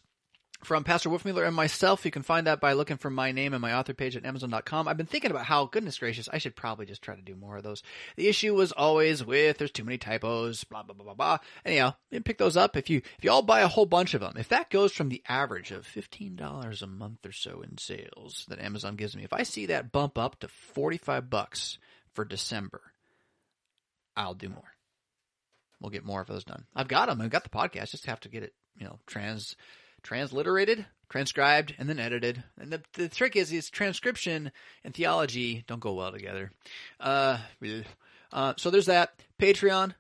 from Pastor Wolfmueller and myself. You can find that by looking for my name and my author page at Amazon.com. I've been thinking about how, goodness gracious, I should probably just try to do more of those. The issue was always with there's too many typos, blah blah blah blah blah. Anyhow, you pick those up if you if you all buy a whole bunch of them. If that goes from the average of fifteen dollars a month or so in sales that Amazon gives me, if I see that bump up to forty five bucks for December, I'll do more. We'll get more of those done. I've got them. I've got the podcast. Just have to get it, you know, trans transliterated, transcribed, and then edited. And the the trick is, is transcription and theology don't go well together. Uh, uh, so there's that Patreon.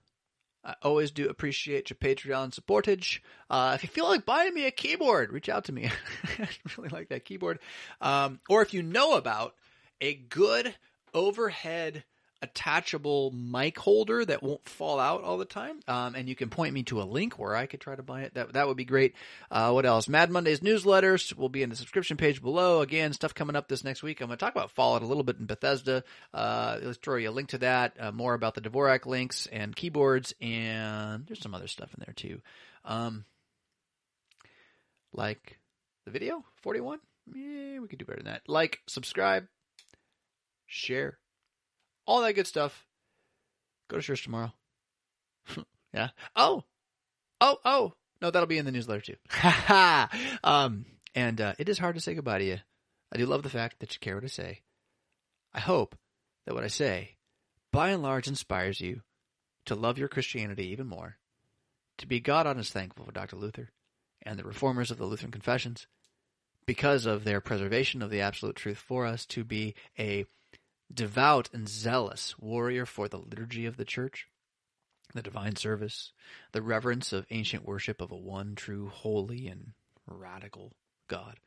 I always do appreciate your Patreon supportage. Uh, if you feel like buying me a keyboard, reach out to me. [laughs] I really like that keyboard. Um, or if you know about a good overhead attachable mic holder that won't fall out all the time. Um, and you can point me to a link where I could try to buy it. That that would be great. Uh, what else? Mad Mondays newsletters will be in the subscription page below. Again, stuff coming up this next week. I'm going to talk about Fallout a little bit in Bethesda. Uh, let's throw you a link to that. Uh, more about the Dvorak links and keyboards, and there's some other stuff in there too. Um, like the video 41. Yeah, we could do better than that. Like, subscribe, share all that good stuff. Go to church tomorrow. [laughs] yeah. Oh, oh, oh. No, that'll be in the newsletter too. [laughs] um, and uh, it is hard to say goodbye to you. I do love the fact that you care what I say. I hope that what I say, by and large, inspires you to love your Christianity even more, to be God honest thankful for Dr. Luther and the reformers of the Lutheran confessions because of their preservation of the absolute truth for us, to be a devout and zealous warrior for the liturgy of the church, the divine service, the reverence of ancient worship of a one true, holy, and radical God.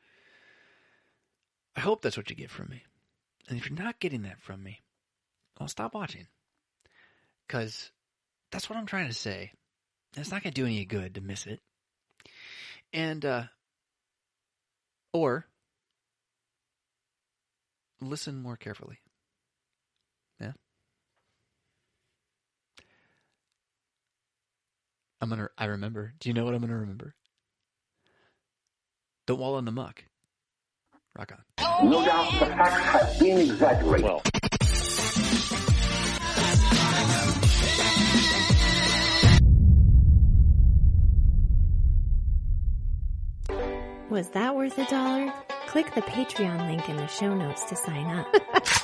I hope that's what you get from me. And if you're not getting that from me, well, stop watching. Because that's what I'm trying to say. It's not going to do any good to miss it. And, uh, or listen more carefully. I'm gonna. I remember. Do you know what I'm gonna remember? Don't wall in the muck. Rock on. No doubt the facts have been exaggerated. Well. Was that worth a dollar? Click the Patreon link in the show notes to sign up. [laughs]